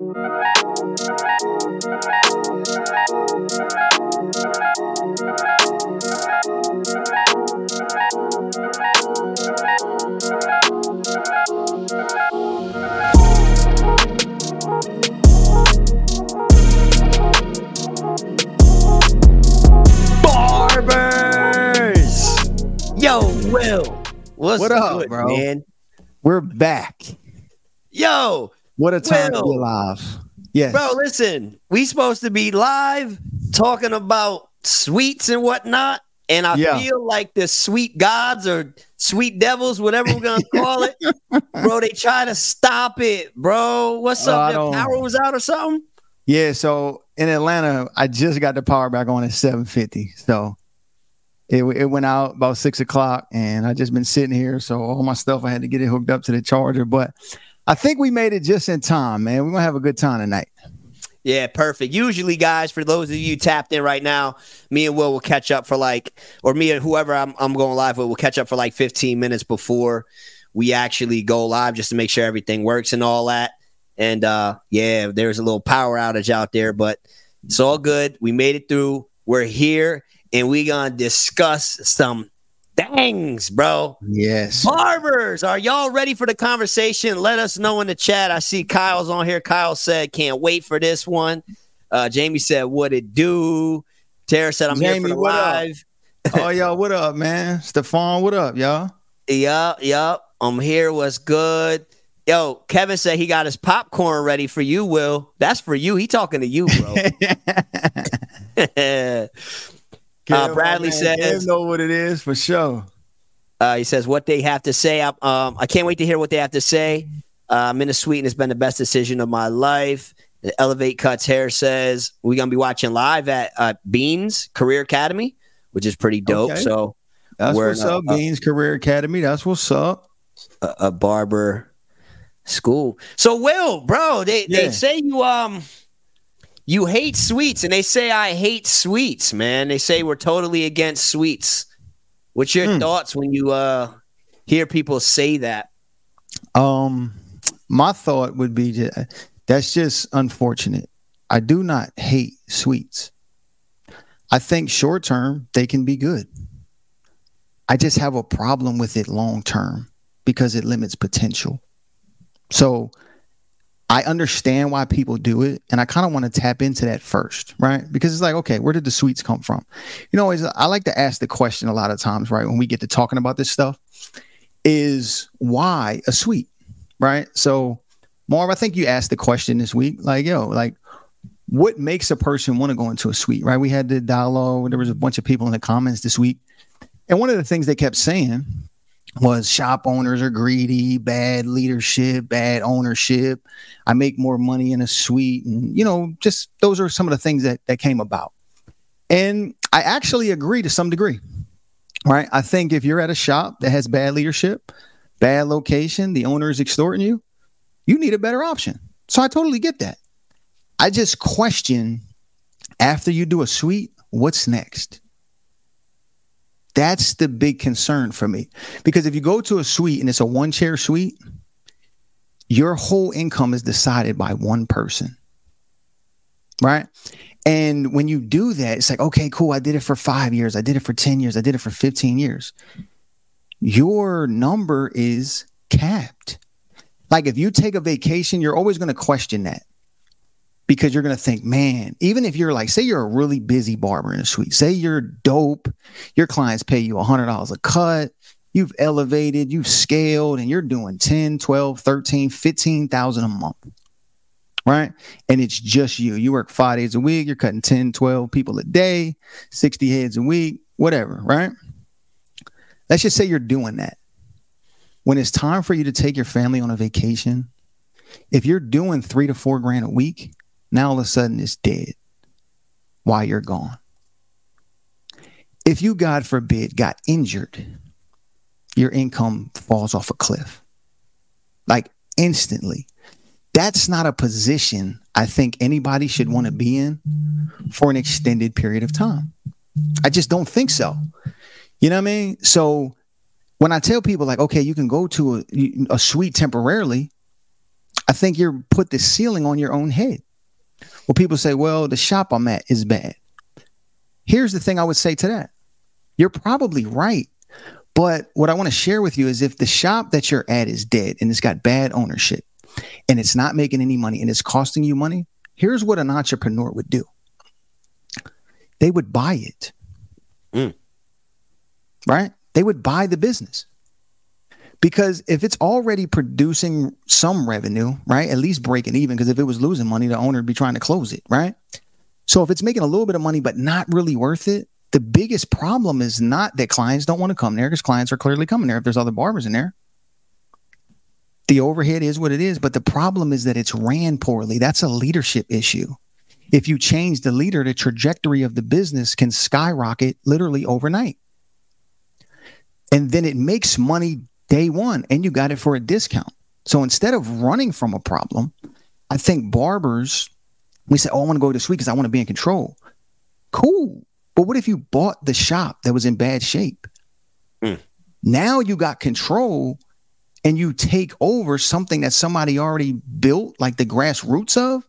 Barbers! Yo, Will. What's What up, good, bro? man? We're back. What a time to be alive. Yes. bro, listen. We supposed to be live talking about suites and whatnot. And I Yeah. feel like the sweet gods or sweet devils, whatever we're gonna call it, bro. They try to stop it, bro. What's Oh, up? Their don't- power was out or something? Yeah, so in Atlanta, I just got the power back on at 750. So it, it went out about six o'clock and I just been sitting here. So all my stuff, I had to get it hooked up to the charger. But I think we made it just in time, man. We're gonna have a good time tonight. Yeah, perfect. Usually, guys, for those of you tapped in right now, me and Will will catch up for like, or me and whoever I'm, I'm going live with will catch up for like 15 minutes before we actually go live just to make sure everything works and all that. And uh, yeah, there's a little power outage out there, but it's all good. We made it through. We're here and we gonna discuss some things, bro. Yes. Barbers, are y'all ready for the conversation? Let us know in the chat. I see Kyle's on here. Kyle said, "Can't wait for this one." Uh, Jamie said, "What it do?" Tara said, "I'm here Jamie, for the live." oh, y'all, what up, man? Stefan, what up, y'all? Yup, yup. I'm here. What's good? Yo, Kevin said he got his popcorn ready for you. Will that's for you? He talking to you, bro. Kev, Bradley says- know what it is for sure. Uh, he says what they have to say. I, um, I can't wait to hear what they have to say. Uh, I'm in the suite and it's been the best decision of my life. Elevate Cuts Hair says we're gonna be watching live at uh, Beans Career Academy, which is pretty dope. Okay. So That's what's not- up, Beans Career Academy. That's what's up. a, a barber school. So Will, bro, they they say you um you hate suites, and they say I hate suites, man. They say we're totally against suites. What's your Hmm. thoughts when you uh hear people say that? Um, my thought would be that's just unfortunate. I do not hate suites. I think short term they can be good. I just have a problem with it long term because it limits potential. So I understand why people do it, and I kind of want to tap into that first, right? Because it's like, okay, where did the suites come from? You know, I like to ask the question a lot of times, right? When we get to talking about this stuff, is why a suite? right? So, Marv, I think you asked the question this week, like, yo, like, what makes a person want to go into a suite, right? We had the dialogue. There was a bunch of people in the comments this week, and one of the things they kept saying was shop owners are greedy, bad leadership, bad ownership. I make more money in a suite, and you know, just those are some of the things that that came about. And I actually agree to some degree, right? I think if you're at a shop that has bad leadership, bad location, the owner is extorting you, you need a better option. So I totally get that. I just question after you do a suite, what's next? That's the big concern for me. Because if you go to a suite and it's a one chair suite, your whole income is decided by one person. Right? And when you do that, it's like, okay, cool. I did it for five years. I did it for 10 years. I did it for 15 years your number is capped. Like if you take a vacation, you're always going to question that because you're going to think, man, even if you're like, say you're a really busy barber in a suite, say you're dope, your clients pay you $100 a cut, you've elevated, you've scaled, and you're doing 10, 12, 13, 15,000 a month. Right. And it's just you. You work five days a week, you're cutting 10, 12 people a day, 60 heads a week, whatever. Right. Let's just say you're doing that. When it's time for you to take your family on a vacation, if you're doing three to four grand a week, now all of a sudden it's dead while you're gone. If you, God forbid, got injured, your income falls off a cliff like instantly. That's not a position I think anybody should want to be in for an extended period of time. I just don't think so. You know what I mean? So when I tell people like, okay, you can go to a, a suite temporarily, I think you're put the ceiling on your own head. Well, people say, well, the shop I'm at is bad. Here's the thing I would say to that. You're probably right. But what I want to share with you is if the shop that you're at is dead and it's got bad ownership and it's not making any money and it's costing you money, here's what an entrepreneur would do they would buy it. Mm. Right? They would buy the business. Because if it's already producing some revenue, right, at least breaking even, because if it was losing money, the owner would be trying to close it, right? So if it's making a little bit of money, but not really worth it, the biggest problem is not that clients don't want to come there because clients are clearly coming there if there's other barbers in there. The overhead is what it is, but the problem is that it's ran poorly. That's a leadership issue. If you change the leader, the trajectory of the business can skyrocket literally overnight. And then it makes money day one and you got it for a discount. So instead of running from a problem, I think barbers, we say, oh, I want to go to the suite because I want to be in control. Cool. But what if you bought the shop that was in bad shape? Mm. Now you got control and you take over something that somebody already built, like the grassroots of,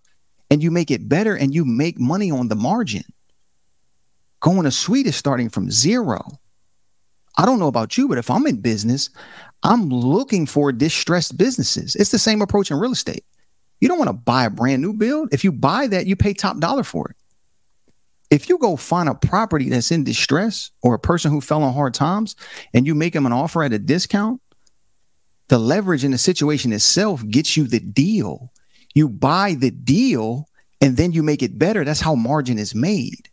and you make it better and you make money on the margin. Going to suite is starting from zero. I don't know about you, but if I'm in business, I'm looking for distressed businesses. It's the same approach in real estate. You don't want to buy a brand new build. If you buy that, you pay top dollar for it. If you go find a property that's in distress or a person who fell on hard times and you make them an offer at a discount, the leverage in the situation itself gets you the deal. You buy the deal and then you make it better. That's how margin is made.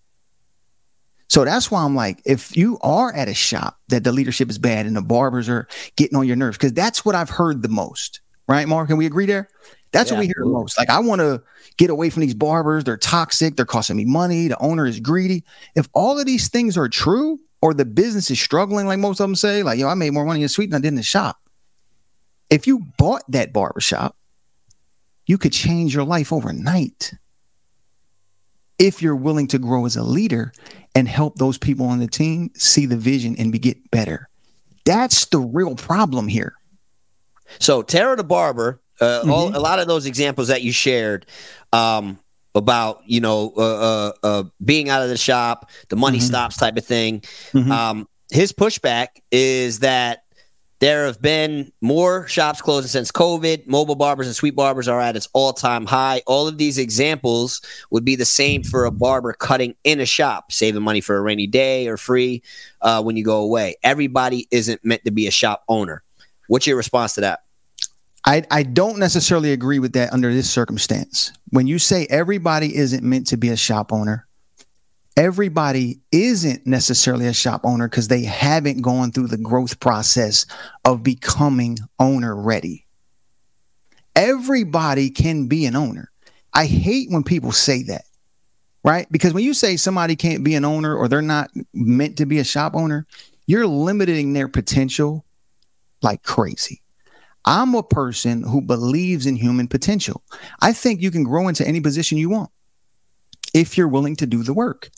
So that's why I'm like, if you are at a shop that the leadership is bad and the barbers are getting on your nerves, because that's what I've heard the most, right, Mark? Can we agree there? That's yeah, what we hear the most. Like, I want to get away from these barbers. They're toxic. They're costing me money. The owner is greedy. If all of these things are true, or the business is struggling, like most of them say, like, yo, I made more money in the suite than I did in the shop. If you bought that barbershop, you could change your life overnight if you're willing to grow as a leader and help those people on the team see the vision and be get better. That's the real problem here. So Tara the barber, uh, mm-hmm. all, a lot of those examples that you shared um, about you know uh, uh, uh being out of the shop, the money mm-hmm. stops type of thing. Mm-hmm. Um, his pushback is that there have been more shops closing since COVID. Mobile barbers and suite barbers are at its all time high. All of these examples would be the same for a barber cutting in a shop, saving money for a rainy day or free uh, when you go away. Everybody isn't meant to be a shop owner. What's your response to that? I, I don't necessarily agree with that under this circumstance. When you say everybody isn't meant to be a shop owner, everybody isn't necessarily a shop owner because they haven't gone through the growth process of becoming owner ready. Everybody can be an owner. I hate when people say that, right? Because when you say somebody can't be an owner or they're not meant to be a shop owner, you're limiting their potential like crazy. I'm a person who believes in human potential. I think you can grow into any position you want if you're willing to do the work.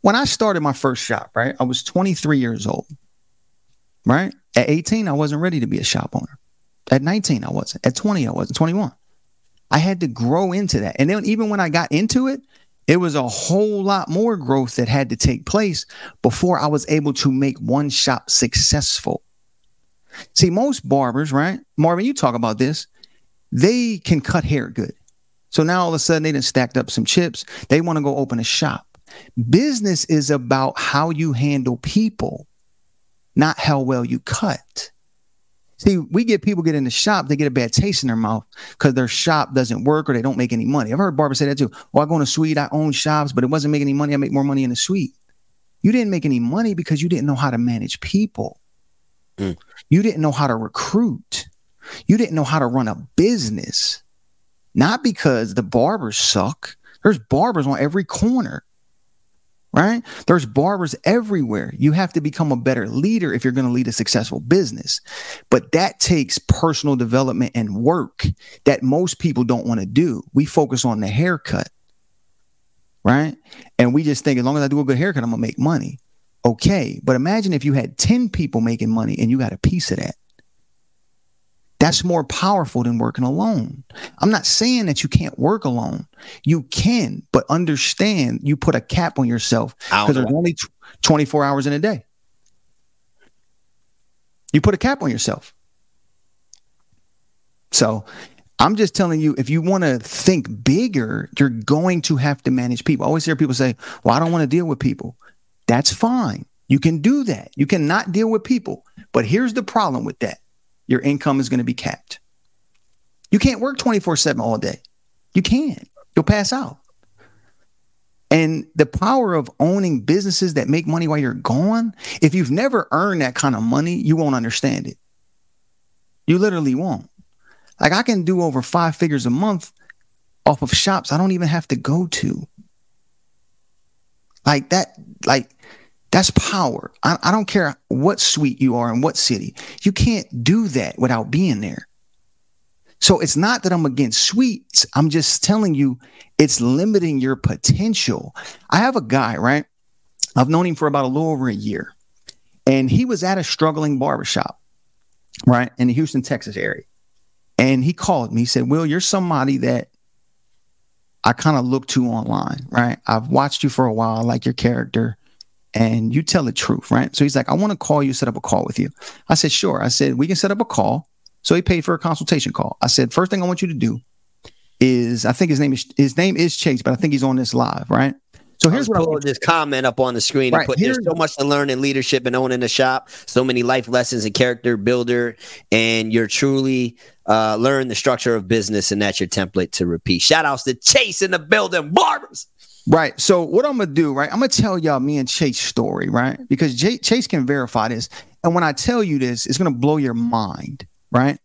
When I started my first shop, right, I was 23 years old, right? At 18, I wasn't ready to be a shop owner. At 19, I wasn't. At 20, I wasn't. 21. I had to grow into that. And then even when I got into it, it was a whole lot more growth that had to take place before I was able to make one shop successful. See, most barbers, right? Marvin, you talk about this. They can cut hair good. So now all of a sudden they done stacked up some chips. They want to go open a shop. Business is about how you handle people, not how well you cut. See, we get people get in the shop, they get a bad taste in their mouth because their shop doesn't work or they don't make any money. I've heard barbers say that too. Well, I go in a suite, I own shops, but it wasn't making any money. I make more money in the suite. You didn't make any money because you didn't know how to manage people. Mm. You didn't know how to recruit. You didn't know how to run a business. Not because the barbers suck. There's barbers on every corner, right? There's barbers everywhere. You have to become a better leader if you're going to lead a successful business. But that takes personal development and work that most people don't want to do. We focus on the haircut, right? And we just think as long as I do a good haircut, I'm going to make money. Okay. But imagine if you had 10 people making money and you got a piece of that. That's more powerful than working alone. I'm not saying that you can't work alone. You can, but understand you put a cap on yourself because there's only 24 hours in a day. You put a cap on yourself. So I'm just telling you, if you want to think bigger, you're going to have to manage people. I always hear people say, Well, I don't want to deal with people. That's fine. You can do that. You cannot deal with people. But here's the problem with that your income is going to be capped. You can't work 24 7 all day. You can't. You'll pass out. And the power of owning businesses that make money while you're gone, if you've never earned that kind of money, you won't understand it. You literally won't. Like I can do over five figures a month off of shops I don't even have to go to. Like that, like that's power. I, I, don't care what suite you are in what city. You can't do that without being there. So it's not that I'm against suites. I'm just telling you it's limiting your potential. I have a guy, right? I've known him for about a little over a year. And he was at a struggling barbershop, right? In the Houston, Texas area. And he called me. He said, Will, you're somebody that I kind of look to online, right? I've watched you for a while, I like your character and you tell the truth, right? So he's like, I want to call you, set up a call with you. I said, sure. I said, we can set up a call. So he paid for a consultation call. I said, first thing I want you to do is, I think his name is his name is Chase, but I think he's on this live, right? So here's what I want this comment up on the screen right, and put. There's so much to learn in leadership and owning a shop. So many life lessons and character builder, and you're truly uh, learn the structure of business, and that's your template to repeat. Shout outs to Chase in the building, barbers. Right. So what I'm gonna do, right? I'm gonna tell y'all me and Chase story, right? Because J- Chase can verify this, and when I tell you this, it's gonna blow your mind, right?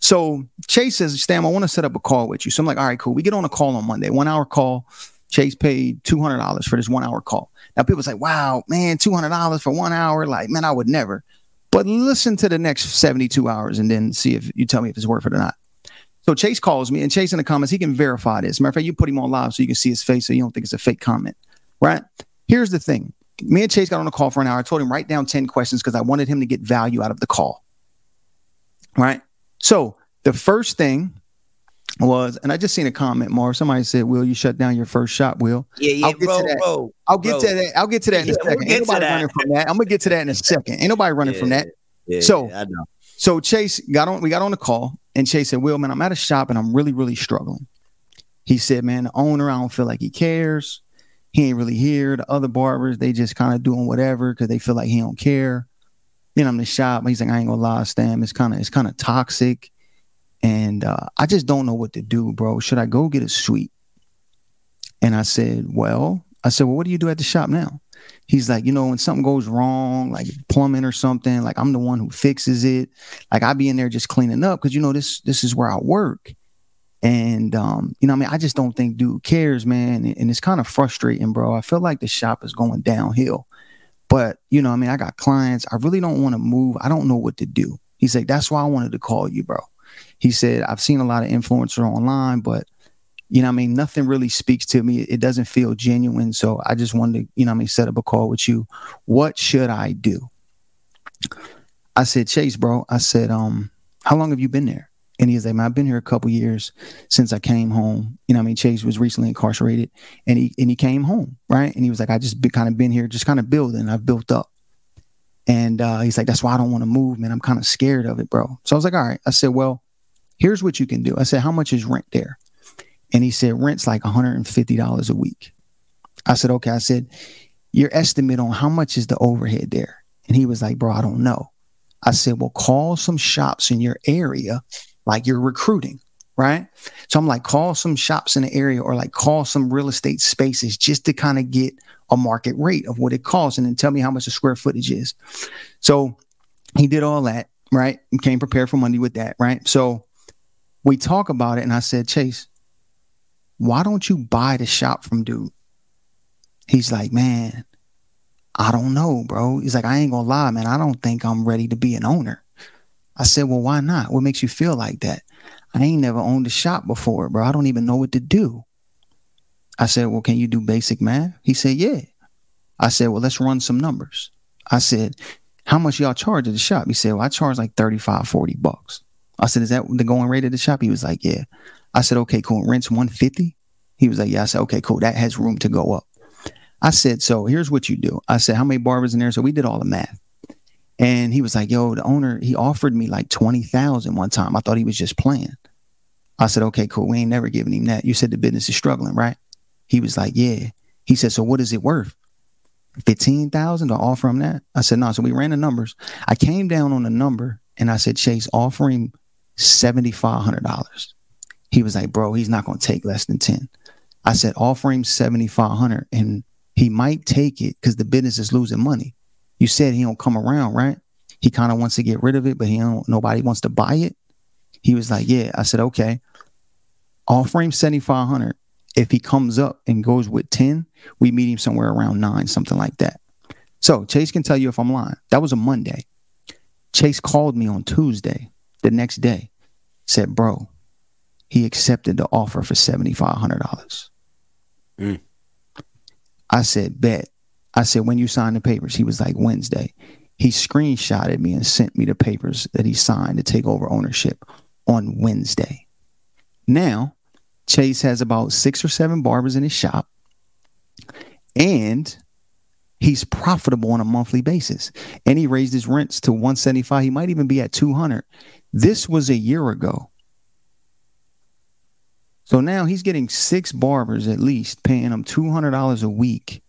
So Chase says, "Stamm, I want to set up a call with you." So I'm like, "All right, cool." We get on a call on Monday, one hour call. Chase paid two hundred dollars for this one hour call. Now people say, "Wow, man, two hundred dollars for one hour!" Like, man, I would never. But listen to the next seventy-two hours and then see if you tell me if it's worth it or not. So Chase calls me, and Chase in the comments, he can verify this. Matter of fact, you put him on live so you can see his face so you don't think it's a fake comment, right? Here's the thing. Me and Chase got on a call for an hour. I told him write down 10 questions because I wanted him to get value out of the call. Right. So the first thing was, and I just seen a comment, Marv. Somebody said, Will, you shut down your first shot, Will. Yeah, yeah, I'll get bro, to that. Bro, I'll get bro. to that. I'll get to that in yeah, a second. We'll Ain't nobody running from that. I'm gonna get to that in a second. Ain't nobody running yeah, from that. Yeah, so. So Chase got on, we got on the call, and Chase said, Will, man, I'm at a shop and I'm really, really struggling. He said, Man, the owner, I don't feel like he cares. He ain't really here. The other barbers, they just kind of doing whatever because they feel like he don't care. Then I'm in the shop. He's like, I ain't gonna lie, Stamm. It's kind of it's kind of toxic. And uh, I just don't know what to do, bro. Should I go get a suite? And I said, Well, I said, Well, what do you do at the shop now? He's like, you know, when something goes wrong, like plumbing or something, like I'm the one who fixes it. Like I'd be in there just cleaning up because you know this this is where I work. And um, you know, I mean, I just don't think dude cares, man. And it's kind of frustrating, bro. I feel like the shop is going downhill. But you know, I mean, I got clients. I really don't want to move. I don't know what to do. He's like, that's why I wanted to call you, bro. He said, I've seen a lot of influencer online, but you know I mean, nothing really speaks to me. It doesn't feel genuine. So I just wanted to, you know I mean, set up a call with you. What should I do? I said, Chase, bro, I said, um, how long have you been there? And he's like, man, I've been here a couple years since I came home. You know, I mean, Chase was recently incarcerated and he and he came home, right? And he was like, I just been kind of been here, just kind of building. I've built up. And uh, he's like, that's why I don't want to move, man. I'm kind of scared of it, bro. So I was like, all right. I said, well, here's what you can do. I said, how much is rent there? And he said, rent's like $150 a week. I said, okay. I said, your estimate on how much is the overhead there? And he was like, bro, I don't know. I said, well, call some shops in your area, like you're recruiting, right? So I'm like, call some shops in the area or like call some real estate spaces just to kind of get a market rate of what it costs and then tell me how much the square footage is. So he did all that, right? And came prepared for Monday with that, right? So we talk about it and I said, Chase, why don't you buy the shop from dude? He's like, man, I don't know, bro. He's like, I ain't gonna lie, man. I don't think I'm ready to be an owner. I said, well, why not? What makes you feel like that? I ain't never owned a shop before, bro. I don't even know what to do. I said, well, can you do basic math? He said, yeah. I said, well, let's run some numbers. I said, how much y'all charge at the shop? He said, well, I charge like 35, 40 bucks. I said, is that the going rate of the shop? He was like, yeah. I said, okay, cool. Rent's 150. He was like, yeah. I said, okay, cool. That has room to go up. I said, so here's what you do. I said, how many barbers in there? So we did all the math. And he was like, yo, the owner, he offered me like 20,000 one time. I thought he was just playing. I said, okay, cool. We ain't never giving him that. You said the business is struggling, right? He was like, yeah. He said, so what is it worth? 15,000 to offer him that? I said, no. So we ran the numbers. I came down on the number and I said, Chase, offer him $7,500. He was like, bro, he's not going to take less than 10. I said, offer him 7,500 and he might take it because the business is losing money. You said he don't come around, right? He kind of wants to get rid of it, but he don't, nobody wants to buy it. He was like, yeah. I said, okay. Offer him 7,500. If he comes up and goes with 10, we meet him somewhere around nine, something like that. So Chase can tell you if I'm lying. That was a Monday. Chase called me on Tuesday, the next day, said, bro, he accepted the offer for $7,500. Mm. I said, bet. I said, when you sign the papers, he was like, Wednesday. He screenshotted me and sent me the papers that he signed to take over ownership on Wednesday. Now, Chase has about six or seven barbers in his shop, and he's profitable on a monthly basis. And he raised his rents to 175. He might even be at 200. This was a year ago. So now he's getting six barbers at least, paying them $200 a week,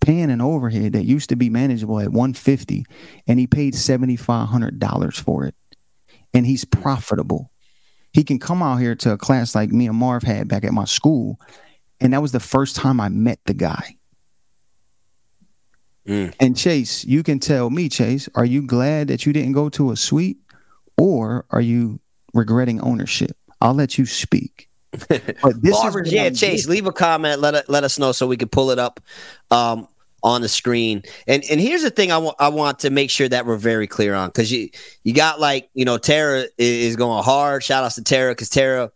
paying an overhead that used to be manageable at 150 and he paid $7,500 for it. And he's profitable. He can come out here to a class like me and Marv had back at my school. And that was the first time I met the guy. Mm. And Chase, you can tell me, Chase, are you glad that you didn't go to a suite or are you regretting ownership? I'll let you speak. But this Barbers, is yeah, Chase, leave a comment. Let let us know so we can pull it up um, on the screen. And and here's the thing I want I want to make sure that we're very clear on because you you got like you know Tara is going hard. Shout outs to Tara because Tara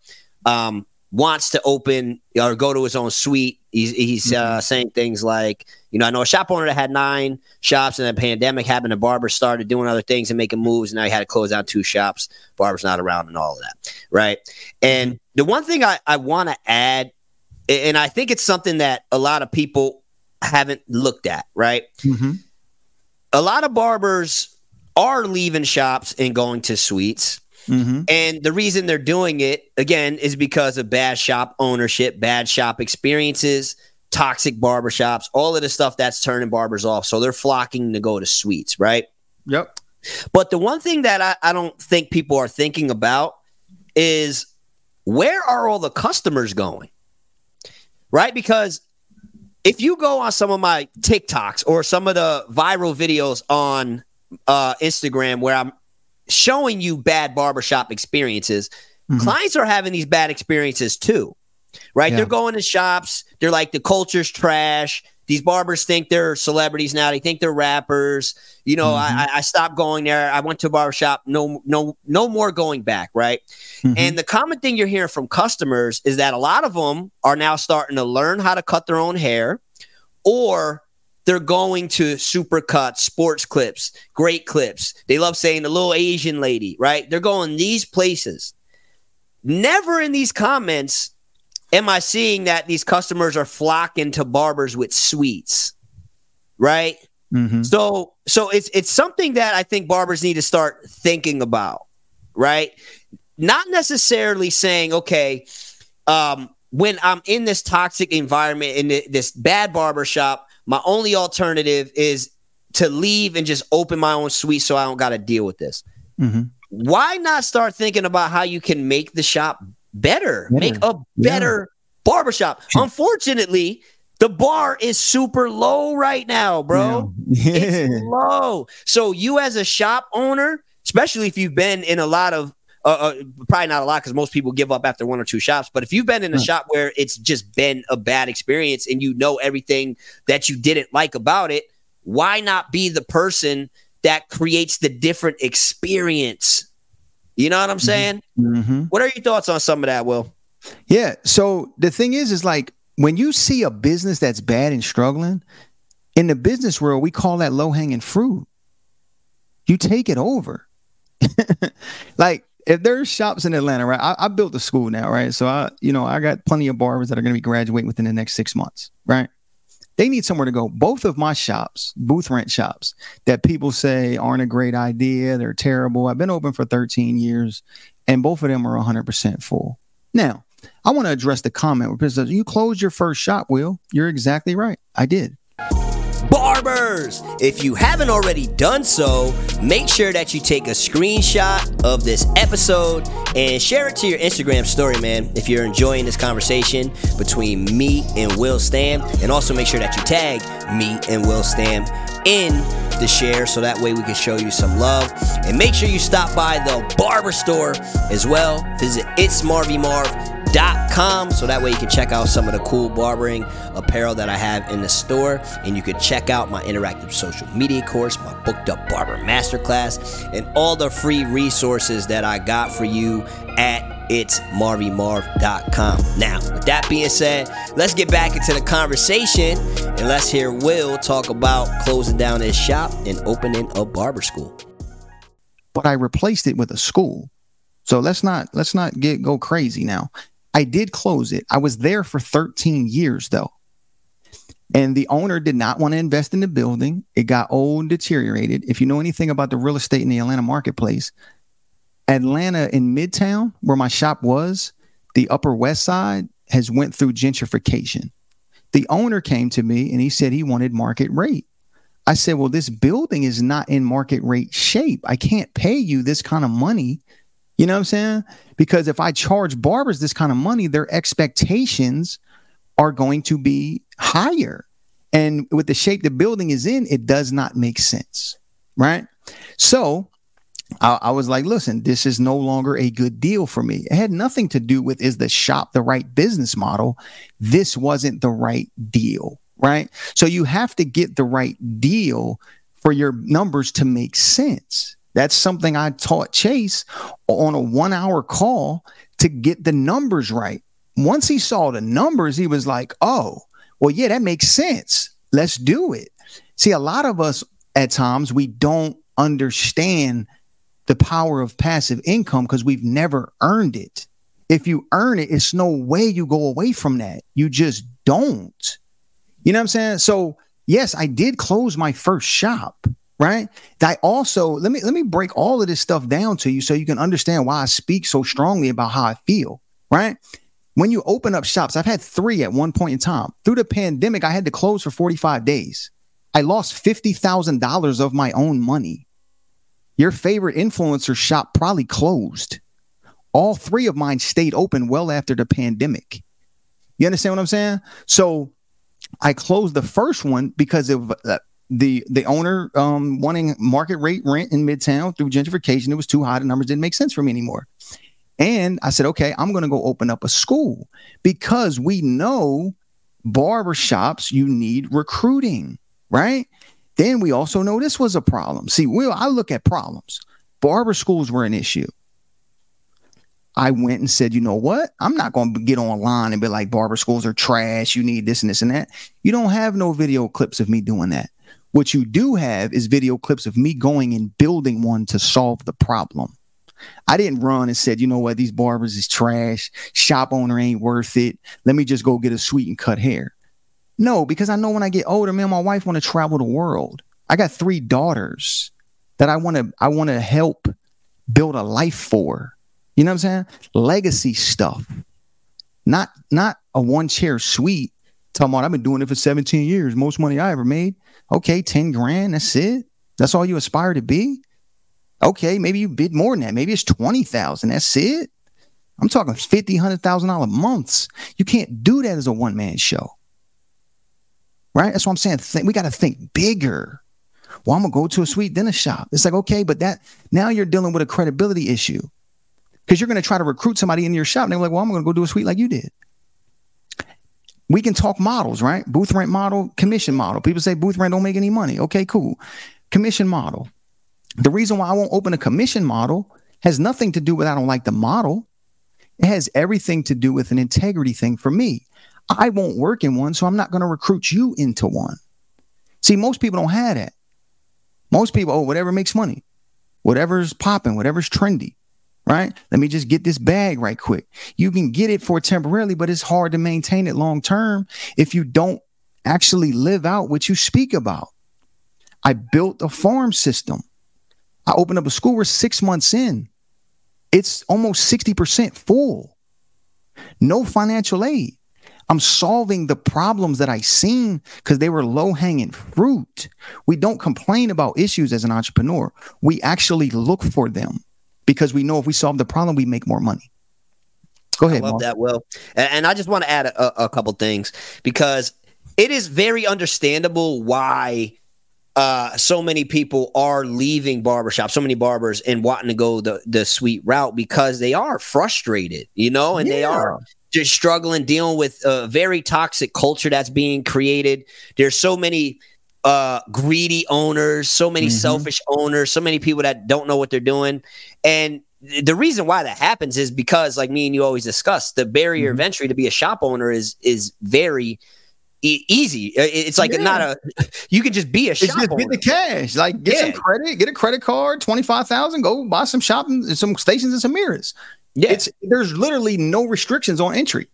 um, wants to open or go to his own suite. He's he's mm-hmm. uh, saying things like you know I know a shop owner that had nine shops and the pandemic happened. The barber started doing other things and making moves. And now he had to close down two shops. Barber's not around and all of that, right? And the one thing I, I want to add, and I think it's something that a lot of people haven't looked at, right? Mm-hmm. A lot of barbers are leaving shops and going to suites. Mm-hmm. And the reason they're doing it, again, is because of bad shop ownership, bad shop experiences, toxic barbershops, all of the stuff that's turning barbers off. So they're flocking to go to suites, right? Yep. But the one thing that I, I don't think people are thinking about is where are all the customers going? Right? Because if you go on some of my TikToks or some of the viral videos on uh, Instagram where I'm showing you bad barbershop experiences, mm-hmm. clients are having these bad experiences too. Right? Yeah. They're going to shops, they're like the culture's trash. These barbers think they're celebrities now. They think they're rappers. You know, mm-hmm. I, I stopped going there. I went to a barbershop. No, no, no more going back. Right. Mm-hmm. And the common thing you're hearing from customers is that a lot of them are now starting to learn how to cut their own hair, or they're going to supercuts, sports clips, great clips. They love saying the little Asian lady, right? They're going these places. Never in these comments am I seeing that these customers are flocking to barbers with suites, right? Mm-hmm. So, so it's it's something that I think barbers need to start thinking about, right? Not necessarily saying, okay, um, when I'm in this toxic environment in this bad barber shop, my only alternative is to leave and just open my own suite so I don't got to deal with this. Mm-hmm. Why not start thinking about how you can make the shop better, better. make a better yeah. barbershop. Unfortunately, the bar is super low right now, bro. Yeah. It's low. So you as a shop owner, especially if you've been in a lot of uh, uh, probably not a lot because most people give up after one or two shops. But if you've been in a shop where it's just been a bad experience and you know everything that you didn't like about it, why not be the person that creates the different experience you know what I'm mm-hmm. saying? Mm-hmm. What are your thoughts on some of that, Will? Yeah. So the thing is, is like when you see a business that's bad and struggling, in the business world, we call that low hanging fruit. You take it over. like if there's shops in Atlanta, right? I, I, built a school now, right? So I, you know, I got plenty of barbers that are going to be graduating within the next six months, right? They need somewhere to go. Both of my shops, booth rent shops, that people say aren't a great idea, they're terrible. I've been open for 13 years, and both of them are 100% full. Now, I want to address the comment where says, "You closed your first shop, Will." You're exactly right. I did. Barbers! If you haven't already done so, make sure that you take a screenshot of this episode and share it to your Instagram story, man, if you're enjoying this conversation between me and Will Stamm. And also make sure that you tag me and Will Stamm in the share so that way we can show you some love. And make sure you stop by the barber store as well. Visit It's Marvy Marv com so that way you can check out some of the cool barbering apparel that I have in the store and you can check out my interactive social media course, my booked up barber masterclass, and all the free resources that I got for you at it's marvymarv.com. Now, with that being said, let's get back into the conversation and let's hear Will talk about closing down his shop and opening a barber school. But I replaced it with a school. So let's not let's not get go crazy now. I did close it. I was there for 13 years though. And the owner did not want to invest in the building. It got old deteriorated. If you know anything about the real estate in the Atlanta marketplace, Atlanta in Midtown, where my shop was, the Upper West Side has went through gentrification. The owner came to me and he said he wanted market rate. I said, "Well, this building is not in market rate shape. I can't pay you this kind of money you know what I'm saying? Because if I charge barbers this kind of money, their expectations are going to be higher. And with the shape the building is in, it does not make sense. Right. So I, I, was like, listen, this is no longer a good deal for me. It had nothing to do with is the shop the right business model? This wasn't the right deal. Right. So you have to get the right deal for your numbers to make sense. That's something I taught Chase on a one hour call to get the numbers right. Once he saw the numbers, he was like, oh, well, yeah, that makes sense. Let's do it. See, a lot of us at times, we don't understand the power of passive income because we've never earned it. If you earn it, it's no way you go away from that. You just don't. You know what I'm saying? So, yes, I did close my first shop right? I also let me let me break all of this stuff down to you so you can understand why I speak so strongly about how I feel, right? When you open up shops, I've had three at one point in time. Through the pandemic, I had to close for 45 days. I lost $50,000 of my own money. Your favorite influencer shop probably closed. All three of mine stayed open well after the pandemic. You understand what I'm saying? So I closed the first one because of uh, the the owner um, wanting market rate rent in Midtown through gentrification. It was too high. The numbers didn't make sense for me anymore. And I said, okay, I'm going to go open up a school because we know barber shops, you need recruiting, right? Then we also know this was a problem. See, Will, I look at problems. Barber schools were an issue. I went and said, you know what? I'm not going to get online and be like, barber schools are trash. You need this and this and that. You don't have no video clips of me doing that. What you do have is video clips of me going and building one to solve the problem. I didn't run and said, you know what, these barbers is trash. Shop owner ain't worth it. Let me just go get a suite and cut hair. No, because I know when I get older, man, my wife want to travel the world. I got three daughters that I want to I want to help build a life for. You know what I'm saying? Legacy stuff. Not not a one chair suite. Talking about I've been doing it for 17 years. Most money I ever made. Okay, 10 grand, that's it. That's all you aspire to be. Okay, maybe you bid more than that. Maybe it's 20,000. That's it. I'm talking 50, $100,000 months. You can't do that as a one man show. Right? That's what I'm saying. We got to think bigger. Well, I'm going to go to a sweet dinner shop. It's like, okay, but that now you're dealing with a credibility issue because you're going to try to recruit somebody in your shop. And they're like, well, I'm going to go do a suite like you did we can talk models, right? Booth rent model, commission model. People say booth rent don't make any money. Okay, cool. Commission model. The reason why I won't open a commission model has nothing to do with I don't like the model. It has everything to do with an integrity thing for me. I won't work in one, so I'm not going to recruit you into one. See, most people don't have that. Most people, oh, whatever makes money, whatever's popping, whatever's trendy. Right? Let me just get this bag right quick. You can get it for temporarily, but it's hard to maintain it long term if you don't actually live out what you speak about. I built a farm system. I opened up a school. We're six months in. It's almost 60% full. No financial aid. I'm solving the problems that I seen because they were low hanging fruit. We don't complain about issues as an entrepreneur. We actually look for them because we know if we solve the problem, we make more money. Go ahead. I love Mark. that, Will. And, I just want to add a, a couple things because it is very understandable why uh, so many people are leaving barbershops, so many barbers and wanting to go the, the suite route because they are frustrated, you know, and yeah. they are just struggling dealing with a very toxic culture that's being created. There's so many uh, greedy owners, so many mm-hmm. selfish owners, so many people that don't know what they're doing. And the reason why that happens is because, like me and you always discuss, the barrier mm-hmm. of entry to be a shop owner is is very e- easy. It's like yeah. not a you can just be a shop just owner. Get the cash, like get yeah. some credit, get a credit card, twenty five thousand, go buy some shopping, some stations and some mirrors. Yeah. It's there's literally no restrictions on entry.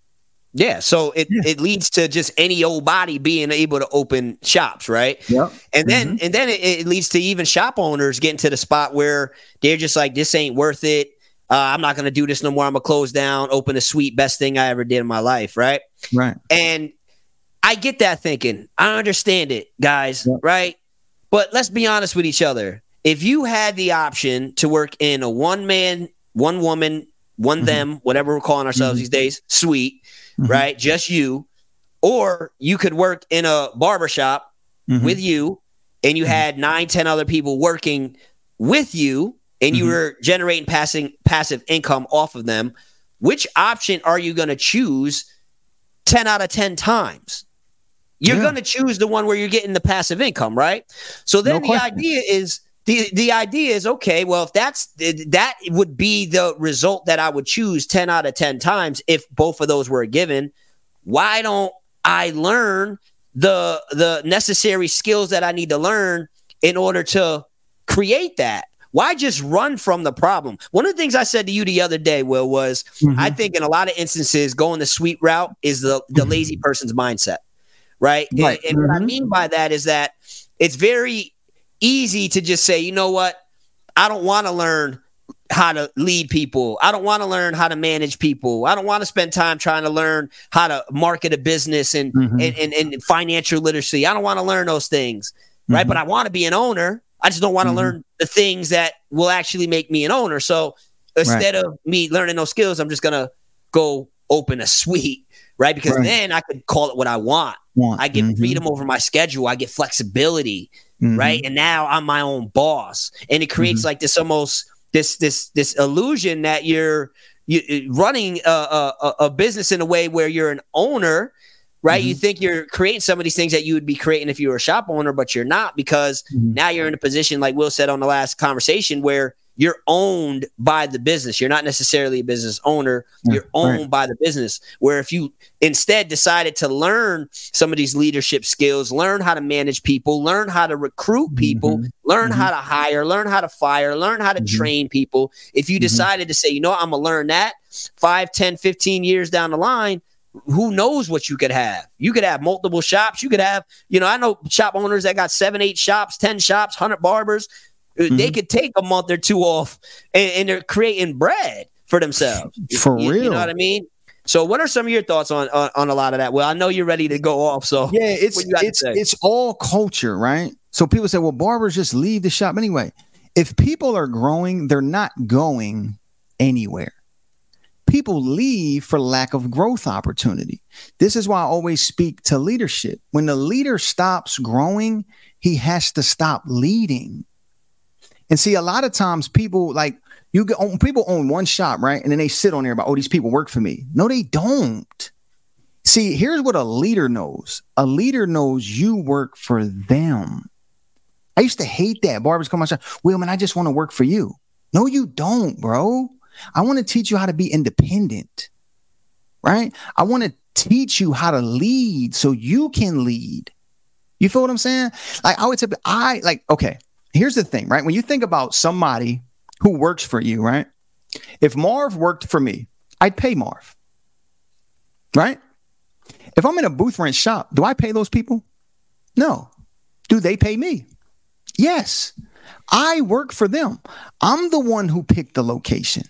Yeah, so it, yeah. it leads to just any old body being able to open shops, right? Yeah, and then mm-hmm. and then it, it, leads to even shop owners getting to the spot where they're just like, this ain't worth it. Uh, I'm not gonna do this no more. I'm gonna close down, open a suite, best thing I ever did in my life, right? Right. And I get that thinking. I understand it, guys, yeah. right? But let's be honest with each other. If you had the option to work in a one man, one woman one mm-hmm. them, whatever we're calling ourselves mm-hmm. these days, suite, mm-hmm. right? Just you. Or you could work in a barbershop mm-hmm. with you and you mm-hmm. had nine, ten other people working with you and you mm-hmm. were generating passing passive income off of them. Which option are you going to choose 10 out of 10 times? You're yeah. going to choose the one where you're getting the passive income, right? So then no the question. idea is the the idea is okay well if that's that would be the result that i would choose 10 out of 10 times if both of those were given why don't i learn the the necessary skills that i need to learn in order to create that why just run from the problem one of the things i said to you the other day will was mm-hmm. i think in a lot of instances going the suite route is the the mm-hmm. lazy person's mindset right, right. and, and mm-hmm. what i mm-hmm. mean by that is that it's very easy to just say, you know what? I don't want to learn how to lead people. I don't want to learn how to manage people. I don't want to spend time trying to learn how to market a business and, mm-hmm. and, and, and, financial literacy. I don't want to learn those things, right? Mm-hmm. But I want to be an owner. I just don't want to mm-hmm. learn the things that will actually make me an owner. So instead right. of me learning those skills, I'm just going to go open a suite, right? Because right. then I could call it what I want. want. I get mm-hmm. freedom over my schedule. I get flexibility mm-hmm. right? And now I'm my own boss, and it creates mm-hmm. like this almost this this this illusion that you're you running a, a, a business in a way where you're an owner right? Mm-hmm. You think you're creating some of these things that you would be creating if you were a shop owner, but you're not because mm-hmm. now you're in a position, like Will said on the last conversation, where you're owned by the business. You're not necessarily a business owner. Yeah, you're owned right. by the business. Where if you instead decided to learn some of these leadership skills, learn how to manage people, learn how to recruit mm-hmm. people, mm-hmm. learn mm-hmm. how to hire, learn how to fire, learn how to mm-hmm. train people. If you mm-hmm. decided to say, you know, I'm going to learn that 5, 10, 15 years down the line, who knows what you could have? You could have multiple shops. You could have, you know, I know shop owners that got seven, eight shops, 10 shops, 100 barbers. Mm-hmm. They could take a month or two off and, and they're creating bread for themselves. For you, real. You know what I mean? So, what are some of your thoughts on, on, on a lot of that? Well, I know you're ready to go off. So, yeah, it's it's it's all culture, right? So people say, well, barbers just leave the shop anyway. If people are growing, they're not going anywhere. People leave for lack of growth opportunity. This is why I always speak to leadership. When the leader stops growing, he has to stop leading. And see, a lot of times people like you get people own one shop, right? And then they sit on there about, oh, these people work for me. No, they don't. See, here's what a leader knows. A leader knows you work for them. I used to hate that. Barbers come on shop. Well, man, I just want to work for you. No, you don't, bro. I want to teach you how to be independent. Right? I want to teach you how to lead so you can lead. You feel what I'm saying? Like I would say, I like, okay, here's the thing, right? When you think about somebody who works for you, right? If Marv worked for me, I'd pay Marv. Right? If I'm in a booth rent shop, do I pay those people? No. Do they pay me? Yes. I work for them. I'm the one who picked the location,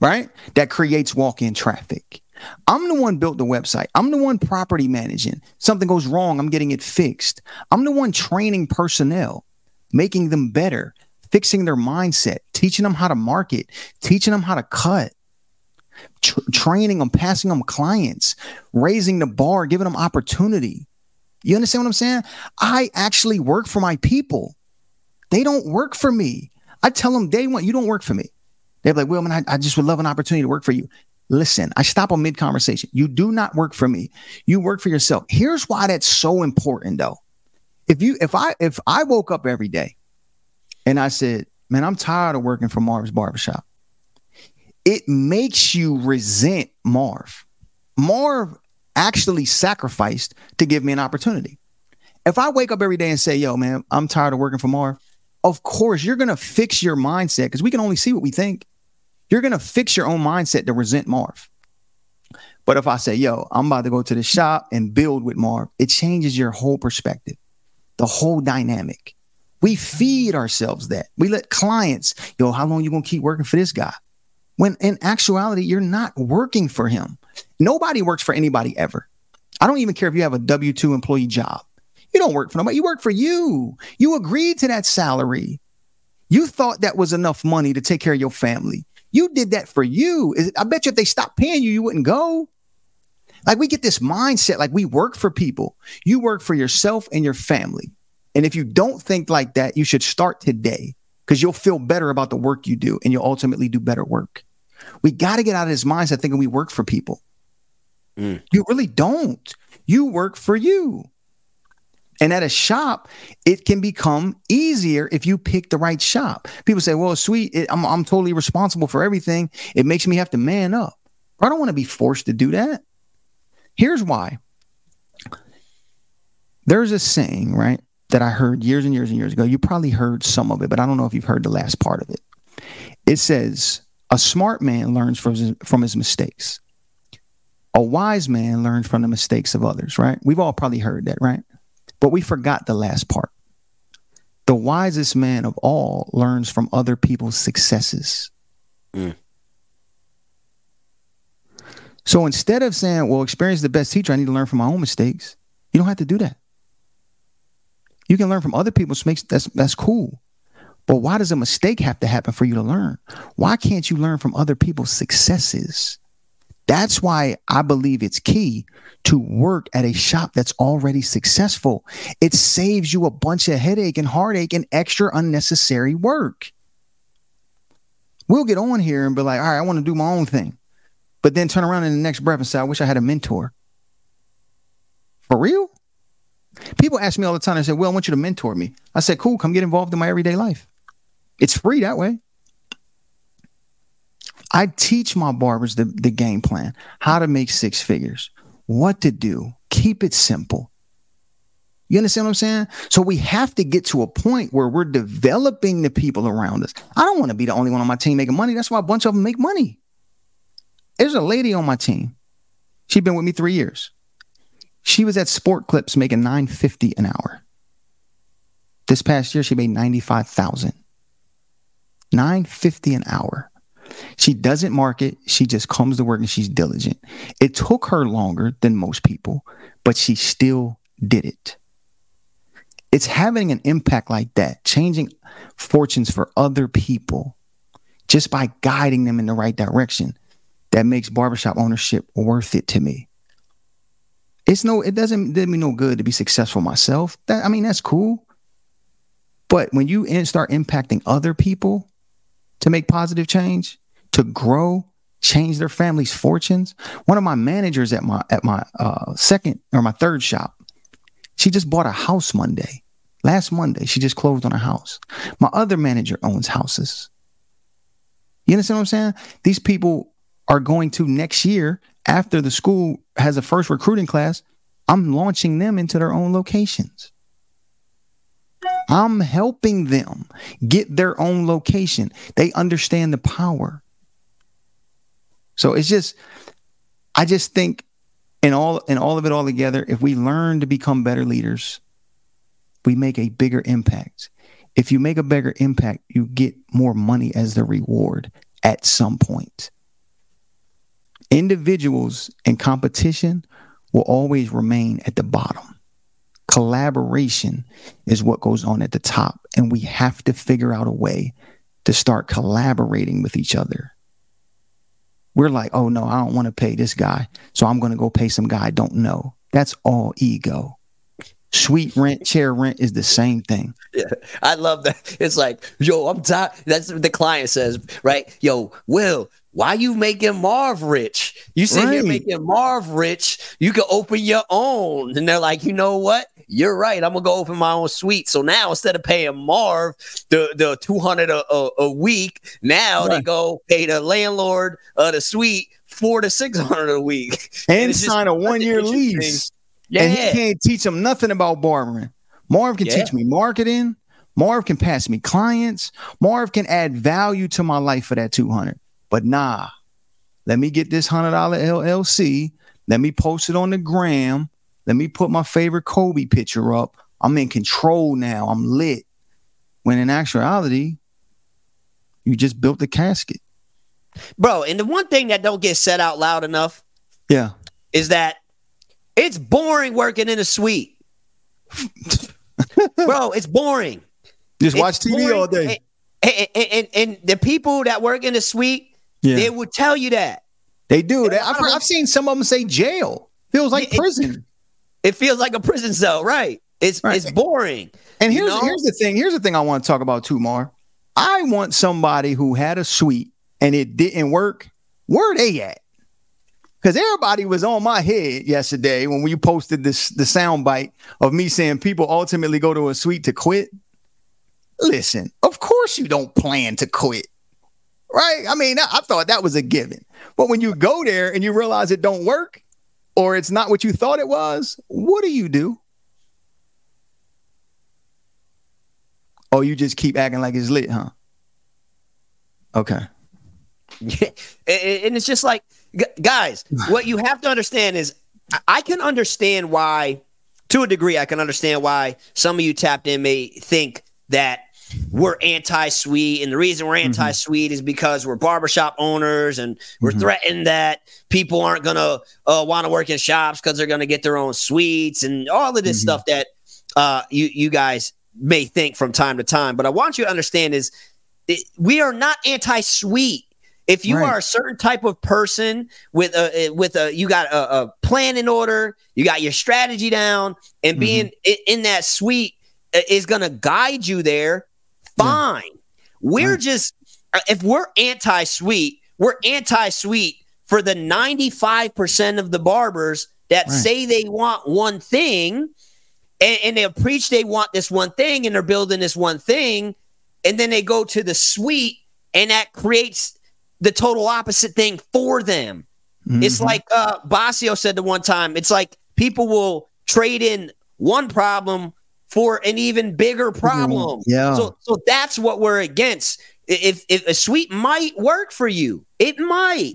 right? That creates walk in traffic. I'm the one built the website. I'm the one property managing. Something goes wrong, I'm getting it fixed. I'm the one training personnel, making them better, fixing their mindset, teaching them how to market, teaching them how to cut, tr- training them, passing them clients, raising the bar, giving them opportunity. You understand what I'm saying? I actually work for my people. They don't work for me. I tell them day one, you don't work for me. They're like, well, man, I, I just would love an opportunity to work for you. Listen, I stop on mid conversation. You do not work for me. You work for yourself. Here's why that's so important though. If you if I if I woke up every day and I said, man, I'm tired of working for Marv's barbershop, it makes you resent Marv. Marv actually sacrificed to give me an opportunity. If I wake up every day and say, yo, man, I'm tired of working for Marv, of course you're to fix your mindset because we can only see what we think. You're to fix your own mindset to resent Marv. But if I say, yo, I'm about to go to the shop and build with Marv, it changes your whole perspective, the whole dynamic. We feed ourselves that. We let clients, yo, how long you to keep working for this guy? When in actuality, you're not working for him. Nobody works for anybody ever. I don't even care if you have a W 2 employee job. You don't work for nobody. You work for you. You agreed to that salary. You thought that was enough money to take care of your family. You did that for you. I bet you if they stopped paying you, you wouldn't go. Like we get this mindset, like we work for people. You work for yourself and your family. And if you don't think like that, you should start today because you'll feel better about the work you do and you'll ultimately do better work. We got to get out of this mindset thinking we work for people. Mm. You really don't. You work for you. And at a shop, it can become easier if you pick the right shop. People say, well, suite, it, I'm, I'm totally responsible for everything. It makes me have to man up. I don't want to be forced to do that. Here's why. There's a saying, right, that I heard years and years and years ago. You probably heard some of it, but I don't know if you've heard the last part of it. It says, a smart man learns from his, from his mistakes. A wise man learns from the mistakes of others, right? We've all probably heard that, right? But we forgot the last part. The wisest man of all learns from other people's successes. Mm. So instead of saying, well, experience is the best teacher, I need to learn from my own mistakes, you don't have to do that. You can learn from other people's mistakes. That's that's cool. But why does a mistake have to happen for you to learn? Why can't you learn from other people's successes? That's why I believe it's key to work at a shop that's already successful. It saves you a bunch of headache and heartache and extra unnecessary work. We'll get on here and be like, all right, I want to do my own thing. But then turn around in the next breath and say, I wish I had a mentor. For real? People ask me all the time, I say, Well, I want you to mentor me. I said, Cool, come get involved in my everyday life. It's free that way. I teach my barbers the, the game plan, how to make six figures, what to do, keep it simple. You understand what I'm saying? So we have to get to a point where we're developing the people around us. I don't want to be the only one on my team making money. That's why a bunch of them make money. There's a lady on my team. She's been with me three years. She was at Sport Clips making 950 an hour. This past year, she made 95,000. 950 an hour. She doesn't market. She just comes to work and she's diligent. It took her longer than most people, but she still did it. It's having an impact like that, changing fortunes for other people just by guiding them in the right direction that makes barbershop ownership worth it to me. It's no, it doesn't do me no good to be successful myself. That I mean, that's cool. But when you in, start impacting other people, to make positive change, to grow, change their family's fortunes. One of my managers at my at my uh, second or my third shop, she just bought a house Monday. Last Monday, she just closed on a house. My other manager owns houses. You understand what I'm saying? These people are going to next year after the school has a first recruiting class. I'm launching them into their own locations. I'm helping them get their own location. They understand the power. So it's just, I just think, in all in all of it all together, if we learn to become better leaders, we make a bigger impact. If you make a bigger impact, you get more money as the reward at some point. Individuals in competition will always remain at the bottom. Collaboration is what goes on at the top, and we have to figure out a way to start collaborating with each other. We're like, oh no, I don't want to pay this guy, so I'm going to go pay some guy I don't know. That's all ego. Suite rent, chair rent is the same thing. Yeah, I love that. It's like, yo, I'm tired. That's what the client says, right? Yo, Will, why you making Marv rich? You sit right. here making Marv rich. You can open your own. And they're like, you know what? You're right. I'm gonna go open my own suite. So now instead of paying Marv the the 200 a, a, a week, now right. they go pay the landlord of the suite four to 600 a week and, and sign a one year lease. Yeah. And he can't teach them nothing about barbering. Marv can yeah. teach me marketing. Marv can pass me clients. Marv can add value to my life for that 200. But nah, let me get this $100 LLC. Let me post it on the gram. Let me put my favorite Kobe picture up. I'm in control now. I'm lit. When in actuality, you just built the casket. Bro, and the one thing that don't get said out loud enough, yeah, is that it's boring working in a suite. Bro, it's boring. Just it's watch TV boring. all day. And, and, and, and, the people that work in the suite, yeah. they would tell you that. They do. They, I've, I've, seen some of them say jail. Feels like it, prison. It, feels like a prison cell, right? It's right. it's boring. And here's know? here's the thing. Here's the thing I want to talk about too, Mar. I want somebody who had a suite and it didn't work. Where they at? because everybody was on my head yesterday when we posted this the sound bite of me saying people ultimately go to a suite to quit. Listen, of course you don't plan to quit, right? I mean, I, I thought that was a given, but when you go there and you realize it don't work or it's not what you thought it was, what do you do? Oh, you just keep acting like it's lit, huh? Okay. And it's just like guys, what you have to understand is I can understand why, to a degree, I can understand why some of you tapped in may think that we're anti-suite and the reason we're mm-hmm. anti-suite is because we're barbershop owners and we're mm-hmm. threatened that people aren't gonna uh, want to work in shops because they're gonna get their own suites and all of this mm-hmm. stuff that uh, you you guys may think from time to time but i want you to understand is it, we are not anti-suite if you right. are a certain type of person with a with a you got a, a plan in order, you got your strategy down, and mm-hmm. being in that suite uh, is going to guide you there. Fine. Yeah. We're right. just uh, if we're anti suite, we're anti suite for the 95% of the barbers that right. say they want one thing and, and they preach they want this one thing and they're building this one thing and then they go to the suite and that creates the total opposite thing for them. Mm-hmm. It's like uh Basio said the one time, it's like people will trade in one problem for an even bigger problem. Yeah. So so that's what we're against. If if a suite might work for you, it might.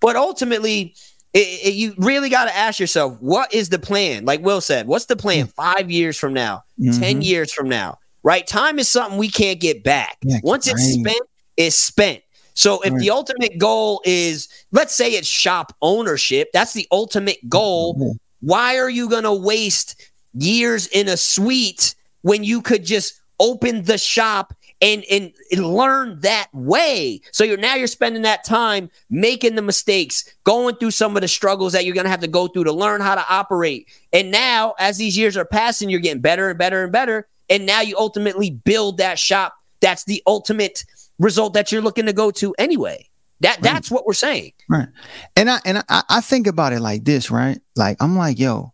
But ultimately, it, it, you really got to ask yourself, what is the plan? Like Will said, what's the plan mm. five years from now, mm-hmm. 10 years from now? Right? Time is something we can't get back. Yeah, Once it's spent, it's spent. So if right. the ultimate goal is, let's say it's shop ownership, that's the ultimate goal. Mm-hmm. Why are you going to waste years in a suite when you could just open the shop and, and, and learn that way? So you're now you're spending that time making the mistakes, going through some of the struggles that you're going to have to go through to learn how to operate. And now, as these years are passing, you're getting better and better and better. And now you ultimately build that shop. That's the ultimate result that you're looking to go to anyway. That that's right. what we're saying. Right. And I and I, I think about it like this, right? Like I'm like, yo,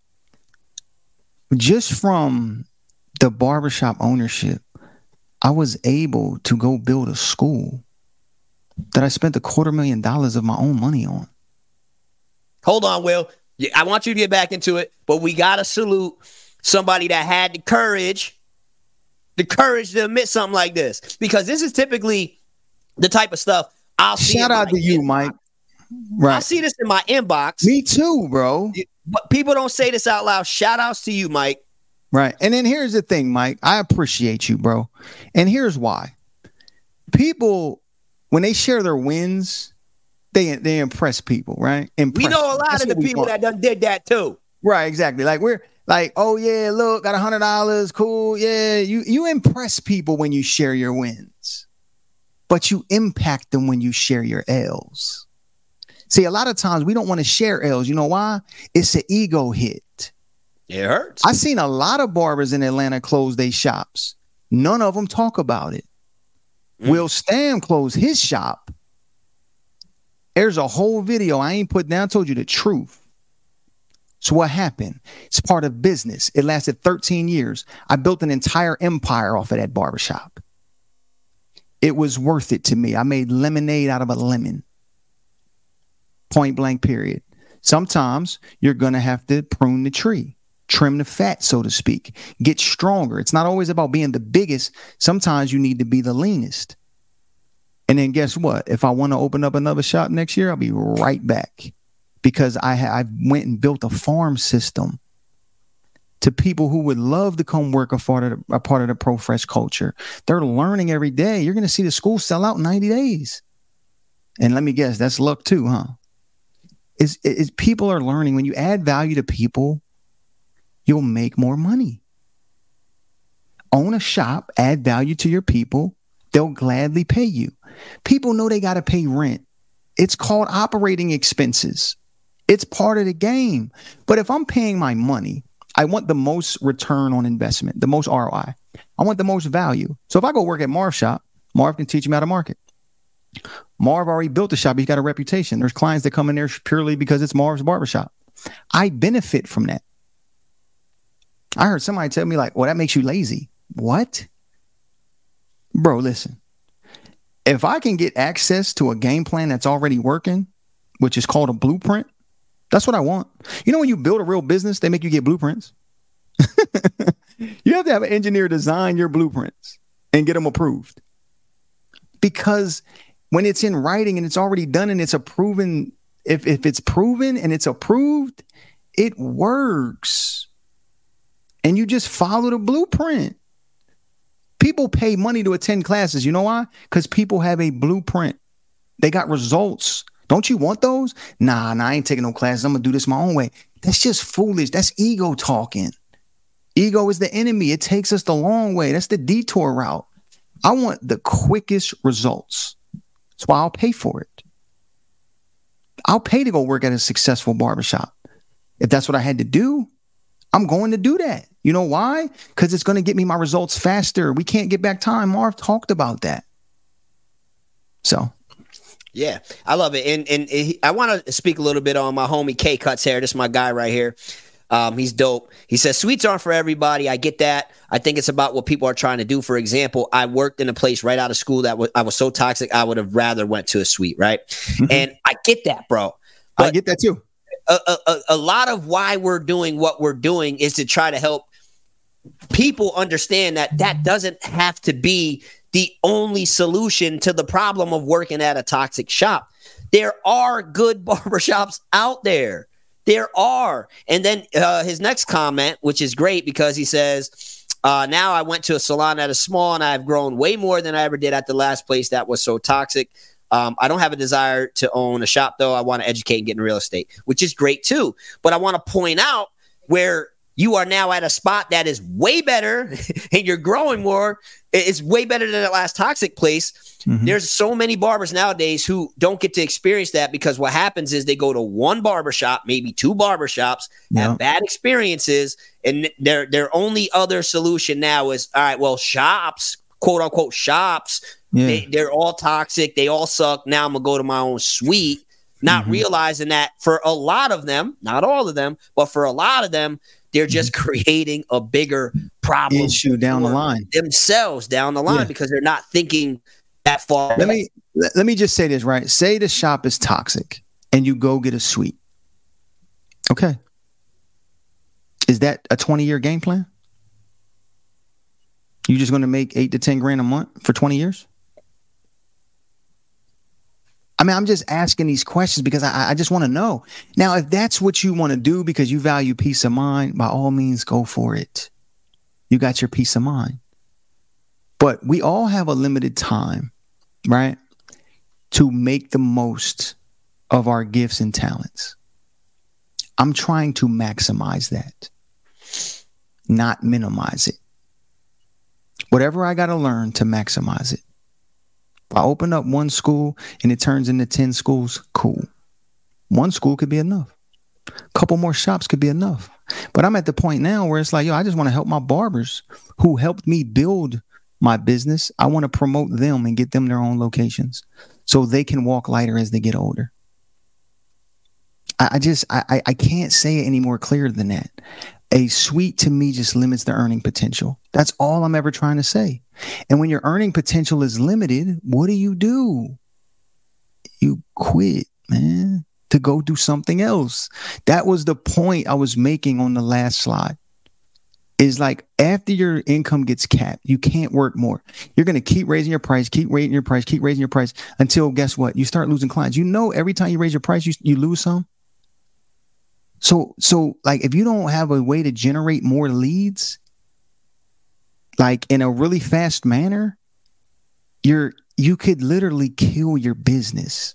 just from the barbershop ownership, I was able to go build a school that I spent a quarter million dollars of my own money on. Hold on, Will. I want you to get back into it, but we got to salute somebody that had the courage the courage to admit something like this because this is typically the type of stuff I'll see. Shout out to you, Mike. Right. I see this in my inbox. Me too, bro. But people don't say this out loud. Shout outs to you, Mike. Right. And then here's the thing, Mike. I appreciate you, bro. And here's why. People, when they share their wins, they they impress people, right? Impress we know a lot That's of the people want. that done did that too. Right, exactly. Like we're like, oh yeah, look, got a hundred dollars, cool. Yeah, you you impress people when you share your wins, but you impact them when you share your L's. See, a lot of times we don't want to share L's. You know why? It's an ego hit. It hurts. I've seen a lot of barbers in Atlanta close their shops. None of them talk about it. Mm. Will Stamm closed his shop. There's a whole video I ain't put down, told you the truth. So what happened? It's part of business. It lasted 13 years. I built an entire empire off of that barbershop. It was worth it to me. I made lemonade out of a lemon. Point blank, period. Sometimes you're going to have to prune the tree, trim the fat, so to speak, get stronger. It's not always about being the biggest. Sometimes you need to be the leanest. And then guess what? If I want to open up another shop next year, I'll be right back because I ha- I went and built a farm system to people who would love to come work a part of the, a part of the pro fresh culture. They're learning every day. You're going to see the school sell out in 90 days. And let me guess, that's luck too, huh? Is is people are learning when you add value to people, you'll make more money. Own a shop, add value to your people, they'll gladly pay you. People know they got to pay rent. It's called operating expenses. It's part of the game. But if I'm paying my money, I want the most return on investment, the most ROI. I want the most value. So if I go work at Marv's shop, Marv can teach me how to market. Marv already built the shop. He's got a reputation. There's clients that come in there purely because it's Marv's barbershop. I benefit from that. I heard somebody tell me, like, well, that makes you lazy. What? Bro, listen. If I can get access to a game plan that's already working, which is called a blueprint, that's what I want. You know, when you build a real business, they make you get blueprints. you have to have an engineer design your blueprints and get them approved. Because when it's in writing and it's already done and it's a proven, if, if it's proven and it's approved, it works. And you just follow the blueprint. People pay money to attend classes. You know why? Because people have a blueprint. They got results. Don't you want those? Nah, nah, I ain't taking no classes. I'm gonna do this my own way. That's just foolish. That's ego talking. Ego is the enemy. It takes us the long way. That's the detour route. I want the quickest results. That's why I'll pay for it. I'll pay to go work at a successful barbershop. If that's what I had to do, I'm going to do that. You know why? Because it's going to get me my results faster. We can't get back time. Marv talked about that. So yeah, I love it, and and I want to speak a little bit on my homie K Cuts here. This is my guy right here. Um, he's dope. He says suites aren't for everybody. I get that. I think it's about what people are trying to do. For example, I worked in a place right out of school that w- I was so toxic. I would have rather went to a suite, right? and I get that, bro. But I get that too. A, a, a lot of why we're doing what we're doing is to try to help people understand that that doesn't have to be the only solution to the problem of working at a toxic shop. There are good barbershops out there. There are. And then uh, his next comment, which is great because he says, uh, now I went to a salon at a small and I've grown way more than I ever did at the last place that was so toxic. Um, I don't have a desire to own a shop though. I want to educate and get in real estate, which is great too. But I want to point out where you are now at a spot that is way better and you're growing more. It's way better than that last toxic place. Mm-hmm. There's so many barbers nowadays who don't get to experience that because what happens is they go to one barbershop, maybe two barbershops, yeah. have bad experiences, and their their only other solution now is all right, well, shops, quote unquote shops, yeah. they, they're all toxic, they all suck. Now I'm gonna go to my own suite not mm-hmm. realizing that for a lot of them, not all of them, but for a lot of them, they're just mm-hmm. creating a bigger problem issue down the line themselves down the line yeah. because they're not thinking that far. Let me let me just say this right. Say the shop is toxic and you go get a suite. Okay. Is that a 20 year game plan? You're just going to make eight to 10 grand a month for 20 years? I mean, I'm just asking these questions because I, I just want to know. Now, if that's what you want to do because you value peace of mind, by all means, go for it. You got your peace of mind. But we all have a limited time, right? To make the most of our gifts and talents. I'm trying to maximize that, not minimize it. Whatever I got to learn to maximize it. If I open up one school and it turns into 10 schools, cool. One school could be enough. A couple more shops could be enough. But I'm at the point now where it's like, yo, I just want to help my barbers who helped me build my business. I want to promote them and get them their own locations so they can walk lighter as they get older. I, I just I I can't say it any more clear than that. A suite to me just limits the earning potential. That's all I'm ever trying to say. And when your earning potential is limited, what do you do? You quit, man, to go do something else. That was the point I was making on the last slide. Is like after your income gets capped, you can't work more. You're going to keep raising your price, keep raising your price, keep raising your price until guess what? You start losing clients. You know, every time you raise your price, you, you lose some. So so like if you don't have a way to generate more leads like in a really fast manner, you're you could literally kill your business.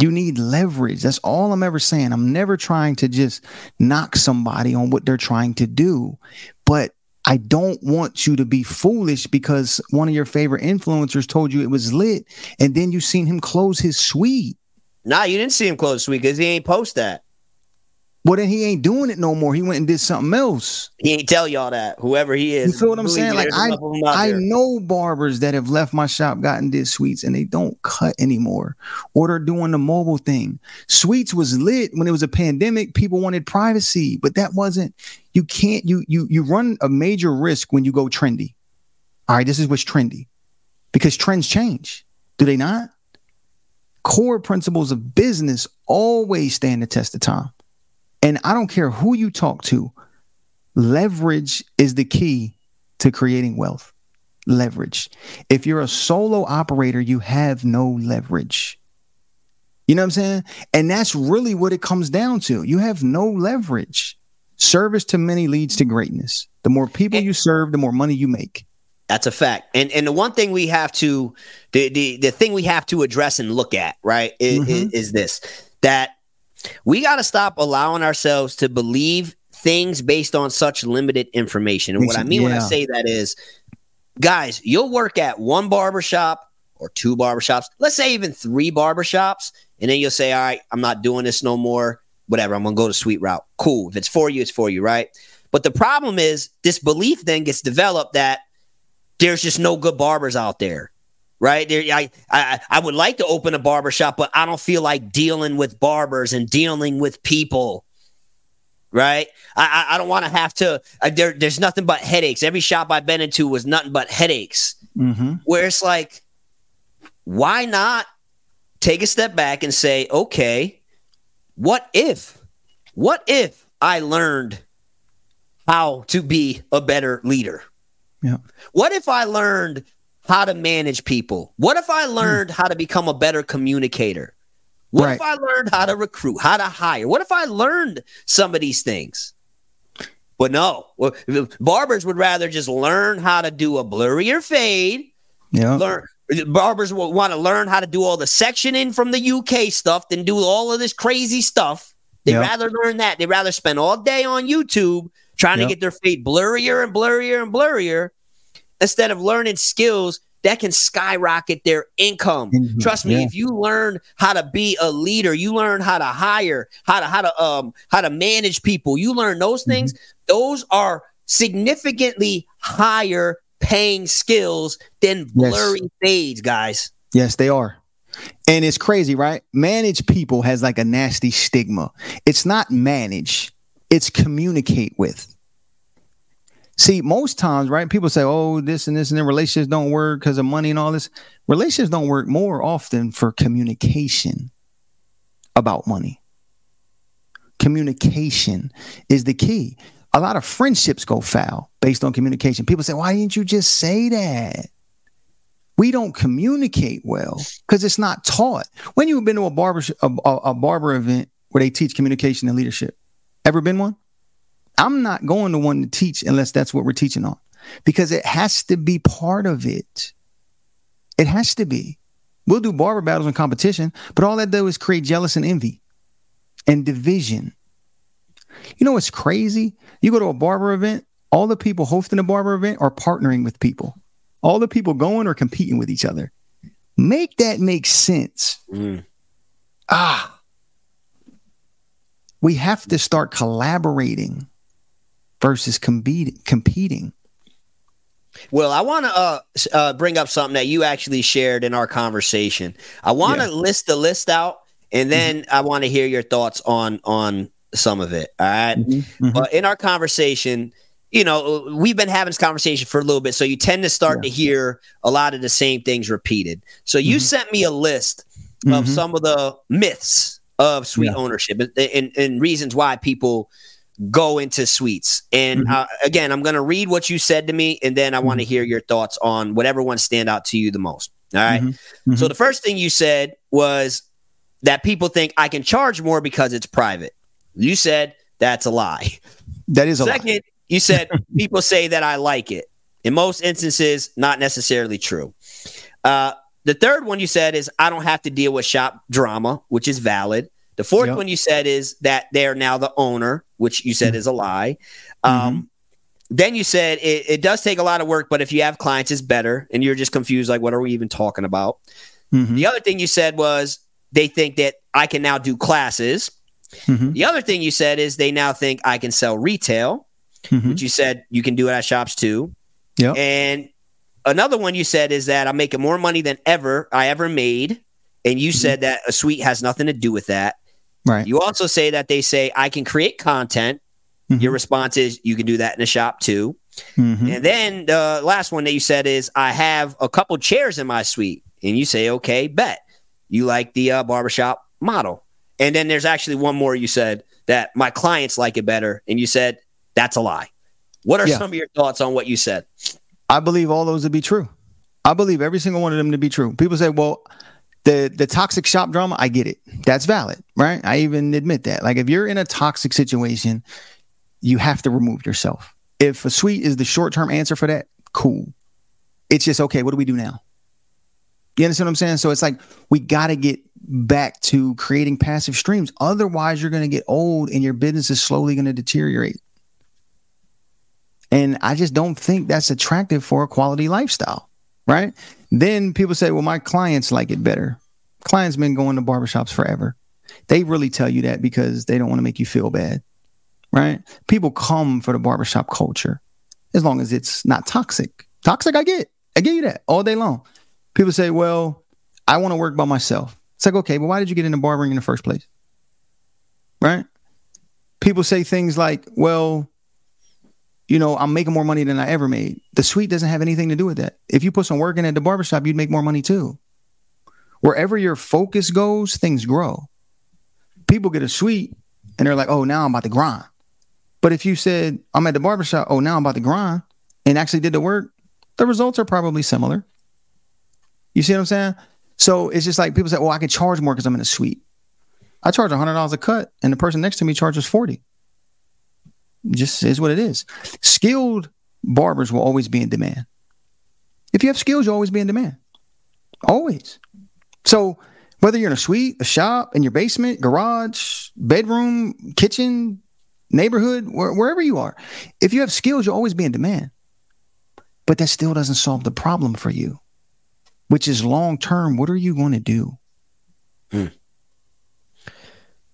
You need leverage. That's all I'm ever saying. I'm never trying to just knock somebody on what they're trying to do, but I don't want you to be foolish because one of your favorite influencers told you it was lit and then you seen him close his suite. Nah, you didn't see him close suite because he ain't post that. Well, then he ain't doing it no more. He went and did something else. He ain't tell y'all that. Whoever he is, you feel what I'm saying? Like I, I know barbers that have left my shop, gotten did suites, and they don't cut anymore, or they're doing the mobile thing. Suites was lit when it was a pandemic. People wanted privacy, but that wasn't. You can't. You you you run a major risk when you go trendy. All right, this is what's trendy, because trends change. Do they not? Core principles of business always stand the test of time. And I don't care who you talk to, leverage is the key to creating wealth. Leverage. If you're a solo operator, you have no leverage. You know what I'm saying? And that's really what it comes down to. You have no leverage. Service to many leads to greatness. The more people you serve, the more money you make. That's a fact. And and the one thing we have to the the, the thing we have to address and look at, right, is, mm-hmm. is, is this that we got to stop allowing ourselves to believe things based on such limited information. And what I mean yeah. when I say that is, guys, you'll work at one barbershop or two barbershops, let's say even three barbershops, and then you'll say, all right, I'm not doing this no more. Whatever, I'm going to go to suite route. Cool. If it's for you, it's for you, right? But the problem is this belief then gets developed that there's just no good barbers out there right? There, I, I, I would like to open a barber shop, but I don't feel like dealing with barbers and dealing with people. Right? I, I, I don't want to have to. Uh, there, there's nothing but headaches. Every shop I've been into was nothing but headaches. Mm-hmm. Where it's like, why not take a step back and say, okay, what if, what if I learned how to be a better leader? Yeah. What if I learned how to manage people? What if I hmm. learned how to become a better communicator? What right. if I learned how to recruit, how to hire? What if I learned some of these things? But no, barbers would rather just learn how to do a blurrier fade. Yeah. Learn barbers will want to learn how to do all the sectioning from the UK stuff than do all of this crazy stuff. They'd yep. rather learn that. They'd rather spend all day on YouTube trying yep. to get their fade blurrier and blurrier and blurrier instead of learning skills that can skyrocket their income. Mm-hmm. Trust me, yeah. if you learn how to be a leader, you learn how to hire, how to how to um how to manage people, you learn those mm-hmm. things, those are significantly higher paying skills than blurry yes. fades, guys. Yes, they are. And it's crazy, right? Manage people has like a nasty stigma. It's not manage, it's communicate with. See, most times, right? People say, "Oh, this and this and then relationships don't work because of money and all this." Relationships don't work more often for communication about money. Communication is the key. A lot of friendships go foul based on communication. People say, "Why didn't you just say that?" we don't communicate well because it's not taught. When you've been to a barber a, a, a barber event where they teach communication and leadership, ever been one? I'm not going to one to teach unless that's what we're teaching on because it has to be part of it. It has to be. We'll do barber battles and competition, but all that does is create jealous and envy and division. You know what's crazy? You go to a barber event, all the people hosting a barber event are partnering with people. All the people going are competing with each other. Make that make sense. Mm. Ah. We have to start collaborating versus competing. Well, I want to uh, uh, bring up something that you actually shared in our conversation. I want to yeah. list the list out, and then mm-hmm. I want to hear your thoughts on on some of it. All right? mm-hmm. Mm-hmm. But in our conversation, you know, we've been having this conversation for a little bit, so you tend to start yeah. to hear a lot of the same things repeated. So you mm-hmm. sent me a list of mm-hmm. some of the myths of suite yeah. ownership and, and, and reasons why people go into suites. And mm-hmm. uh, again, I'm going to read what you said to me, and then I want to mm-hmm. hear your thoughts on whatever ones stand out to you the most. All right? mm-hmm. mm-hmm. So the first thing you said was that people think I can charge more because it's private. You said that's a lie. That is a Second, lie. you said people say that I like it. In most instances, not necessarily true. Uh, the third one you said is I don't have to deal with shop drama, which is valid. The fourth yep. one you said is that they're now the owner, which you said mm-hmm. is a lie. Um, mm-hmm. Then you said it, it, does take a lot of work, but if you have clients, it's better. And you're just confused, like, what are we even talking about? Mm-hmm. The other thing you said was they think that I can now do classes. Mm-hmm. The other thing you said is they now think I can sell retail, mm-hmm. which you said you can do it at shops too. Yeah. And another one you said is that I'm making more money than ever I ever made. And you mm-hmm. said that a suite has nothing to do with that. Right. You also say that they say I can create content. Mm-hmm. Your response is you can do that in the shop too. Mm-hmm. And then the last one that you said is I have a couple chairs in my suite. And you say, okay, bet. You like the uh, barbershop model. And then there's actually one more you said that my clients like it better. And you said that's a lie. What are yeah. some of your thoughts on what you said? I believe all those to be true. I believe every single one of them to be true. People say, well, the the toxic shop drama, I get it. That's valid, right? I even admit that. Like if you're in a toxic situation, you have to remove yourself. If a suite is the short term answer for that, cool. It's just okay. What do we do now? You understand what I'm saying? So it's like we got to get back to creating passive streams. Otherwise, you're going to get old and your business is slowly going to deteriorate. And I just don't think that's attractive for a quality lifestyle, right? Then people say, well, my clients like it better. Clients been going to barbershops forever. They really tell you that because they don't want to make you feel bad, right? People come for the barbershop culture as long as it's not toxic. Toxic, I get. I get you that all day long. People say, well, I want to work by myself. It's like, okay, but why did you get into barbering in the first place? Right? People say things like, well, you know, I'm making more money than I ever made. The suite doesn't have anything to do with that. If you put some work in at the barbershop, you'd make more money too. Wherever your focus goes, things grow. People get a suite and they're like, oh, now I'm about to grind. But if you said, I'm at the barbershop, oh, now I'm about to grind and actually did the work, the results are probably similar. You see what I'm saying? So it's just like people say, well, I can charge more because I'm in a suite. I charge $100 a cut and the person next to me charges 40 just is what it is. Skilled barbers will always be in demand. If you have skills, you'll always be in demand. Always. So whether you're in a suite, a shop, in your basement, garage, bedroom, kitchen, neighborhood, wh- wherever you are, if you have skills, you'll always be in demand. But that still doesn't solve the problem for you, which is long term. What are you going to do? Hmm.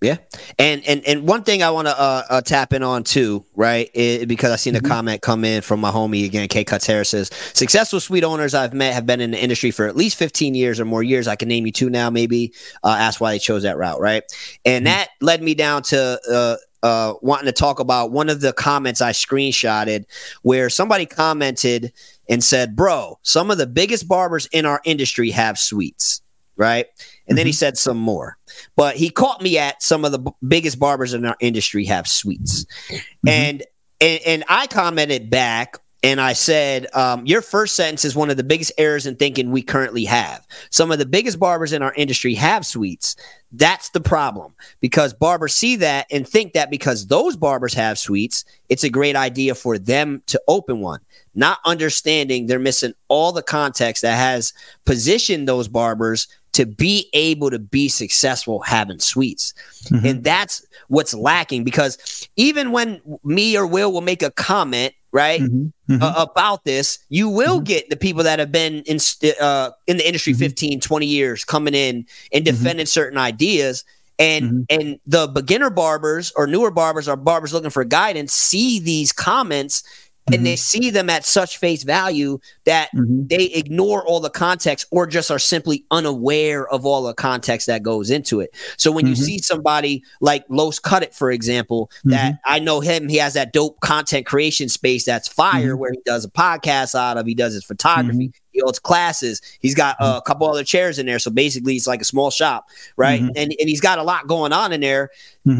Yeah, and and and one thing I want to uh, uh, tap in on too, right? It, because I seen mm-hmm. a comment come in from my homie again, K Cuts Harris says successful suite owners I've met have been in the industry for at least fifteen years or more years. I can name you two now, maybe. Uh, ask why they chose that route, right? And mm-hmm. that led me down to uh, uh, wanting to talk about one of the comments I screenshotted where somebody commented and said, "Bro, some of the biggest barbers in our industry have suites." right? And mm-hmm. then he mm-hmm. said some more. But he caught me at some of the b- biggest barbers in our industry have suites. Mm-hmm. And, and and I commented back and I said, um, Your first sentence is one of the biggest errors in thinking we currently have. Some of the biggest barbers in our industry have suites. That's the problem because barbers see that and think that because those barbers have suites, it's a great idea for them to open one, not understanding they're missing all the context that has positioned those barbers to be able to be successful having suites. Mm-hmm. And that's what's lacking because even when me or Will will make a comment, right, mm-hmm. Mm-hmm. Uh, about this, you will mm-hmm. get the people that have been in, uh, in the industry mm-hmm. 15, 20 years coming in and mm-hmm. defending certain ideas. And and the beginner barbers or newer barbers or barbers looking for guidance see these comments and mm-hmm. they see them at such face value that mm-hmm. they ignore all the context or just are simply unaware of all the context that goes into it. So when mm-hmm. you see somebody like Los Cut It, for example, that mm-hmm. I know him, he has that dope content creation space that's fire mm-hmm. where he does a podcast out of, he does his photography, mm-hmm. he holds classes, he's got uh, a couple other chairs in there. So basically, it's like a small shop, right? And, and he's got a lot going on in there.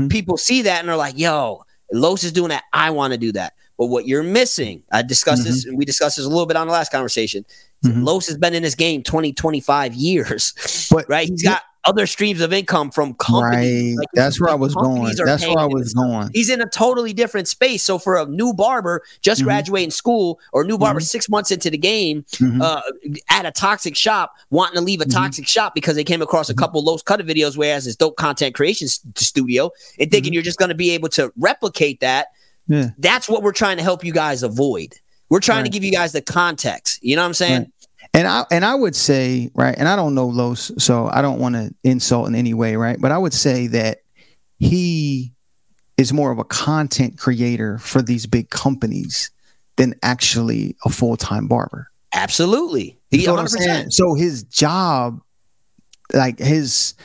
People see that and they're like, yo, Los is doing that. I want to do that. But what you're missing, I discussed mm-hmm. this, and we discussed this a little bit on the last conversation. Mm-hmm. Los has been in this game 20, 25 years, but, right? He's got other streams of income from companies. Right. Like, That's where I was going. That's where I was going. He's in a totally different space. So for a new barber just mm-hmm. graduating school or new barber mm-hmm. six months into the game mm-hmm. uh, at a toxic shop, wanting to leave a mm-hmm. toxic shop because they came across a mm-hmm. couple Los cutter videos where has this dope content creation studio and thinking mm-hmm. you're just going to be able to replicate that – yeah. That's what we're trying to help you guys avoid. We're trying right. to give you guys the context. You know what I'm saying? Right. And I and I would say, right, and I don't know Los, so I don't want to insult in any way, right? But I would say that he is more of a content creator for these big companies than actually a full-time barber. Absolutely. He, so his job, like his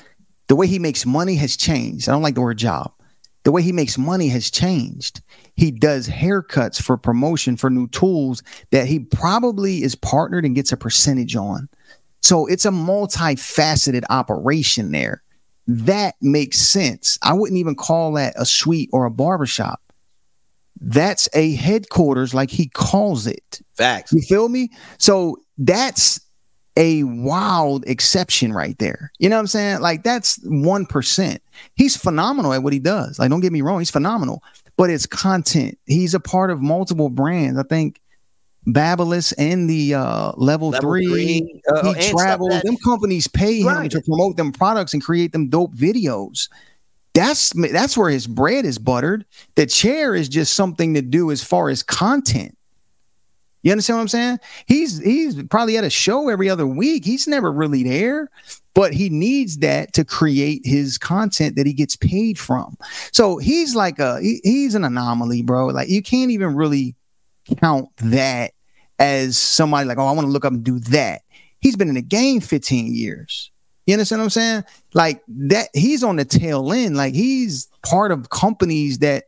the way he makes money has changed. I don't like the word job. The way he makes money has changed he does haircuts for promotion for new tools that he probably is partnered and gets a percentage on. So it's a multifaceted operation there. That makes sense. I wouldn't even call that a suite or a barbershop. That's a headquarters, like he calls it. Facts. You feel me? So that's a wild exception right there. You know what I'm saying? Like that's 1%. He's phenomenal at what he does. Like, don't get me wrong, he's phenomenal but it's content. He's a part of multiple brands. I think Babyliss and the uh, level, level three, three uh, he travels. Them companies pay him right. to promote them products and create them dope videos. That's that's where his bread is buttered. The chair is just something to do as far as content. You understand what I'm saying? He's he's probably at a show every other week. He's never really there but he needs that to create his content that he gets paid from. So he's like a he, he's an anomaly, bro. Like you can't even really count that as somebody like, oh, I want to look up and do that. He's been in the game 15 years. You understand what I'm saying? Like that he's on the tail end. Like he's part of companies that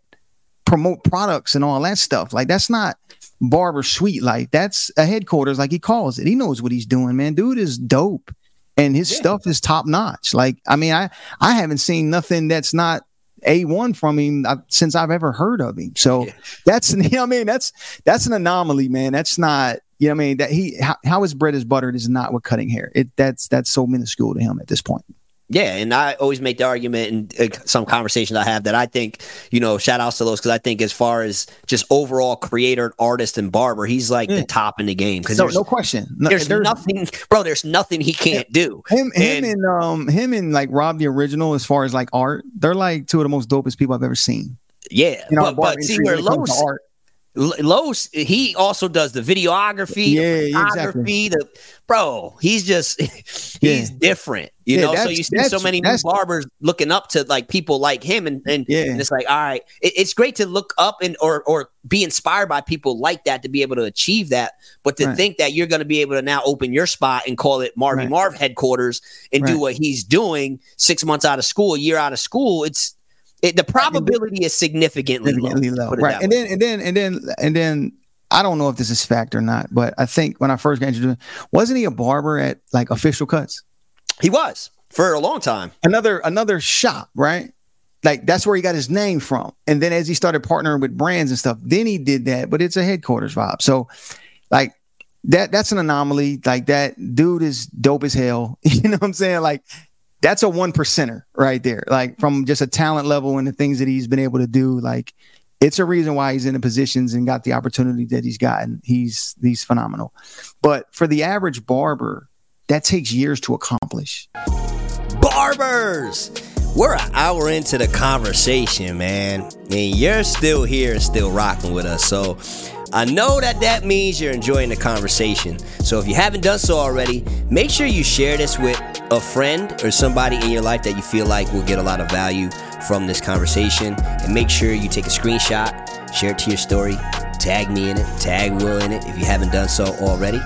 promote products and all that stuff. Like that's not barber suite life. That's a headquarters, like he calls it. He knows what he's doing, man. Dude is dope and his yeah. stuff is top notch. Like, I mean, I I haven't seen nothing that's not a one from him uh, since I've ever heard of him. So yeah. that's you know, I mean, that's that's an anomaly, man. That's not you know, I mean, that he how, how his bread is buttered is not with cutting hair. It that's that's so minuscule to him at this point. Yeah, and I always make the argument in uh, some conversations I have that I think, you know, shout outs to those because I think as far as just overall creator, artist, and barber, he's like the top in the game. Because no, no question, no, there's, there's, nothing, bro. There's nothing he can't do. Him, and, him, and um, him and like Rob the original, as far as like art, they're like two of the most dopest people I've ever seen. Yeah, you know, but, but see where Los, Los, he also does the videography, yeah, the photography, exactly. the bro. He's just he's yeah. different, you yeah, know. So you see so many new barbers looking up to like people like him, and and, yeah. and it's like, all right, it, it's great to look up and or or be inspired by people like that to be able to achieve that. But to right. think that you're going to be able to now open your spot and call it Marvy right. Marv headquarters and right. do what he's doing six months out of school, a year out of school, it's it, the probability is significantly, significantly low. low. Right. And then and then and then and then I don't know if this is fact or not, but I think when I first got introduced, wasn't he a barber at like official cuts? He was for a long time. Another another shop, right? like that's where he got his name from. And then as he started partnering with brands and stuff, then he did that, but it's a headquarters vibe. So like that that's an anomaly. Like that dude is dope as hell. You know what I'm saying? Like that's a one percenter right there. Like from just a talent level and the things that he's been able to do. Like it's a reason why he's in the positions and got the opportunity that he's gotten. He's he's phenomenal. But for the average barber, that takes years to accomplish. Barbers! We're an hour into the conversation, man, and you're still here and still rocking with us. So I know that that means you're enjoying the conversation. So if you haven't done so already, make sure you share this with a friend or somebody in your life that you feel like will get a lot of value from this conversation. And make sure you take a screenshot, share it to your story, tag me in it, tag Will in it if you haven't done so already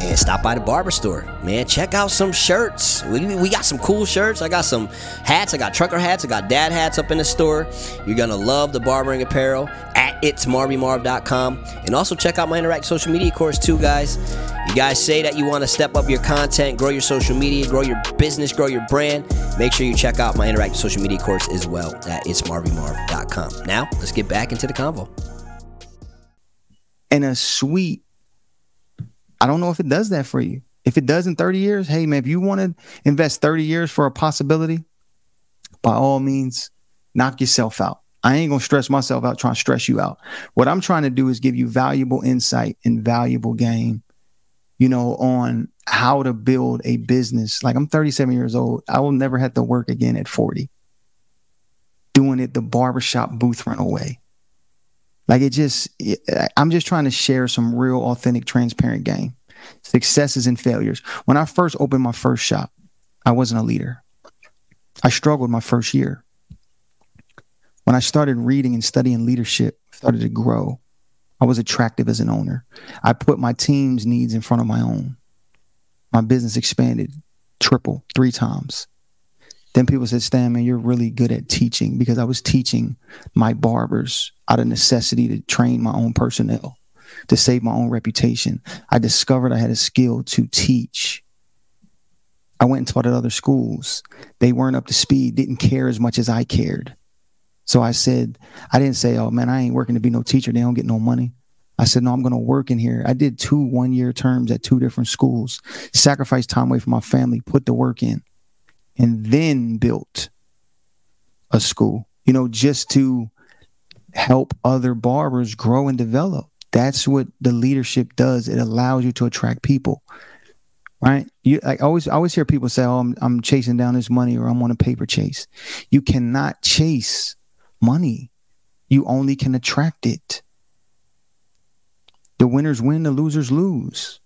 and stop by the barber store, man. Check out some shirts. We, we got some cool shirts. I got some hats. I got trucker hats. I got dad hats up in the store. You're gonna love the barbering apparel at itsmarvymarv.com. And also check out my Interact social media course too, guys. You guys say that you want to step up your content, grow your social media, grow your business, grow your brand. Make sure you check out my interactive social media course as well at itsmarvymarv.com. Now, let's get back into the convo. And a suite I don't know if it does that for you. If it does in 30 years, hey man, if you want to invest 30 years for a possibility, by all means, knock yourself out. I ain't gonna stress myself out trying to stress you out. What I'm trying to do is give you valuable insight and valuable game, you know, on how to build a business. Like I'm 37 years old. I will never have to work again at 40. Doing it the barbershop booth rental way. Like it just, I'm just trying to share some real, authentic, transparent game, successes and failures. When I first opened my first shop, I wasn't a leader. I struggled my first year. When I started reading and studying leadership, started to grow. I was attractive as an owner. I put my team's needs in front of my own. My business expanded triple, three times. Then people said, Stamm, man, you're really good at teaching because I was teaching my barbers out of necessity to train my own personnel, to save my own reputation. I discovered I had a skill to teach. I went and taught at other schools. They weren't up to speed, didn't care as much as I cared. So I said, I didn't say, oh man, I ain't working to be no teacher. They don't get no money. I said, no, I'm going to work in here. I did two one year terms at two different schools, sacrificed time away from my family, put the work in and then built a school, you know, just to help other barbers grow and develop. That's what the leadership does. It allows you to attract people. Right? You I always I always hear people say, Oh, I'm I'm chasing down this money or I'm on a paper chase. You cannot chase money. You only can attract it. The winners win, the losers lose.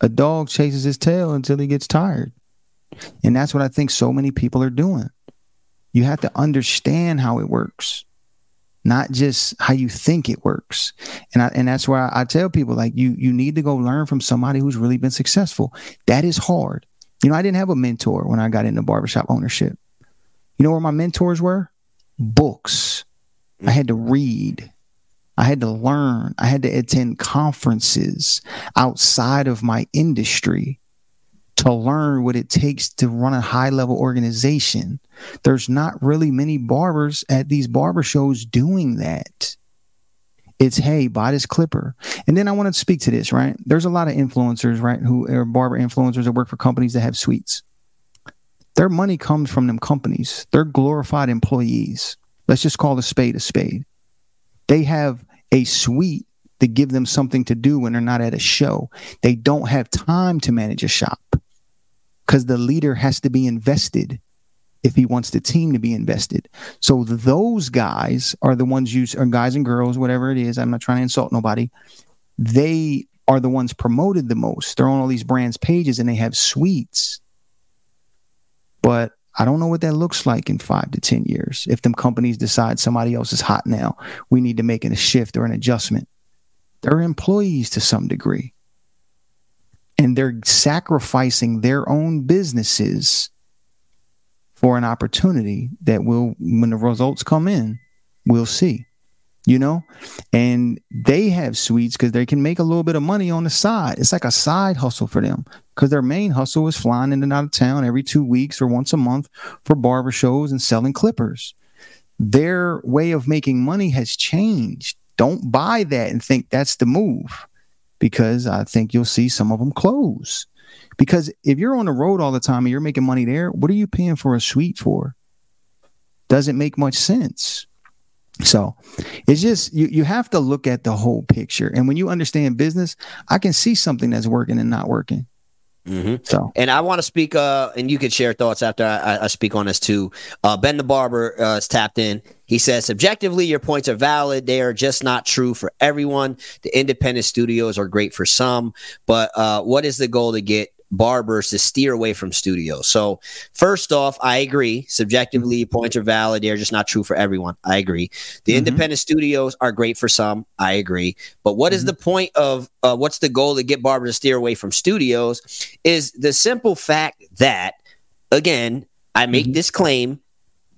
A dog chases his tail until he gets tired. And that's what I think so many people are doing. You have to understand how it works, not just how you think it works. And I, and that's why I tell people like you you need to go learn from somebody who's really been successful. That is hard. You know, I didn't have a mentor when I got into barbershop ownership. You know where my mentors were? Books. I had to read. I had to learn. I had to attend conferences outside of my industry to learn what it takes to run a high level organization. There's not really many barbers at these barber shows doing that. It's hey, buy this clipper. And then I want to speak to this, right? There's a lot of influencers, right, who are barber influencers that work for companies that have suites. Their money comes from them companies. They're glorified employees. Let's just call a spade a spade. They have a suite to give them something to do when they're not at a show. They don't have time to manage a shop because the leader has to be invested if he wants the team to be invested. So those guys are the ones you or guys and girls, whatever it is. I'm not trying to insult nobody. They are the ones promoted the most. They're on all these brands' pages and they have suites. But I don't know what that looks like in five to 10 years. If them companies decide somebody else is hot now, we need to make a shift or an adjustment. They're employees to some degree and they're sacrificing their own businesses for an opportunity that will when the results come in we'll see you know? And they have suites because they can make a little bit of money on the side. It's like a side hustle for them because their main hustle is flying in and out of town every two weeks or once a month for barber shows and selling clippers. Their way of making money has changed. Don't buy that and think that's the move because I think you'll see some of them close. Because if you're on the road all the time and you're making money there, what are you paying for a suite for? Doesn't make much sense. So it's just you you have to look at the whole picture. And when you understand business, I can see something that's working and not working. Mm-hmm. So, and I want to speak, uh, and you can share thoughts after I, I speak on this too. Uh, ben the barber uh, is tapped in. He says, subjectively, your points are valid. They are just not true for everyone. The independent studios are great for some, but uh, what is the goal to get barbers to steer away from studios. So, first off, I agree. Subjectively, points are valid. They're just not true for everyone. I agree. The mm-hmm. independent studios are great for some. I agree. But what mm-hmm. is the point of uh, what's the goal to get barbers to steer away from studios? Is the simple fact that, again, I make mm-hmm. this claim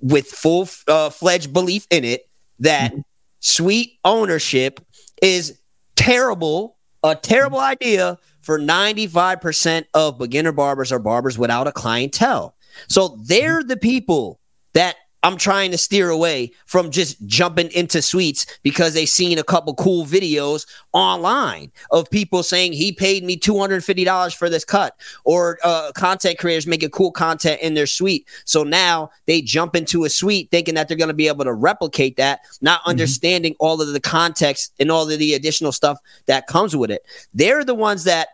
with full uh, fledged belief in it that mm-hmm. suite ownership is terrible, a terrible idea for 95% of beginner barbers are barbers without a clientele. So they're the people that I'm trying to steer away from just jumping into suites because they seen a couple cool videos online of people saying he paid me $250 for this cut or uh, content creators making cool content in their suite. So now they jump into a suite thinking that they're going to be able to replicate that, not mm-hmm. understanding all of the context and all of the additional stuff that comes with it. They're the ones that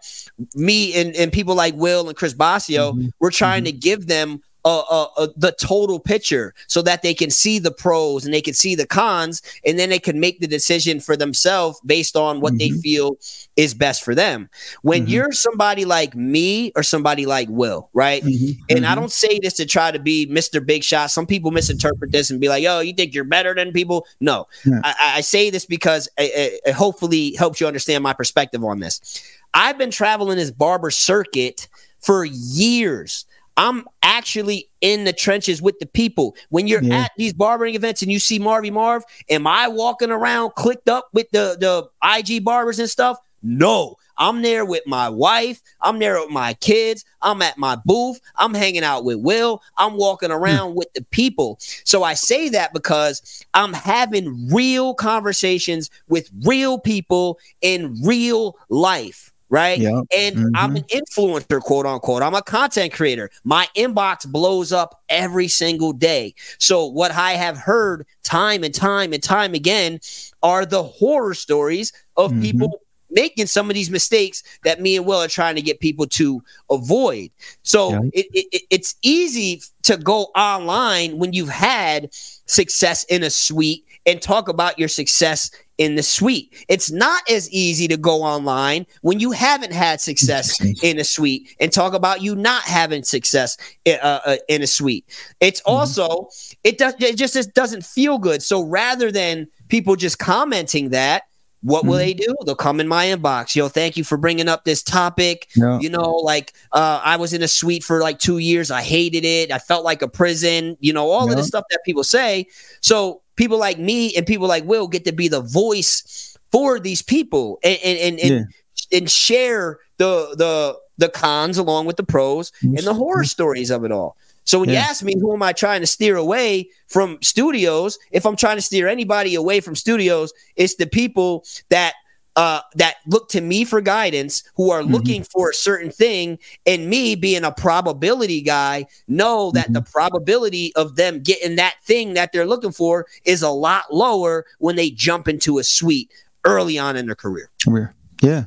me and, and people like Will and Chris Basio, mm-hmm. we're trying mm-hmm. to give them uh, uh, uh, the total picture so that they can see the pros and they can see the cons and then they can make the decision for themselves based on what mm-hmm. they feel is best for them. When mm-hmm. you're somebody like me or somebody like Will, right? Mm-hmm. And I mm-hmm. don't say this to try to be Mr. Big Shot. Some people misinterpret this and be like, "Oh, you think you're better than people?" No, yeah. I, I, say this because it, it hopefully helps you understand my perspective on this. I've been traveling this barber circuit for years. I'm actually in the trenches with the people. When you're yeah. at these barbering events and you see Marvy Marv, am I walking around clicked up with the, the IG barbers and stuff? No. I'm there with my wife. I'm there with my kids. I'm at my booth. I'm hanging out with Will. I'm walking hmm. around with the people. So I say that because I'm having real conversations with real people in real life right? Yep. And mm-hmm. I'm an influencer, quote unquote. I'm a content creator. My inbox blows up every single day. So, what I have heard time and time and time again are the horror stories of mm-hmm. people making some of these mistakes that me and Will are trying to get people to avoid. So, yeah. it, it, it's easy to go online when you've had success in a suite and talk about your success in the suite. It's not as easy to go online when you haven't had success in a suite and talk about you not having success in, uh, uh, in a suite. It's mm-hmm. also it does it just it doesn't feel good. So rather than people just commenting that, what will mm-hmm. they do? They'll come in my inbox. Yo, thank you for bringing up this topic. Yeah. You know, like uh, I was in a suite for like two years. I hated it. I felt like a prison. You know, all yeah. of the stuff that people say. So people like me and people like Will get to be the voice for these people and and and, and, yeah. and share the the the cons along with the pros and the mm-hmm. horror stories of it all. So when yeah. you ask me who am I trying to steer away from studios, if I'm trying to steer anybody away from studios, it's the people that uh, that look to me for guidance, who are mm-hmm. looking for a certain thing, and me being a probability guy, know that mm-hmm. the probability of them getting that thing that they're looking for is a lot lower when they jump into a suite early on in their career. Career, yeah.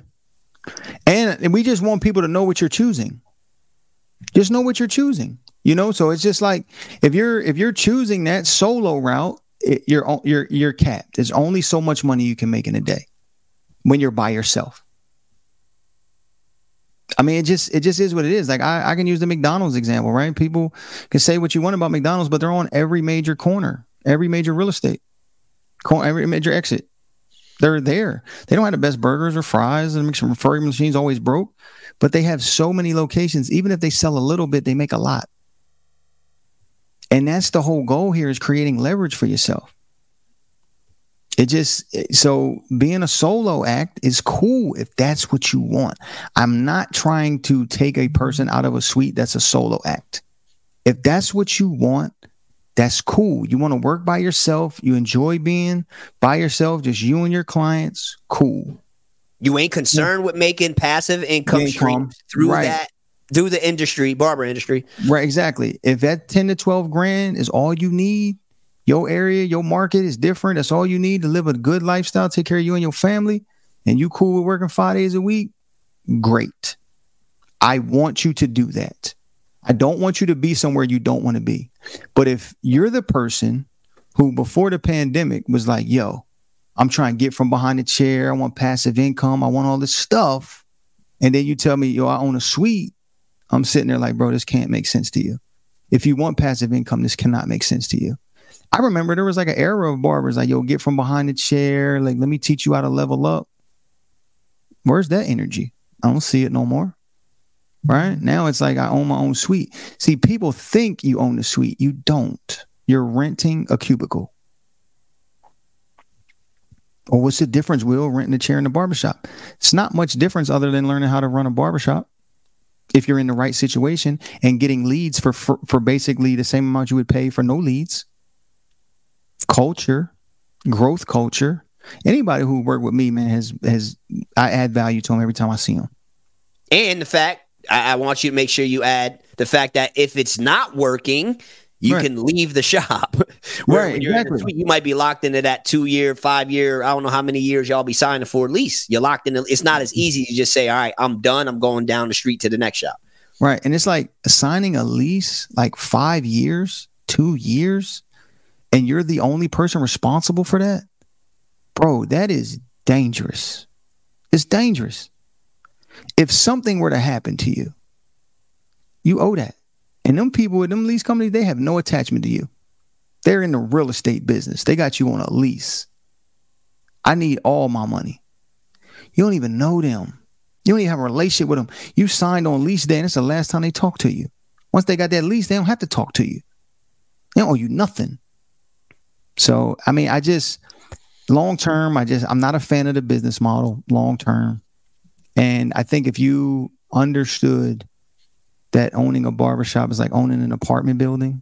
And, and we just want people to know what you're choosing. Just know what you're choosing. You know, so it's just like if you're if you're choosing that solo route, it, you're you're you're capped. There's only so much money you can make in a day when you're by yourself. I mean, it just it just is what it is. Like I, I can use the McDonald's example, right? People can say what you want about McDonald's, but they're on every major corner, every major real estate, every major exit. They're there. They don't have the best burgers or fries, and McFlurry machines always broke, but they have so many locations. Even if they sell a little bit, they make a lot. And that's the whole goal here is creating leverage for yourself. It just so being a solo act is cool if that's what you want. I'm not trying to take a person out of a suite that's a solo act. If that's what you want, That's cool. You want to work by yourself. You enjoy being by yourself, just you and your clients. Cool. You ain't concerned yeah. with making passive income, income through right. that through the industry, barber industry. Right, exactly. If that 10 to 12 grand is all you need, your area, your market is different. That's all you need to live a good lifestyle, take care of you and your family, and you cool with working five days a week, great. I want you to do that. I don't want you to be somewhere you don't want to be. But if you're the person who before the pandemic was like, yo, I'm trying to get from behind the chair, I want passive income, I want all this stuff, and then you tell me, yo, I own a suite, I'm sitting there like, bro, this can't make sense to you. If you want passive income, this cannot make sense to you. I remember there was like an era of barbers like, yo, get from behind the chair, like, let me teach you how to level up. Where's that energy? I don't see it no more. Right now, it's like I own my own suite. See, people think you own the suite. You don't. You're renting a cubicle. Or what's the difference, Will, renting a chair in the barbershop? It's not much difference other than learning how to run a barbershop if you're in the right situation and getting leads for, for, for basically the same amount you would pay for no leads. Culture, growth culture. Anybody who worked with me, man, has has I add value to them every time I see them. And the fact I, I want you to make sure you add the fact that if it's not working, you right. can leave the shop. right, exactly. Suite, you might be locked into that two year, five year, I don't know how many years y'all be signing for lease. You're locked in. It's not as easy to just say, all right, I'm done. I'm going down the street to the next shop. Right. And it's like signing a lease, like five years, two years, and you're the only person responsible for that. Bro, that is dangerous. It's dangerous. If something were to happen to you, you owe that. And them people with them lease companies, they have no attachment to you. They're in the real estate business. They got you on a lease. I need all my money. You don't even know them. You don't even have a relationship with them. You signed on lease day, and it's the last time they talk to you. Once they got that lease, they don't have to talk to you. They don't owe you nothing. So, I mean, I just long term, I just I'm not a fan of the business model long term. And I think if you understood that owning a barbershop is like owning an apartment building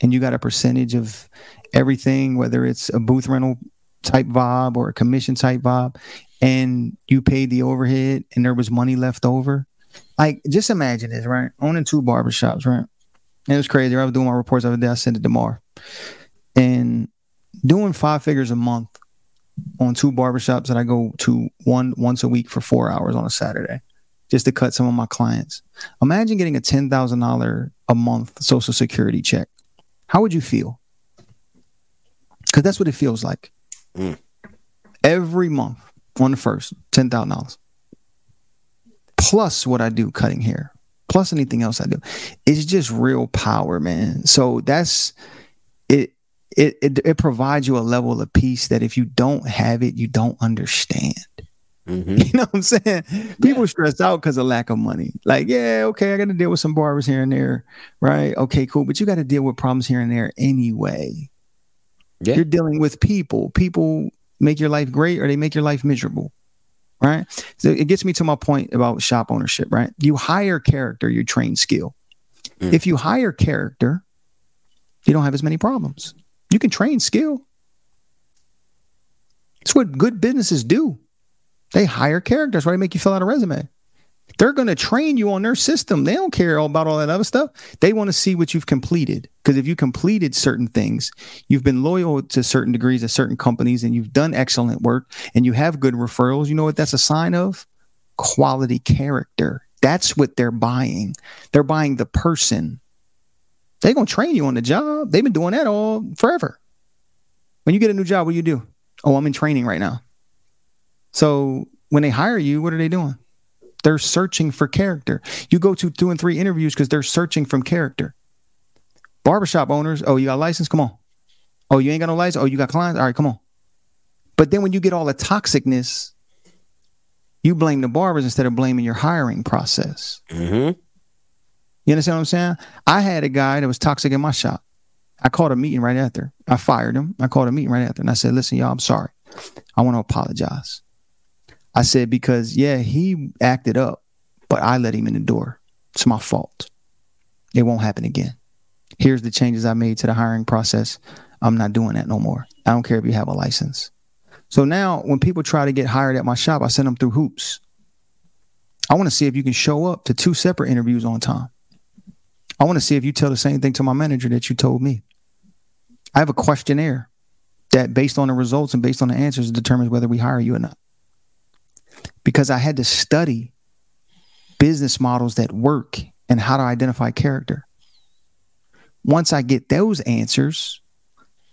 and you got a percentage of everything, whether it's a booth rental type vibe or a commission type vibe, and you paid the overhead and there was money left over. Like, just imagine this, right? Owning two barbershops, right? And it was crazy. I was doing my reports the other day. I sent it to Mar. And doing five figures a month on two barbershops that I go to one once a week for four hours on a Saturday just to cut some of my clients. Imagine getting a $10,000 a month social security check. How would you feel? Because that's what it feels like. Mm. Every month on the first, $10,000. Plus what I do cutting hair, plus anything else I do. It's just real power, man. So that's it. It, it, provides you a level of peace that if you don't have it, you don't understand. Mm-hmm. You know what I'm saying? People yeah. stress out because of lack of money. Like, yeah, okay, I got to deal with some barbers here and there, right? Okay, cool. But you got to deal with problems here and there anyway. Yeah. You're dealing with people. People make your life great or they make your life miserable, right? So it gets me to my point about shop ownership, right? You hire character, you train skill. Mm. If you hire character, you don't have as many problems. You can train skill. It's what good businesses do. They hire characters. Why they make you fill out a resume? They're going to train you on their system. They don't care about all that other stuff. They want to see what you've completed. Because if you completed certain things, you've been loyal to certain degrees at certain companies, and you've done excellent work, and you have good referrals. You know what that's a sign of? Quality character. That's what they're buying. They're buying the person. They're going to train you on the job. They've been doing that all forever. When you get a new job, what do you do? Oh, I'm in training right now. So when they hire you, what are they doing? They're searching for character. You go to two and three interviews because they're searching from character. Barbershop owners, oh, you got a license? Come on. Oh, you ain't got no license? Oh, you got clients? All right, come on. But then when you get all the toxicness, you blame the barbers instead of blaming your hiring process. Mm-hmm. You understand what I'm saying? I had a guy that was toxic in my shop. I called a meeting right after. I fired him. I called a meeting right after. And I said, listen, y'all, I'm sorry. I want to apologize. I said, because yeah, he acted up, but I let him in the door. It's my fault. It won't happen again. Here's the changes I made to the hiring process. I'm not doing that no more. I don't care if you have a license. So now when people try to get hired at my shop, I send them through hoops. I want to see if you can show up to two separate interviews on time. I want to see if you tell the same thing to my manager that you told me. I have a questionnaire that, based on the results and based on the answers, determines whether we hire you or not. Because I had to study business models that work and how to identify character. Once I get those answers,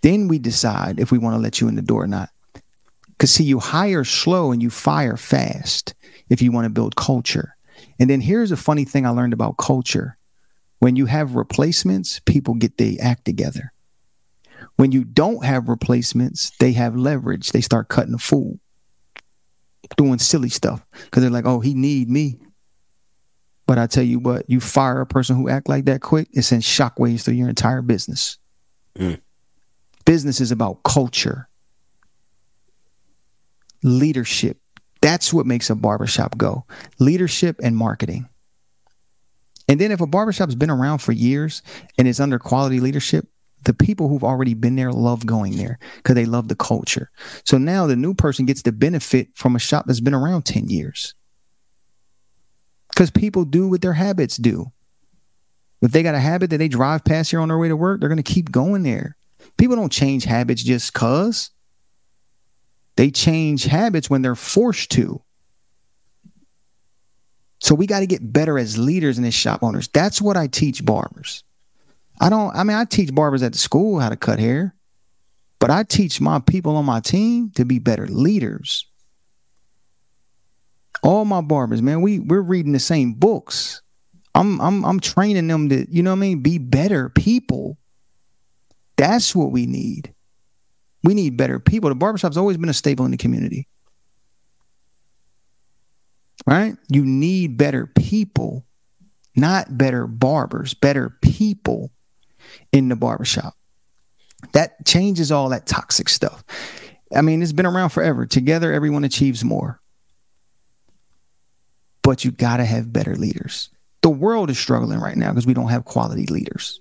then we decide if we want to let you in the door or not. Because, see, you hire slow and you fire fast if you want to build culture. And then here's a funny thing I learned about culture when you have replacements, people get the act together. When you don't have replacements, they have leverage. They start cutting the fool, doing silly stuff because they're like, "Oh, he need me." But I tell you what, you fire a person who act like that quick, it sends shockwaves through your entire business. Mm. Business is about culture, leadership. That's what makes a barbershop go. Leadership and marketing. And then if a barbershop's been around for years and it's under quality leadership, the people who've already been there love going there because they love the culture. So now the new person gets the benefit from a shop that's been around 10 years. Because people do what their habits do. If they got a habit that they drive past here on their way to work, they're going to keep going there. People don't change habits just cuz. They change habits when they're forced to. So we got to get better as leaders and as shop owners. That's what I teach barbers. I don't, I mean, I teach barbers at the school how to cut hair, but I teach my people on my team to be better leaders. All my barbers, man, we we're reading the same books. I'm I'm I'm training them to, you know what I mean, be better people. That's what we need. We need better people. The barbershop's always been a staple in the community right? You need better people, not better barbers, better people in the barbershop. That changes all that toxic stuff. I mean, it's been around forever. Together, everyone achieves more. But you got to have better leaders. The world is struggling right now because we don't have quality leaders.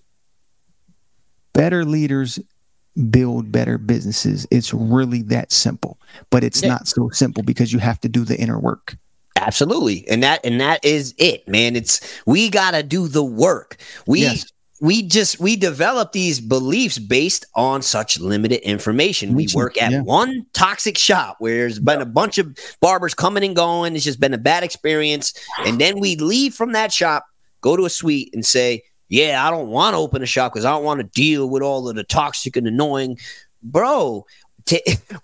Better leaders build better businesses. It's really that simple, but it's yeah. not so simple because you have to do the inner work. Absolutely. And that and that is it, man. It's we got to do the work. We yes. we just we develop these beliefs based on such limited information. We work at yeah. one toxic shop where there's been a bunch of barbers coming and going. It's just been a bad experience. And then we leave from that shop, go to a suite and say, "Yeah, I don't want to open a shop because I don't want to deal with all of the toxic and annoying." Bro, t-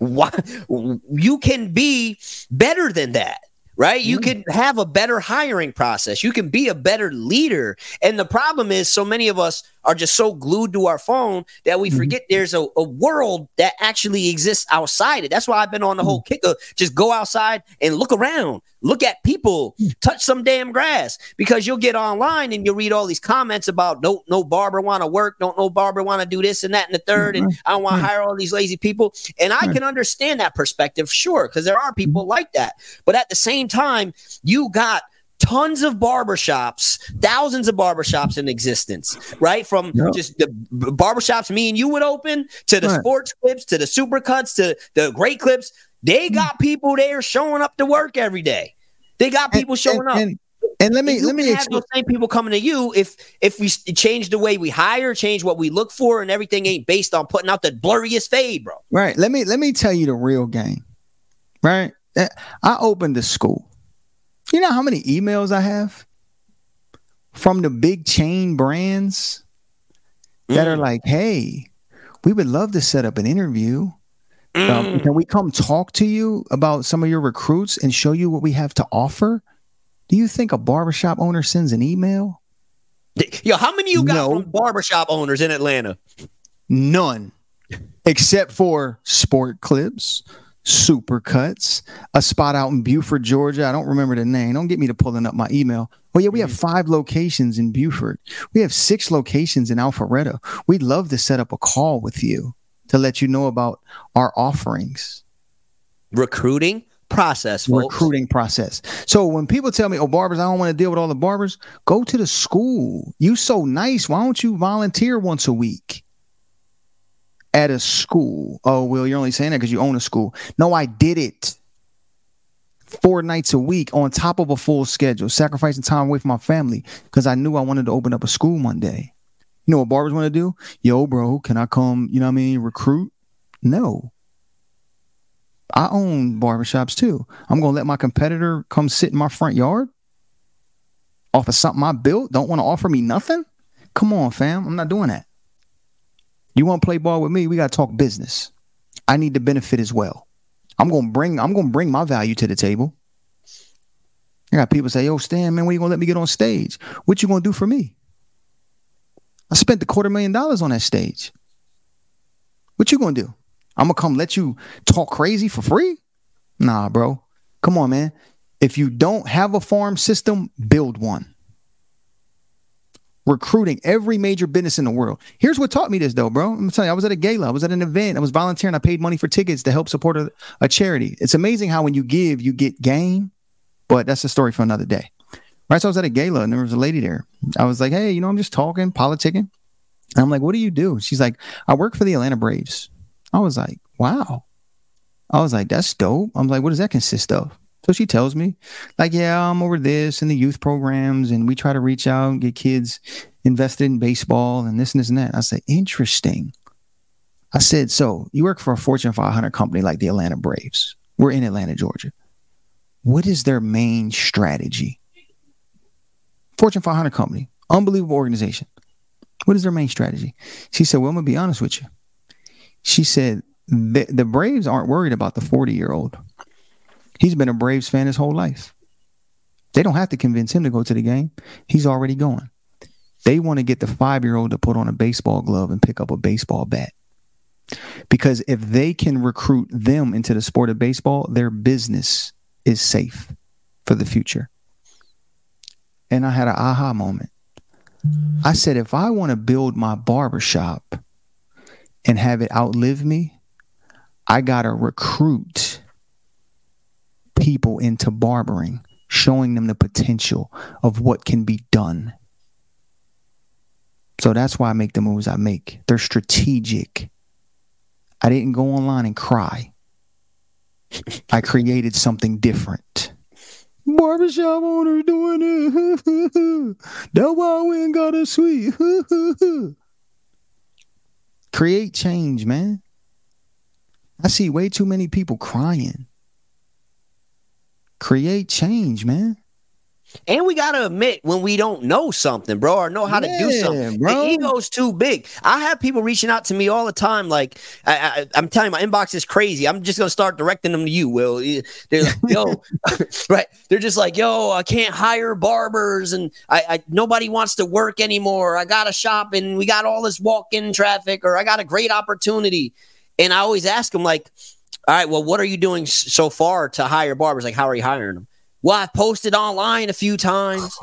you can be better than that right? You mm-hmm. can have a better hiring process. You can be a better leader. And the problem is, so many of us are just so glued to our phone that we mm-hmm. forget there's a, a, world that actually exists outside it. That's why I've been on the whole mm-hmm. kick of just go outside and look around, look at people, mm. touch some damn grass because you'll get online and you'll read all these comments about don't no barber want to work, don't no barber want to do this and that and the 3rd and I don't want to hire all these lazy people. And I can understand that perspective, sure, because there are people like that. But at the same time, you got tons of barbershops, thousands of barbershops in existence, right? From yep. just the barbershops me and you would open to the right. sports clips to the Supercuts to the great clips. They mm. got people there showing up to work every day. They got people showing and, up. And, and let me let me have those same people coming to you if if we change the way we hire, change what we look for, and everything ain't based on putting out the blurriest fade, bro. Right. Let me let me tell you the real game. Right. I opened the school. You know how many emails I have from the big chain brands that mm. are like, hey, we would love to set up an interview. Um, mm. Um, can we come talk to you about some of your recruits and show you what we have to offer? Do you think a barbershop owner sends an email? Yo, how many you got no. from barbershop owners in Atlanta? None. Except for sport clips, Supercuts, a spot out in Buford, Georgia. I don't remember the name. Don't get me to pulling up my email. Oh yeah, we have mm-hmm. five locations in Buford. We have six locations in Alpharetta. We'd love to set up a call with you to let you know about our offerings. Recruiting process, folks. recruiting process. So when people tell me, "Oh, barbers, I don't want to deal with all the barbers," go to the school. You so nice. Why don't you volunteer once a week at a school? Oh, well, you're only saying that because you own a school. No, I did it four nights a week on top of a full schedule, sacrificing time away from my family because I knew I wanted to open up a school one day. You know what barbers want to do? Yo, bro, can I come? You know what I mean? Recruit? No. I own barbershops too. I'm going to let my competitor come sit in my front yard off of something I built. Don't want to offer me nothing? Come on, fam. I'm not doing that. You want to play ball with me? We got to talk business. I need to benefit as well. I'm going to bring I'm going to bring my value to the table. I got people say, "Yo, Stamm, man, when you going to let me get on stage? What you going to do for me?" I spent a quarter million dollars on that stage. What you to do? I'm gonna come let you talk crazy for free? Nah, bro. Come on, man. If you don't have a farm system, build one. Recruiting every major business in the world. Here's what taught me this, though, bro. I'm gonna tell you, I was at a gala, I was at an event, I was volunteering, I paid money for tickets to help support a, a charity. It's amazing how when you give, you get gain, but that's a story for another day. Right. So I was at a gala and there was a lady there. I was like, hey, you know, I'm just talking, politicking. And I'm like, what do you do? She's like, I work for the Atlanta Braves. I was like, wow. I was like, that's dope. I'm like, what does that consist of? So she tells me, like, yeah, I'm over this in the youth programs, and we try to reach out and get kids invested in baseball and this and this and that. I said, interesting. I said, so you work for a Fortune 500 company like the Atlanta Braves. We're in Atlanta, Georgia. What is their main strategy? Fortune 500 company, unbelievable organization. What is their main strategy? She said, well, I'm going to be honest with you she said the, the Braves aren't worried about the 40 year old. He's been a Braves fan his whole life. They don't have to convince him to go to the game. He's already going. They want to get the five year old to put on a baseball glove and pick up a baseball bat. Because if they can recruit them into the sport of baseball, their business is safe for the future. And I had an aha moment. I said, if I want to build my barbershop and have it outlive me, I got to recruit people into barbering, showing them the potential of what can be done. So that's why I make the moves I make. They're strategic. I didn't go online and cry. I created something different. Barbershop owner doing it. That's why we ain't got a suite. Create change, man. I see way too many people crying. Create change, man. And we gotta admit when we don't know something, bro, or know how yeah, to do something. Bro. The ego's too big. I have people reaching out to me all the time. Like I, am telling you, my inbox is crazy. I'm just gonna start directing them to you. Will eh, they're like, yo, right? They're just like, yo, I can't hire barbers, and I, I nobody wants to work anymore. I got a shop, and we got all this walk-in traffic, or I got a great opportunity. And I always ask them, like, all right, well, what are you doing so far to hire barbers? Like, how are you hiring them? Well, I've posted online a few times.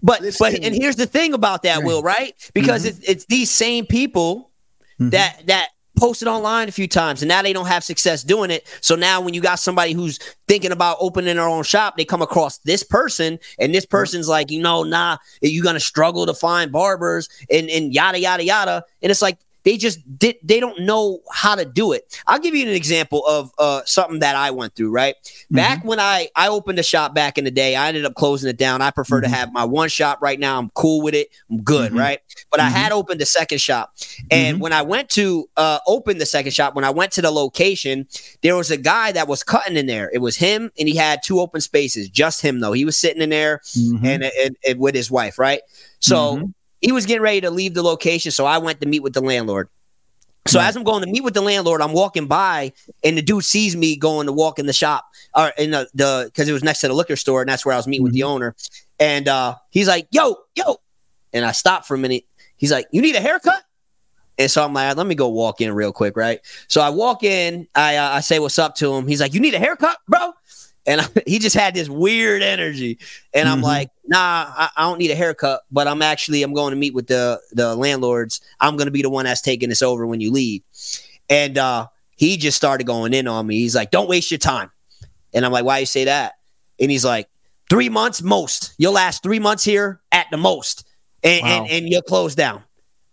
But Listen. but and here's the thing about that, Will, right? Because mm-hmm. it's it's these same people mm-hmm. that that posted online a few times and now they don't have success doing it. So now when you got somebody who's thinking about opening their own shop, they come across this person and this person's like, you know, nah, you're gonna struggle to find barbers and, and yada yada yada. And it's like they just did they don't know how to do it i'll give you an example of uh, something that i went through right mm-hmm. back when i i opened a shop back in the day i ended up closing it down i prefer mm-hmm. to have my one shop right now i'm cool with it i'm good mm-hmm. right but i mm-hmm. had opened a second shop and mm-hmm. when i went to uh, open the second shop when i went to the location there was a guy that was cutting in there it was him and he had two open spaces just him though he was sitting in there mm-hmm. and, and, and with his wife right so he was getting ready to leave the location, so I went to meet with the landlord. So as I'm going to meet with the landlord, I'm walking by, and the dude sees me going to walk in the shop or in the because it was next to the liquor store, and that's where I was meeting mm-hmm. with the mm-hmm. owner. And uh, he's like, "Yo, yo," and I stopped for a minute. He's like, "You need a haircut?" And so I'm like, "Let me go walk in real quick, right?" So I walk in, I uh, I say what's up to him. He's like, "You need a haircut, bro?" And I, he just had this weird energy. And I'm mm-hmm. like, nah, I, I, don't need a haircut, but I'm actually I'm going to meet with the the landlords. I'm going to be the one that's taking this over when you leave. And uh, he just started going in on me. He's like, "Don't waste your time," and I'm like, "Why you say that?" And he's like, three months most. You'll last three months here at the most, and wow. and, and you'll close down."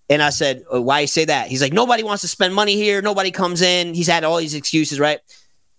And I said, "Why you say that?" He's like, "Nobody wants to spend money here. Nobody comes in." He's had all these excuses, right?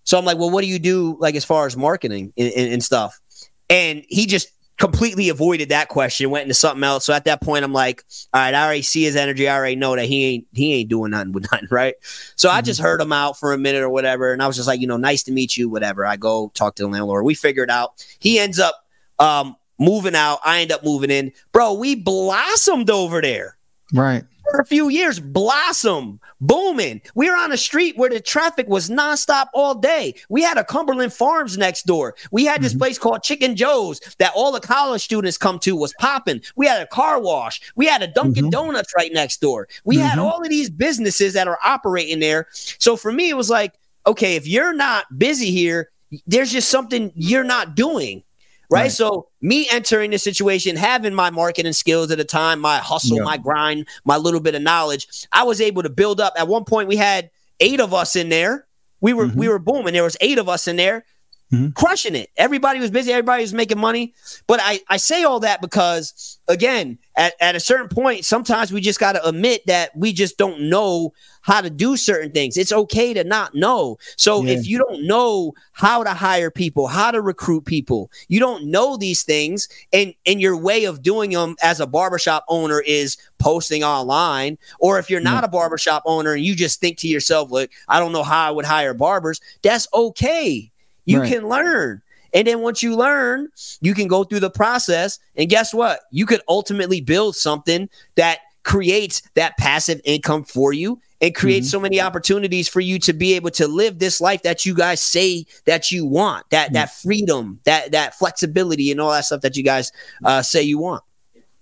So I'm like, "Well, what do you do like as far as marketing and, and, and stuff?" And he just completely avoided that question, went into something else. So at that point, I'm like, all right, I already see his energy. I already know that he ain't he ain't doing nothing with nothing, right? So mm-hmm. I just heard him out for a minute or whatever, and I was just like, you know, nice to meet you, whatever. I go talk to the landlord. We figure it out. He ends up um, moving out. I end up moving in, bro. We blossomed over there, right? For a few years, blossom, booming. We were on a street where the traffic was nonstop all day. We had a Cumberland Farms next door. We had this mm-hmm. place called Chicken Joe's that all the college students come to was popping. We had a car wash. We had a Dunkin' mm-hmm. Donuts right next door. We mm-hmm. had all of these businesses that are operating there. So for me, it was like, okay, if you're not busy here, there's just something you're not doing. Right? right? So me entering the situation, having my marketing skills at the time, my hustle, yeah. my grind, my little bit of knowledge, I was able to build up. At one point, we had eight of us in there. We were mm-hmm. we were booming. There was eight of us in there, mm-hmm. crushing it. Everybody was busy. Everybody was making money. But I I say all that because again, at, at a certain point, sometimes we just got to admit that we just don't know how to do certain things. It's okay to not know. So yeah. if you don't know how to hire people, how to recruit people, you don't know these things, and and your way of doing them as a barbershop owner is posting online, or if you're not yeah. a barbershop owner and you just think to yourself, look, I don't know how I would hire barbers, that's okay. You right. can learn. And then once you learn, you can go through the process. And guess what? You could ultimately build something that creates that passive income for you and creates mm-hmm. so many opportunities for you to be able to live this life that you guys say that you want that mm-hmm. that freedom that that flexibility and all that stuff that you guys uh, say you want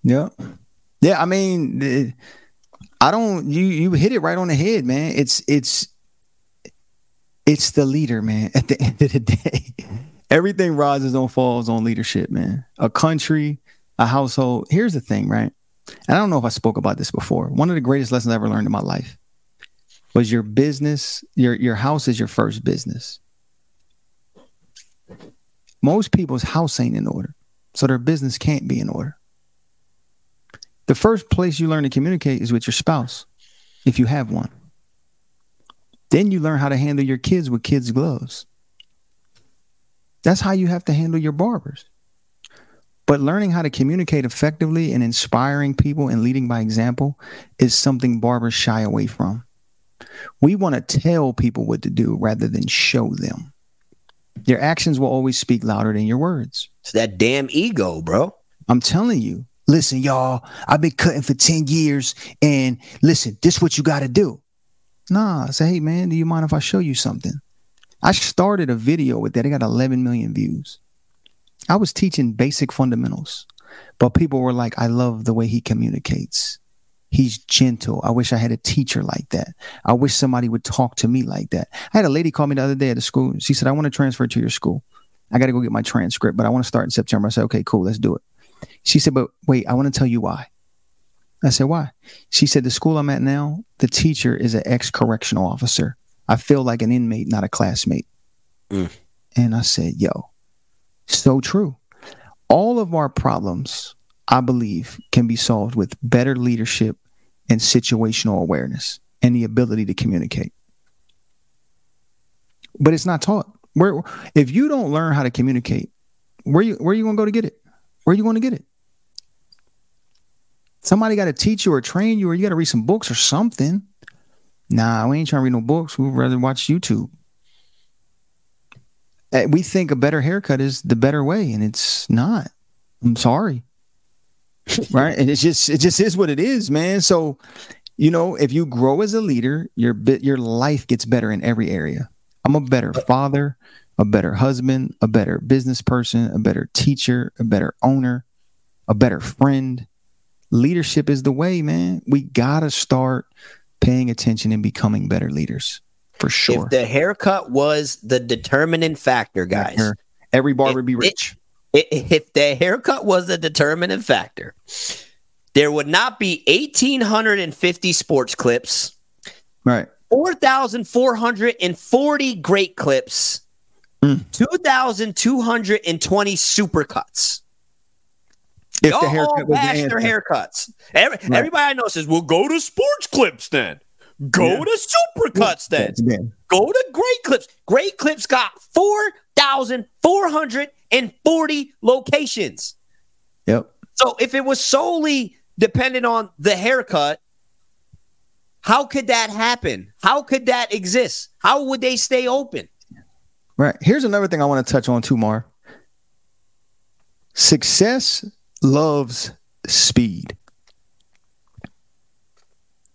yeah yeah i mean i don't you you hit it right on the head man it's it's it's the leader man at the end of the day everything rises and falls on leadership, man. A country, a household. Here's the thing, right? And I don't know if I spoke about this before. One of the greatest lessons I ever learned in my life was your business, your your house is your first business. Most people's house ain't in order, so their business can't be in order. The first place you learn to communicate is with your spouse, if you have one. Then you learn how to handle your kids with kids' gloves. That's how you have to handle your barbers. But learning how to communicate effectively and inspiring people and leading by example is something barbers shy away from. We want to tell people what to do rather than show them. Your actions will always speak louder than your words. It's that damn ego, bro. I'm telling you. Listen, y'all, I've been cutting for 10 years and listen, this what you got to do. Nah, I say, hey man, do you mind if I show you something? I started a video with that. It got 11 million views. I was teaching basic fundamentals, but people were like, I love the way he communicates. He's gentle. I wish I had a teacher like that. I wish somebody would talk to me like that. I had a lady call me the other day at the school. She said, I want to transfer to your school. I got to go get my transcript, but I want to start in September. I said, okay, cool, let's do it. She said, but wait, I want to tell you why. I said, why? She said, the school I'm at now, the teacher is an ex correctional officer. I feel like an inmate, not a classmate. Mm. And I said, yo, so true. All of our problems, I believe, can be solved with better leadership and situational awareness and the ability to communicate. But it's not taught. Where if you don't learn how to communicate, where you where you gonna go to get it? Where are you going to get it? Somebody got to teach you or train you, or you got to read some books or something. Nah, we ain't trying to read no books. We'd rather watch YouTube. Eh, we think a better haircut is the better way, and it's not. I'm sorry. right? And it's just it just is what it is, man. So, you know, if you grow as a leader, your bit your life gets better in every area. I'm a better father, a better husband, a better business person, a better teacher, a better owner, a better friend. Leadership is the way, man. We gotta start paying attention and becoming better leaders for sure. If the haircut was the determining factor, guys, every barber would be rich. It, it, if the haircut was the determining factor, there would not be 1,850 sports clips. Right. 4,440 great clips, mm. 2,220 supercuts. If Y'all the haircut was bash the their haircuts. Every, right. Everybody I know says, "Well, go to sports clips then. Go yeah. to supercuts then. Yeah. Go to great clips. Great clips got four thousand four hundred and forty locations. Yep. So if it was solely dependent on the haircut, how could that happen? How could that exist? How would they stay open? Right. Here's another thing I want to touch on too, Mar. Success loves speed.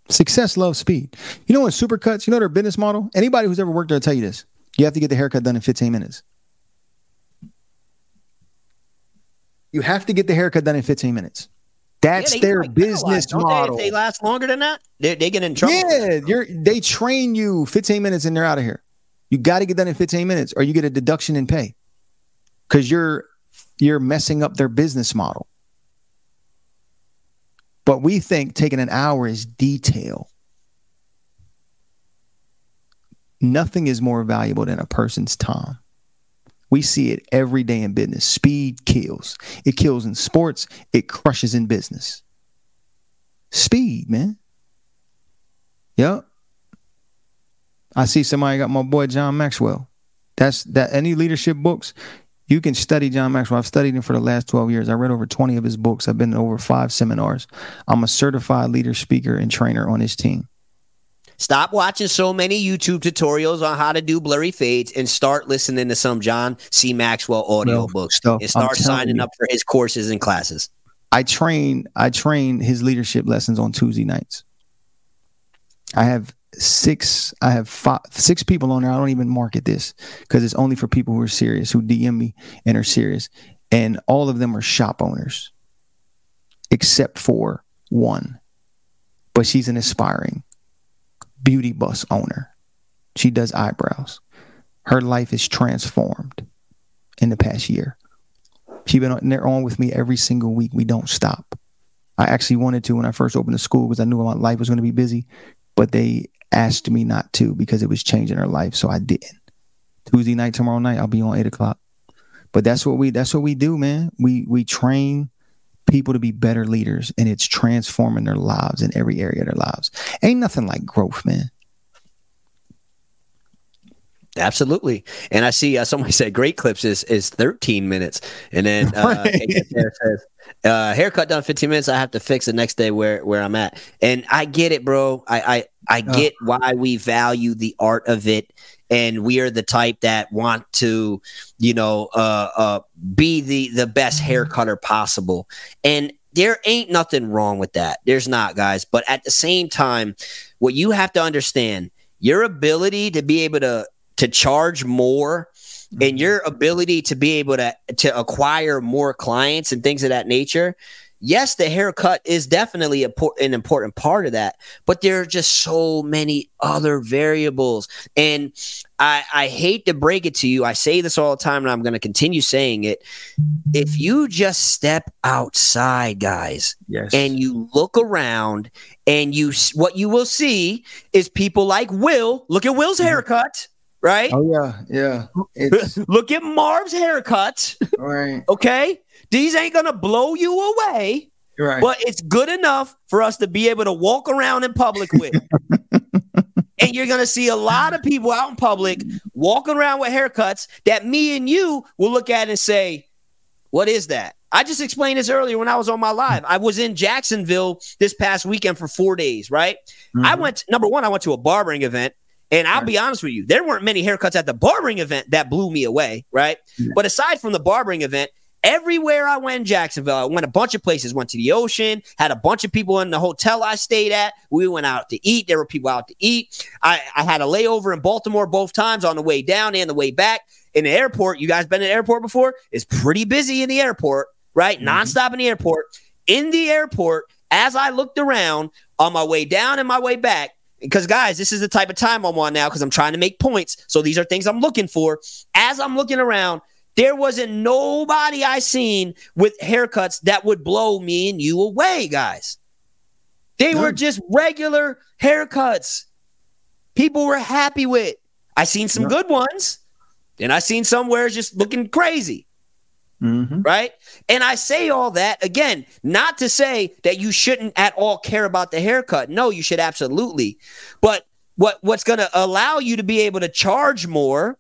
Success loves speed. You know, in supercuts, you know their business model? Anybody who's ever worked there will tell you this. You have to get the haircut done in 15 minutes. You have to get the haircut done in 15 minutes. That's yeah, their business model. They, they, last longer than that, they, they get in trouble. Yeah, you're, they train you 15 minutes and they're out of here. You got to get done in 15 minutes or you get a deduction in pay because you're you're messing up their business model. But we think taking an hour is detail. Nothing is more valuable than a person's time. We see it every day in business. Speed kills. It kills in sports, it crushes in business. Speed, man. Yep. I see somebody got my boy John Maxwell. That's that any leadership books, you can study John Maxwell. I've studied him for the last 12 years. I read over 20 of his books. I've been to over five seminars. I'm a certified leader, speaker, and trainer on his team. Stop watching so many YouTube tutorials on how to do blurry fades and start listening to some John C. Maxwell audio books stuff, and start signing you, up for his courses and classes. I train I train his leadership lessons on Tuesday nights. I have six I have five six people on there. I don't even market this because it's only for people who are serious, who DM me and are serious. And all of them are shop owners, except for one. But she's an aspiring beauty bus owner. She does eyebrows. Her life is transformed in the past year. She's been on, there on with me every single week. We don't stop. I actually wanted to when I first opened the school because I knew my life was going to be busy, but they asked me not to because it was changing her life, so I didn't. Tuesday night, tomorrow night, I'll be on eight o'clock. But that's what we that's what we do, man. We we train people to be better leaders and it's transforming their lives in every area of their lives. Ain't nothing like growth, man. Absolutely. And I see uh, somebody said great clips is is 13 minutes. And then uh, says, uh, haircut done 15 minutes. I have to fix the next day where, where I'm at. And I get it, bro. I, I, I oh. get why we value the art of it and we are the type that want to you know uh, uh, be the the best hair cutter possible and there ain't nothing wrong with that there's not guys but at the same time what you have to understand your ability to be able to to charge more and mm-hmm. your ability to be able to to acquire more clients and things of that nature yes, the haircut is definitely a, an important part of that, but there are just so many other variables. And I, I hate to break it to you. I say this all the time, and I'm going to continue saying it. If you just step outside, guys, yes. and you look around, and you what you will see is people like Will. Look at Will's mm-hmm. haircut right? Oh yeah, yeah. Look at Marv's haircut. Right. okay. These ain't gonna blow you away, right. but it's good enough for us to be able to walk around in public with. and you're gonna see a lot of people out in public walking around with haircuts that me and you will look at and say, "What is that?" I just explained this earlier when I was on my live. I was in Jacksonville this past weekend for four days, right? Mm-hmm. I went, number one, I went to a barbering event. And I'll be honest with you, there weren't many haircuts at the barbering event that blew me away, right? Yeah. But aside from the barbering event, Everywhere I went in Jacksonville, I went a bunch of places, went to the ocean, had a bunch of people in the hotel I stayed at. We went out to eat. There were people out to eat. I, I had a layover in Baltimore both times on the way down and the way back. In the airport, you guys been in the airport before? It's pretty busy in the airport, right? Mm-hmm. Nonstop in the airport. In the airport, as I looked around on my way down and my way back, because guys, this is the type of time I'm on now because I'm trying to make points. So these are things I'm looking for. As I'm looking around, there wasn't nobody I seen with haircuts that would blow me and you away, guys. They no. were just regular haircuts. people were happy with. I seen some good ones, and I seen some where it's just looking crazy Mm-hmm. right? And I say all that again, not to say that you shouldn't at all care about the haircut. No, you should absolutely. But what what's going to allow you to be able to charge more,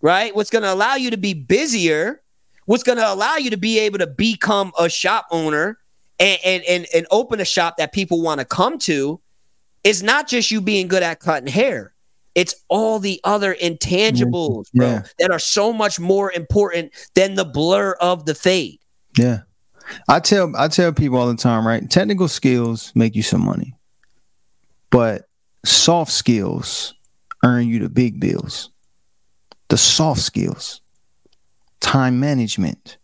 right? What's going to allow you to be busier? What's going to allow you to be able to become a shop owner and and and, and open a shop that people want to come to is not just you being good at cutting hair. It's all the other intangibles, bro, Yeah. that are so much more important than the blur of the fade. Yeah. I tell I tell people all the time, right? Technical skills make you some money. But soft skills earn you the big bills. The soft skills. Time management.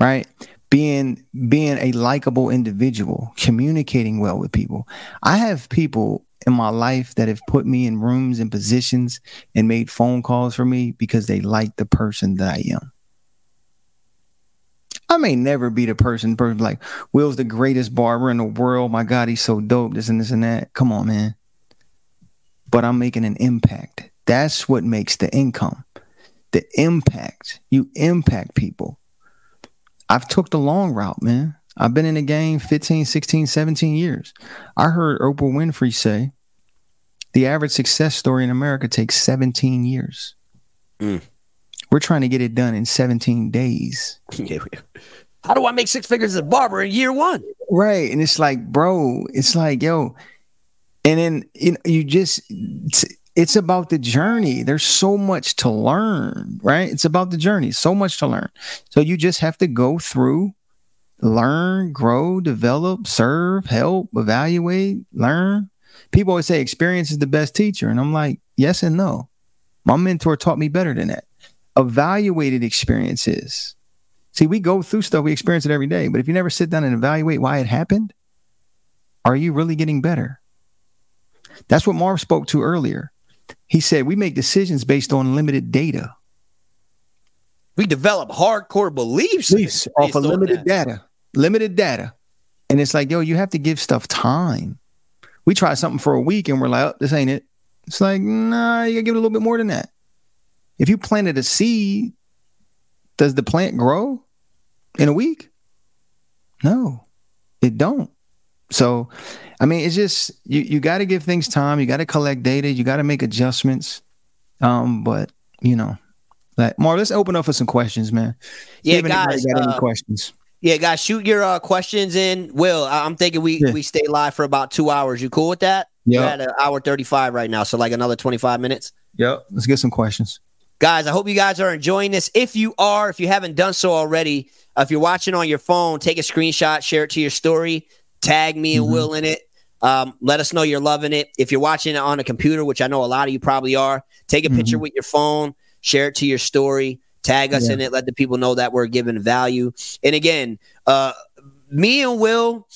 Right? Being being a likable individual, communicating well with people. I have people in my life that have put me in rooms and positions and made phone calls for me because they like the person that I am. I may never be the person, person like Will's the greatest barber in the world. My God, he's so dope. This and this and that. Come on, man. But I'm making an impact. That's what makes the income. The impact. You impact people. I've took the long route, man. I've been in the game 15, 16, 17 years. I heard Oprah Winfrey say the average success story in America takes 17 years. Mm. We're trying to get it done in 17 days. How do I make six figures as a barber in year one? Right. And it's like, bro, it's like, yo, and then you know, you just it's, it's about the journey. There's so much to learn, right? It's about the journey, so much to learn. So you just have to go through, learn, grow, develop, serve, help, evaluate, learn. People always say experience is the best teacher. And I'm like, yes and no. My mentor taught me better than that. Evaluated experiences. See, we go through stuff, we experience it every day. But if you never sit down and evaluate why it happened, are you really getting better? That's what Marv spoke to earlier. He said we make decisions based on limited data, We develop hardcore beliefs Beliefs off of limited that. data, limited data. And it's like, yo, you have to give stuff time. We try something for a week and we're like, oh, this ain't it. It's like, nah, you gotta give it a little bit more than that. If you planted a seed, does the plant grow in a week? No, it don't. So, I mean, it's just you. You got to give things time. You got to collect data. You got to make adjustments. Um, but you know, like Mar, let's open up for some questions, man. Yeah, anybody guys. got any uh, questions? Yeah, guys, shoot your uh, questions in. Will, I- I'm thinking we Yeah. we stay live for about two hours. You cool with that? We're Yeah. at an hour 35 right now, so like another 25 minutes. Yep. Let's get some questions. Guys, I hope you guys are enjoying this. If you are, if you haven't done so already, uh, if you're watching on your phone, take a screenshot, share it to your story, tag me and Mhm. Will in it. Um, let us know you're loving it. If you're watching it on a computer, which I know a lot of you probably are, take a picture Mhm. with your phone, share it to your story, tag us Yeah. in it, let the people know that we're giving value. And again, uh, me and Will,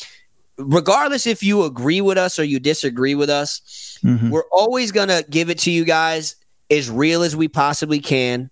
regardless if you agree with us or you disagree with us, Mhm. we're always gonna give it to you guys as real as we possibly can.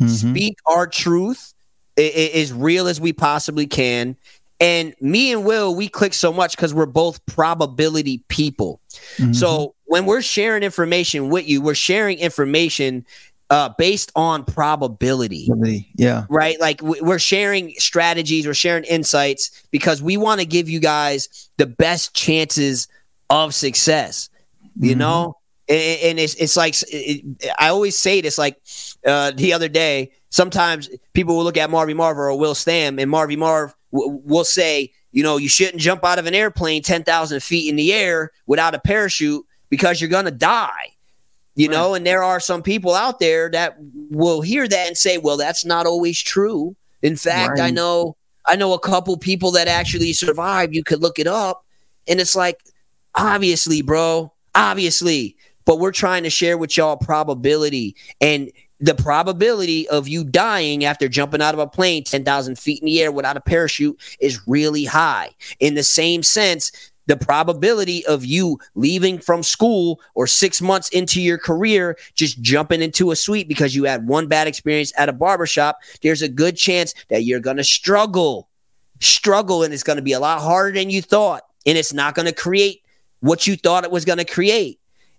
Mhm. Speak our truth as real as we possibly can. And me and Will, we click so much because we're both probability people. Mhm. So when we're sharing information with you, we're sharing information uh, based on probability yeah. right? Like we're sharing strategies, we're sharing insights because we want to give you guys the best chances of success. You Mhm. know, and, and it's it's like it, I always say this. Like uh, the other day, sometimes people will look at Marvy Marv or Will Stamm, and Marvy Marv w- will say, you know, you shouldn't jump out of an airplane ten thousand feet in the air without a parachute because you're gonna die you Right. know and there are some people out there that will hear that and say well that's not always true in fact i know i know a couple people that actually survived you could look it up and it's like obviously bro obviously but we're trying to share with y'all probability and the probability of you dying after jumping out of a plane 10,000 feet in the air without a parachute is really high. In the same sense, the probability of you leaving from school or six months into your career, just jumping into a suite because you had one bad experience at a barbershop, there's a good chance that you're going to struggle. Struggle, and it's going to be a lot harder than you thought. And it's not going to create what you thought it was going to create.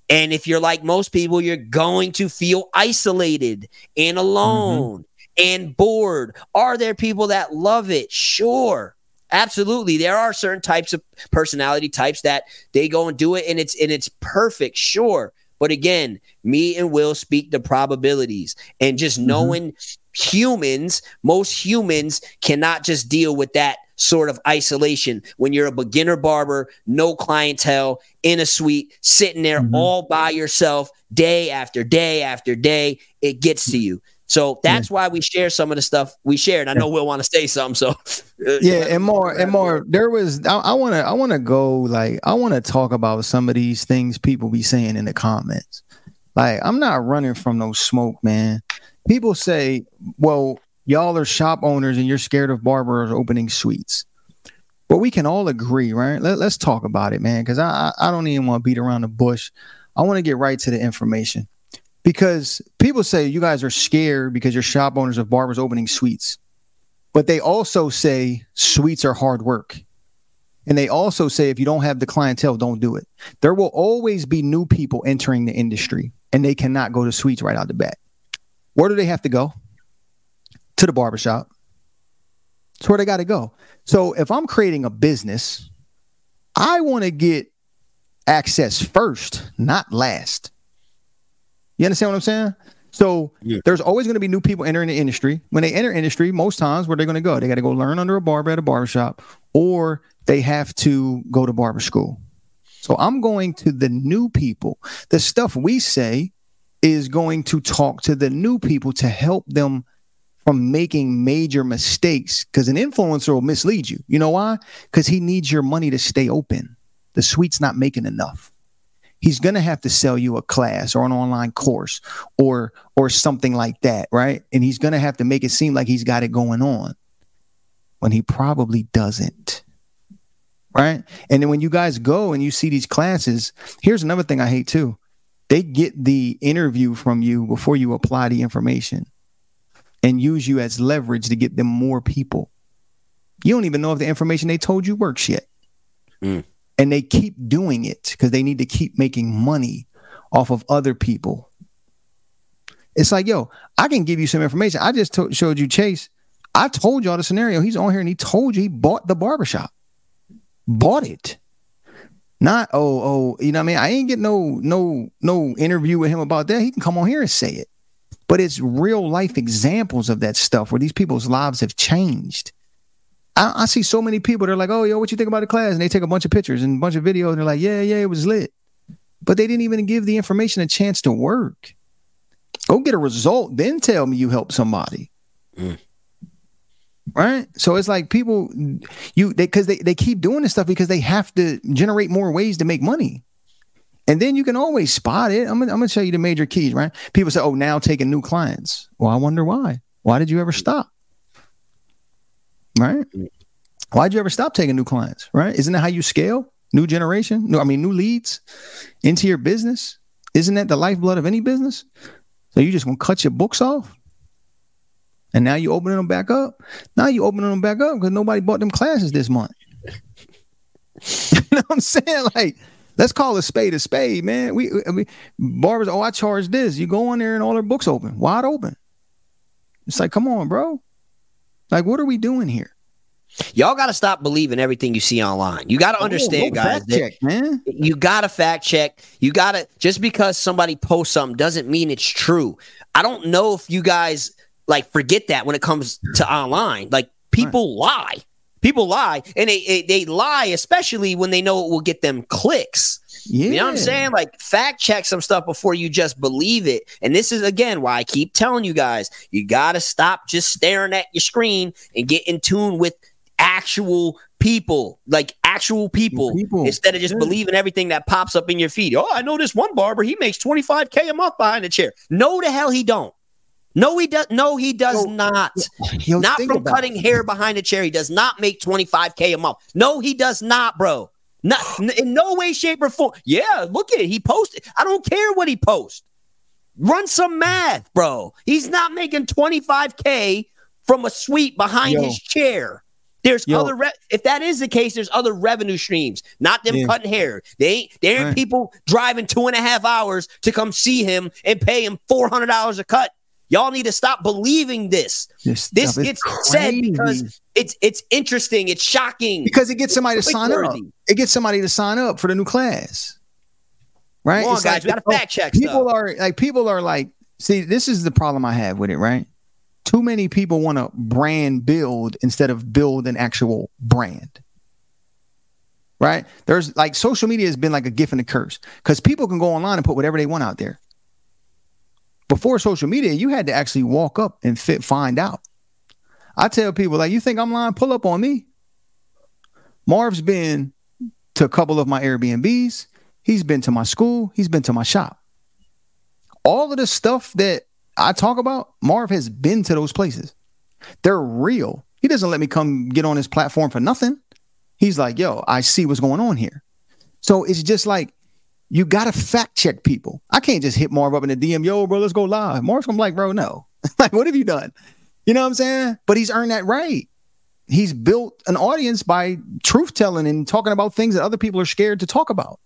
And if you're like most people, you're going to feel isolated and alone mm-hmm. and bored. Are there people that love it? Sure. Absolutely. There are certain types of personality types that they go and do it and it's and it's perfect, sure. But again, me and Will speak the probabilities and just mm-hmm. knowing mm-hmm. humans, most humans cannot just deal with that sort of isolation when you're a beginner barber, no clientele, in a suite, sitting there mm-hmm. all by yourself day after day after day. It gets to you. So that's yeah. why we share some of the stuff we shared. I know we'll want to say something. So uh, yeah, and more and more. There was I want to I want to go like I want to talk about some of these things people be saying in the comments. Like I'm not running from no smoke, man. People say, "Well, y'all are shop owners and you're scared of barbers opening suites. But we can all agree, right? Let, us talk about it, man, because I, I don't even want to beat around the bush. I want to get right to the information because people say you guys are scared because you're shop owners of barbers opening suites. But they also say suites are hard work. And they also say if you don't have the clientele, don't do it. There will always be new people entering the industry and they cannot go to suites right out the bat. Where do they have to go? to the barbershop. That's where they got to go. So if I'm creating a business, I want to get access first, not last. You understand what I'm saying? So yeah. there's always going to be new people entering the industry. When they enter industry, most times where they're going to go, they got to go learn under a barber at a barbershop, or they have to go to barber school. So I'm going to the new people. The stuff we say is going to talk to the new people to help them from making major mistakes because an influencer will mislead you. You know why? Because he needs your money to stay open. The suite's not making enough. He's going to have to sell you a class or an online course or or something like that, right? And he's going to have to make it seem like he's got it going on when he probably doesn't. Right? And then when you guys go and you see these classes, here's another thing I hate too. They get the interview from you before you apply the information and use you as leverage to get them more people. You don't even know if the information they told you works yet. Mm. And they keep doing it because they need to keep making money off of other people. It's like, yo, I can give you some information. I just showed you Chase. I told y'all the scenario. He's on here and he told you he bought the barbershop. Bought it. Not oh oh, you know what I mean? I ain't get no no no interview with him about that. He can come on here and say it but it's real life examples of that stuff where these people's lives have changed. I, I, see so many people. They're like, "Oh, yo, what you think about the class?" And they take a bunch of pictures and a bunch of videos. And they're like, "Yeah, yeah, it was lit," but they didn't even give the information a chance to work. Go get a result, then tell me you helped somebody. Mm. Right? So it's like people you they because they, they keep doing this stuff because they have to generate more ways to make money. And then you can always spot it. I'm gonna, I'm gonna show you the major keys, right? People say, "Oh, now taking new clients." Well, I wonder why. Why did you ever stop? Right? Why'd you ever stop taking new clients? Right? Isn't that how you scale? New generation? No, I mean new leads into your business. Isn't that the lifeblood of any business? So you just gonna cut your books off? And now you opening them back up. Now you opening them back up because nobody bought them classes this month. you know what I'm saying? Like Let's call a spade a spade, man. We, I mean, barbers. Oh, I charge this. You go in there and all their books open, wide open. It's like, come on, bro. Like, what are we doing here? Y'all got to stop believing everything you see online. You got to oh, understand, oh, guys. Check, man. You got to fact check. You got to just because somebody posts something doesn't mean it's true. I don't know if you guys like forget that when it comes to online. Like people right. lie. People lie, and they, they lie, especially when they know it will get them clicks. Yeah. You know what I'm saying? Like fact check some stuff before you just believe it. And this is again why I keep telling you guys, you got to stop just staring at your screen and get in tune with actual people, like actual people, people. instead of just yeah. believing everything that pops up in your feed. Oh, I know this one barber, he makes 25k a month behind the chair. No the hell he don't. No, he does. No, he does not. not from cutting it. hair behind a chair. He does not make 25k a month. No, he does not, bro. Not in no way, shape, or form. Yeah, look at it. He posted. I don't care what he posts. Run some math, bro. He's not making 25k from a suite behind Yo. his chair. There's Yo. other re- if that is the case, there's other revenue streams. Not them Yeah. cutting hair. They ain't there ain't Right. people driving two and a half hours to come see him and pay him four hundred dollars a cut. Y'all need to stop believing this. This, This gets said because it's it's interesting, it's shocking. because it gets somebody to sign up. It gets somebody to sign up for the new class. Right? Come on, guys, we gotta oh, fact check People stuff. are like people are like, see, this is the problem I have with it, right? Too many people want to brand build instead of build an actual brand. Right? There's like social media has been like a gift and a curse because people can go online and put whatever they want out there. Before social media, you had to actually walk up and fit, find out. I tell people, like, you think I'm lying? Pull up on me. Marv's been to a couple of my Airbnbs. He's been to my school. He's been to my shop. All of the stuff that I talk about, Marv has been to those places. They're real. He doesn't let me come get on his platform for nothing. He's like, yo, I see what's going on here. So it's just like, you got to fact check people. I can't just hit Marv up in the DM, yo, bro, let's go live. Marv's gonna be like, bro, no. like, what have you done? You know what I'm saying? But he's earned that right. He's built an audience by truth telling and talking about things that other people are scared to talk about.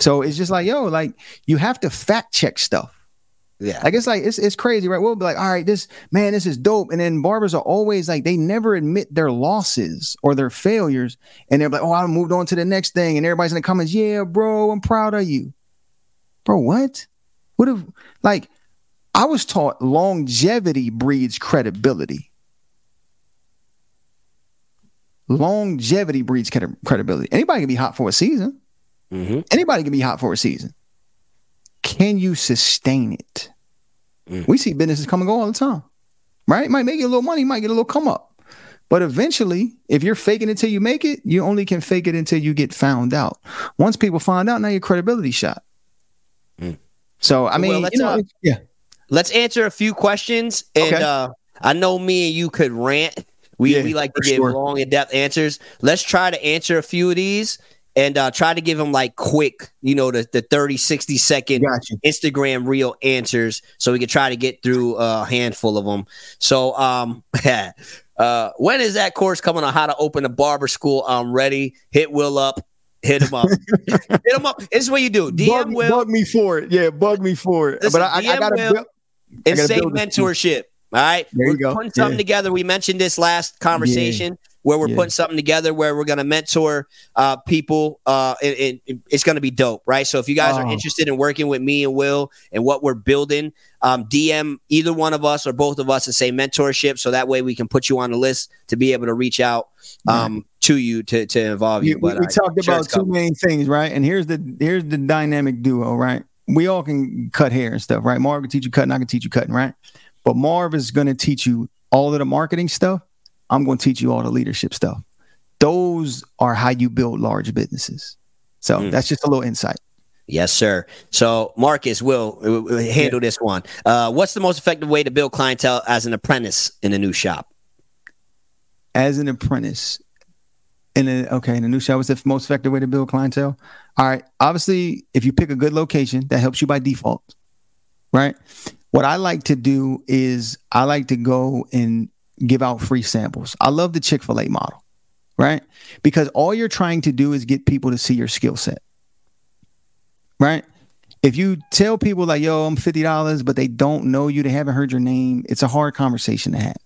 So it's just like, yo, like you have to fact check stuff. Yeah. Like it's like it's it's crazy, right? We'll be like, all right, this man, this is dope. And then barbers are always like, they never admit their losses or their failures. And they're like, oh, I moved on to the next thing. And everybody's in the comments, yeah, bro, I'm proud of you. Bro, what? What if like I was taught longevity breeds credibility. Longevity breeds credi- credibility. Anybody can be hot for a season. Mhm. Anybody can be hot for a season. Can you sustain it? Mm. We see businesses come and go all the time, right? Might make you a little money, might get a little come up. But eventually, if you're faking it till you make it, you only can fake it until you get found out. Once people find out, now your credibility shot. Mm. So I mean, let's, you know, uh, yeah, Let's answer a few questions. And Okay. uh I know me and you could rant. We Yeah, we like to give sure. long in depth answers. Let's try to answer a few of these and uh try to give them like quick, you know, the, the 30, 60 second got you. Instagram reel answers so we can try to get through a handful of them. So um uh when is that course coming on how to open a barber school? I'm ready. Hit Will up. Hit him up. Hit him up. This is what you do. DM bug, Will bug me for it. Yeah, bug me for it. Listen, but I, I, I gotta build- and gotta say build this team. mentorship. All right. There we're go. putting something Yeah. together. We mentioned this last conversation where we're Yeah. putting something together where we're going to mentor uh, people. Uh, it's going to be dope, right? So if you guys are Oh. interested in working with me and Will and what we're building, um, DM either one of us or both of us and say mentorship. So that way we can put you on the list to be able to reach out um, to you to, to involve we, you. we- But we uh, talked about two main things, right? And here's the here's the dynamic duo, right? We all can cut hair and stuff, right? Marv can teach you cutting, I can teach you cutting, right? But Marv is going to teach you all of the marketing stuff. I'm going to teach you all the leadership stuff. Those are how you build large businesses. So Mm. that's just a little insight. Yes, sir. So, Marcus will uh, handle this one. Uh, what's the most effective way to build clientele as an apprentice in a new shop? as an apprentice in a okay a new shop what's the most effective way to build clientele. All right obviously if you pick a good location that helps you by default right? What i like to do is i like to go and give out free samples. I love the chick-fil-a model right? Because all you're trying to do is get people to see your skill set right? If you tell people like yo i'm $50 but they don't know you they haven't heard your name it's a hard conversation to have.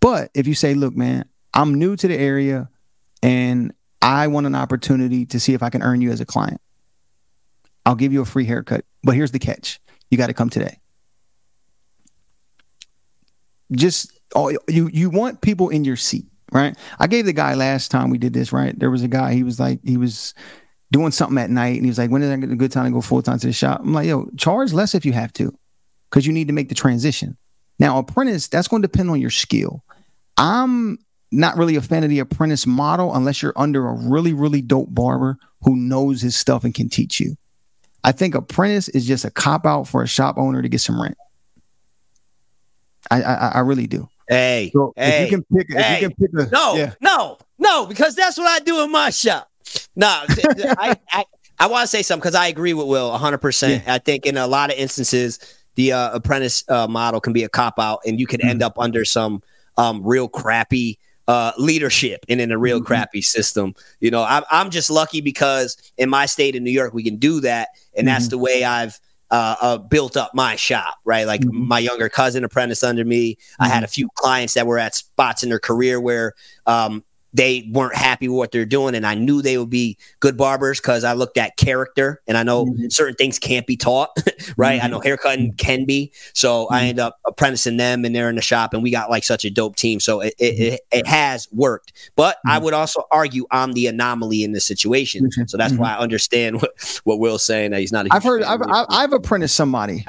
But if you say, look, man, I'm new to the area and I want an opportunity to see if I can earn you as a client, I'll give you a free haircut. But here's the catch you got to come today. Just oh, you you want people in your seat, right? I gave the guy last time we did this, right? There was a guy, he was like, he was doing something at night and he was like, when is a good time to go full time to the shop? I'm like, yo, charge less if you have to, because you need to make the transition. Now, apprentice, that's going to depend on your skill. I'm not really a fan of the apprentice model unless you're under a really, really dope barber who knows his stuff and can teach you. I think apprentice is just a cop out for a shop owner to get some rent. I I, I really do. Hey, So hey, if you can pick, if hey. you can pick a no, yeah, no, no, because that's what I do in my shop. No, I, I, I want to say something because I agree with Will 100%. I think in a lot of instances, the uh, apprentice uh, model can be a cop out and you can Mm-hmm. end up under some um, real crappy uh, leadership and in a real mm-hmm. crappy system. You know, I'm, I'm just lucky because in my state of New York, we can do that. And mm-hmm. that's the way I've uh, uh, built up my shop, right? Like mm-hmm. my younger cousin apprenticed under me. I had mm-hmm. a few clients that were at spots in their career where um, they weren't happy with what they're doing and i knew they would be good barbers because i looked at character and i know mm-hmm. certain things can't be taught right mm-hmm. i know haircutting can be so mm-hmm. i end up apprenticing them and they're in the shop and we got like such a dope team so it, it, it, it has worked but i mm-hmm. would also argue i'm the anomaly in this situation so that's why i mm-hmm. understand what, what will's saying that he's not i've heard I've, I've, I've apprenticed somebody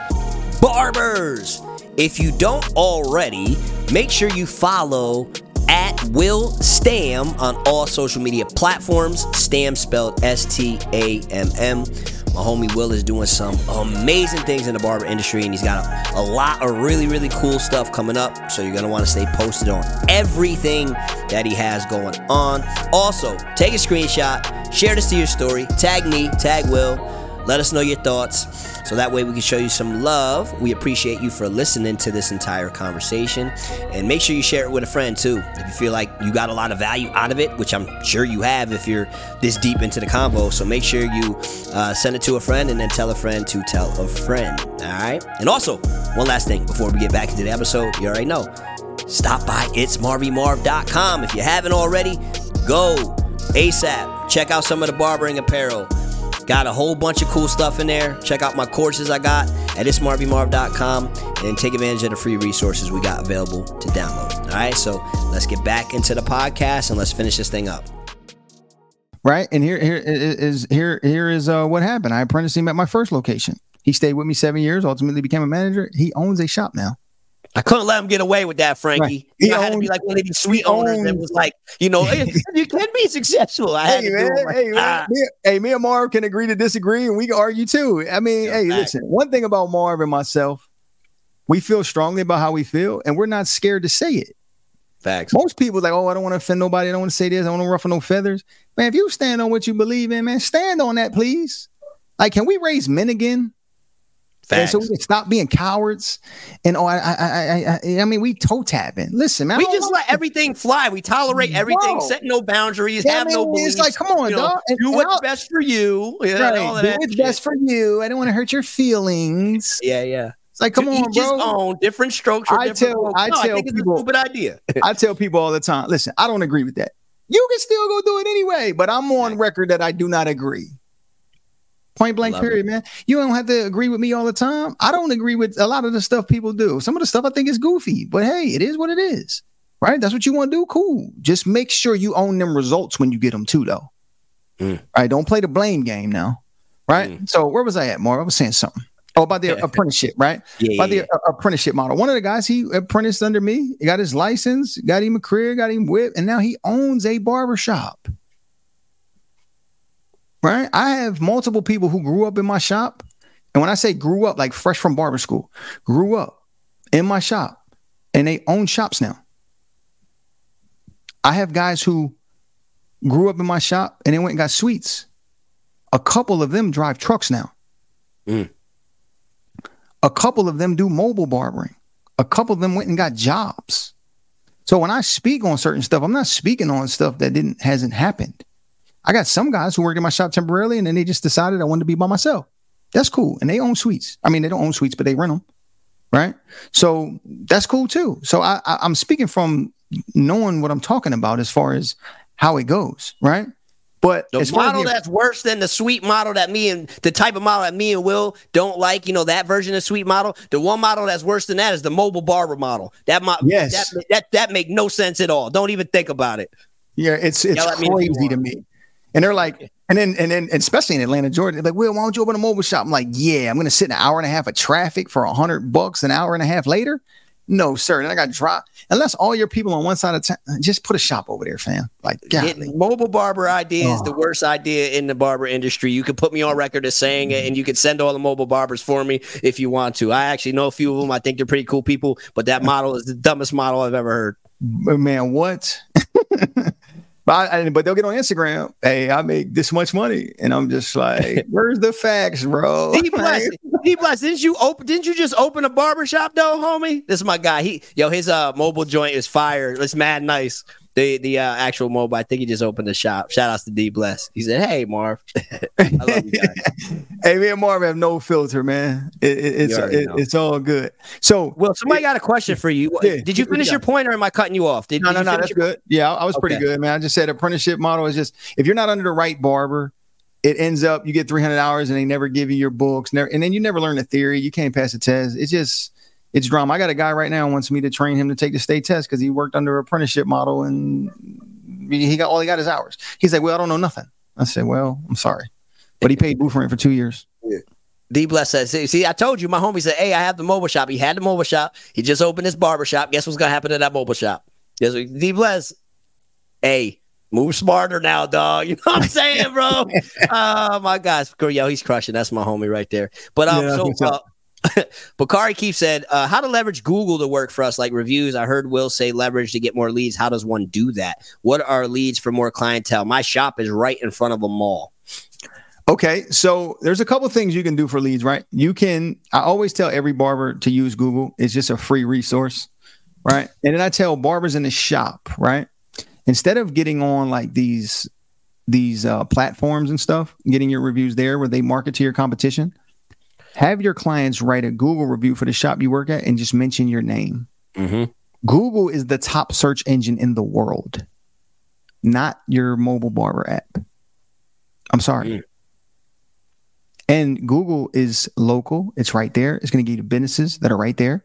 barbers if you don't already make sure you follow at Will Stamm on all social media platforms. Stamm spelled S T A M M. My homie Will is doing some amazing things in the barber industry, and he's got a, a lot of really, really cool stuff coming up. So you're gonna want to stay posted on everything that he has going on. Also, take a screenshot, share this to your story, tag me, tag Will, let us know your thoughts. So that way we can show you some love. We appreciate you for listening to this entire conversation. And make sure you share it with a friend too. If you feel like you got a lot of value out of it, which I'm sure you have if you're this deep into the convo. So make sure you uh, send it to a friend and then tell a friend to tell a friend. All right. And also, one last thing before we get back into the episode, you already know. Stop by itsmarvymarv.com. If you haven't already, go ASAP. Check out some of the barbering apparel. Got a whole bunch of cool stuff in there. Check out my courses I got at itsmarvymarv.com and take advantage of the free resources we got available to download. All right, so let's get back into the podcast and let's finish this thing up. Right, and here here is here here is uh, what happened. I apprenticed him at my first location. He stayed with me seven years. Ultimately, became a manager. He owns a shop now. I couldn't let him get away with that, Frankie. Right. I had to be like one of these suite owners that was like, you know, hey, you can be successful. I had hey, to man, do it. Hey, ah. me, hey, me and Marv can agree to disagree, and we can argue too. I mean, hey, listen. One thing about Marv and myself, we feel strongly about how we feel, and we're not scared to say it. Facts. Most people like, oh, I don't want to offend nobody. I don't want to say this. I don't want to ruffle no feathers. Man, if you stand on what you believe in, man, stand on that, please. Like, can we raise men again? Facts. so we can stop being cowards. And oh, I, I, I, I, I mean, we toe tapping. Listen, man, we just let everything fly. We tolerate everything, Bro. set no boundaries, yeah, have no beliefs. It's like, come on, you know, dog. do what's best for you. Yeah, right. do what's best for you. I don't want to hurt your feelings. Yeah, yeah. It's like, come on, bro. Own different strokes. For I different tell, I tell I people, stupid idea. I tell people all the time. Listen, I don't agree with that. You can still go do it anyway, but I'm on record that I do not agree. Point blank, period, it. man. You don't have to agree with me all the time. I don't agree with a lot of the stuff people do. Some of the stuff I think is goofy, but hey, it is what it is. Right? That's what you want to do. Cool. Just make sure you own them results when you get them too, though. Mm. Right? Don't play the blame game now. Right? Mm. So where was I at, More? I was saying something. Oh, about the apprenticeship, right? Yeah, about yeah, the uh, apprenticeship model. One of the guys he apprenticed under me, he got his license, got him a career, got him whip, and now he owns a barbershop. shop right? I have multiple people who grew up in my shop. And when I say grew up, like fresh from barber school, grew up in my shop and they own shops now. I have guys who grew up in my shop and they went and got suites. A couple of them drive trucks now. Mm. A couple of them do mobile barbering. A couple of them went and got jobs. So when I speak on certain stuff, I'm not speaking on stuff that didn't hasn't happened. I got some guys who worked in my shop temporarily and then they just decided I wanted to be by myself. That's cool. And they own suites. I mean, they don't own suites, but they rent them. Right. So that's cool too. So I, I, I'm speaking from knowing what I'm talking about as far as how it goes. Right. But the model that's worse than the suite model that me and the type of model that me and Will don't like, you know, that version of suite model. The one model that's worse than that is the mobile barber model. That mo- yes. that that that make no sense at all. Don't even think about it. Yeah, it's it's crazy to me. And they're like, and then and then especially in Atlanta, Georgia, they're like, Will, why don't you open a mobile shop? I'm like, yeah, I'm gonna sit in an hour and a half of traffic for a hundred bucks an hour and a half later. No, sir. And I got drop. Unless all your people on one side of town, just put a shop over there, fam. Like, mobile barber idea oh. is the oh. worst idea in the barber industry. You can put me on record as saying it, and you can send all the mobile barbers for me if you want to. I actually know a few of them. I think they're pretty cool people, but that model is the dumbest model I've ever heard. Man, what? But, I, but they'll get on Instagram. Hey, I make this much money, and I'm just like, "Where's the facts, bro?" D bless, D bless. Didn't you open? Didn't you just open a barbershop though, homie? This is my guy. He yo, his uh mobile joint is fire. It's mad nice. The the uh, actual mobile. I think he just opened the shop. Shout outs to D Bless. He said, "Hey, Marv, I love you guys." hey, me and Marv have no filter, man. It, it, it's it, it's all good. So, well, somebody got a question for you. Yeah, Did you finish your point, or am I cutting you off? Did, no, did no, no. That's your- good. Yeah, I, I was okay. pretty good, man. I just said apprenticeship model is just if you're not under the right barber, it ends up you get 300 hours and they never give you your books, never, and then you never learn the theory. You can't pass the test. It's just it's drama. I got a guy right now wants me to train him to take the state test because he worked under apprenticeship model and he got all he got his hours. He's like, well, I don't know nothing. I said, well, I'm sorry, but he paid booth rent for two years. Yeah. D Bless says, see, I told you, my homie said, hey, I have the mobile shop. He had the mobile shop. He just opened his barber shop. Guess what's gonna happen to that mobile shop? Guess what? D Bless, hey, move smarter now, dog. You know what I'm saying, bro? oh my gosh, yo, he's crushing. That's my homie right there. But um, yeah, so uh, Bakari Keith said, uh, how to leverage Google to work for us, like reviews. I heard Will say leverage to get more leads. How does one do that? What are leads for more clientele? My shop is right in front of a mall. Okay, so there's a couple things you can do for leads, right? You can, I always tell every barber to use Google. It's just a free resource, right? And then I tell barbers in the shop, right? Instead of getting on like these these uh, platforms and stuff, getting your reviews there where they market to your competition, have your clients write a Google review for the shop you work at and just mention your name. Mm-hmm. Google is the top search engine in the world, not your mobile barber app. I'm sorry. Mm. And Google is local. It's right there. It's going to give you businesses that are right there.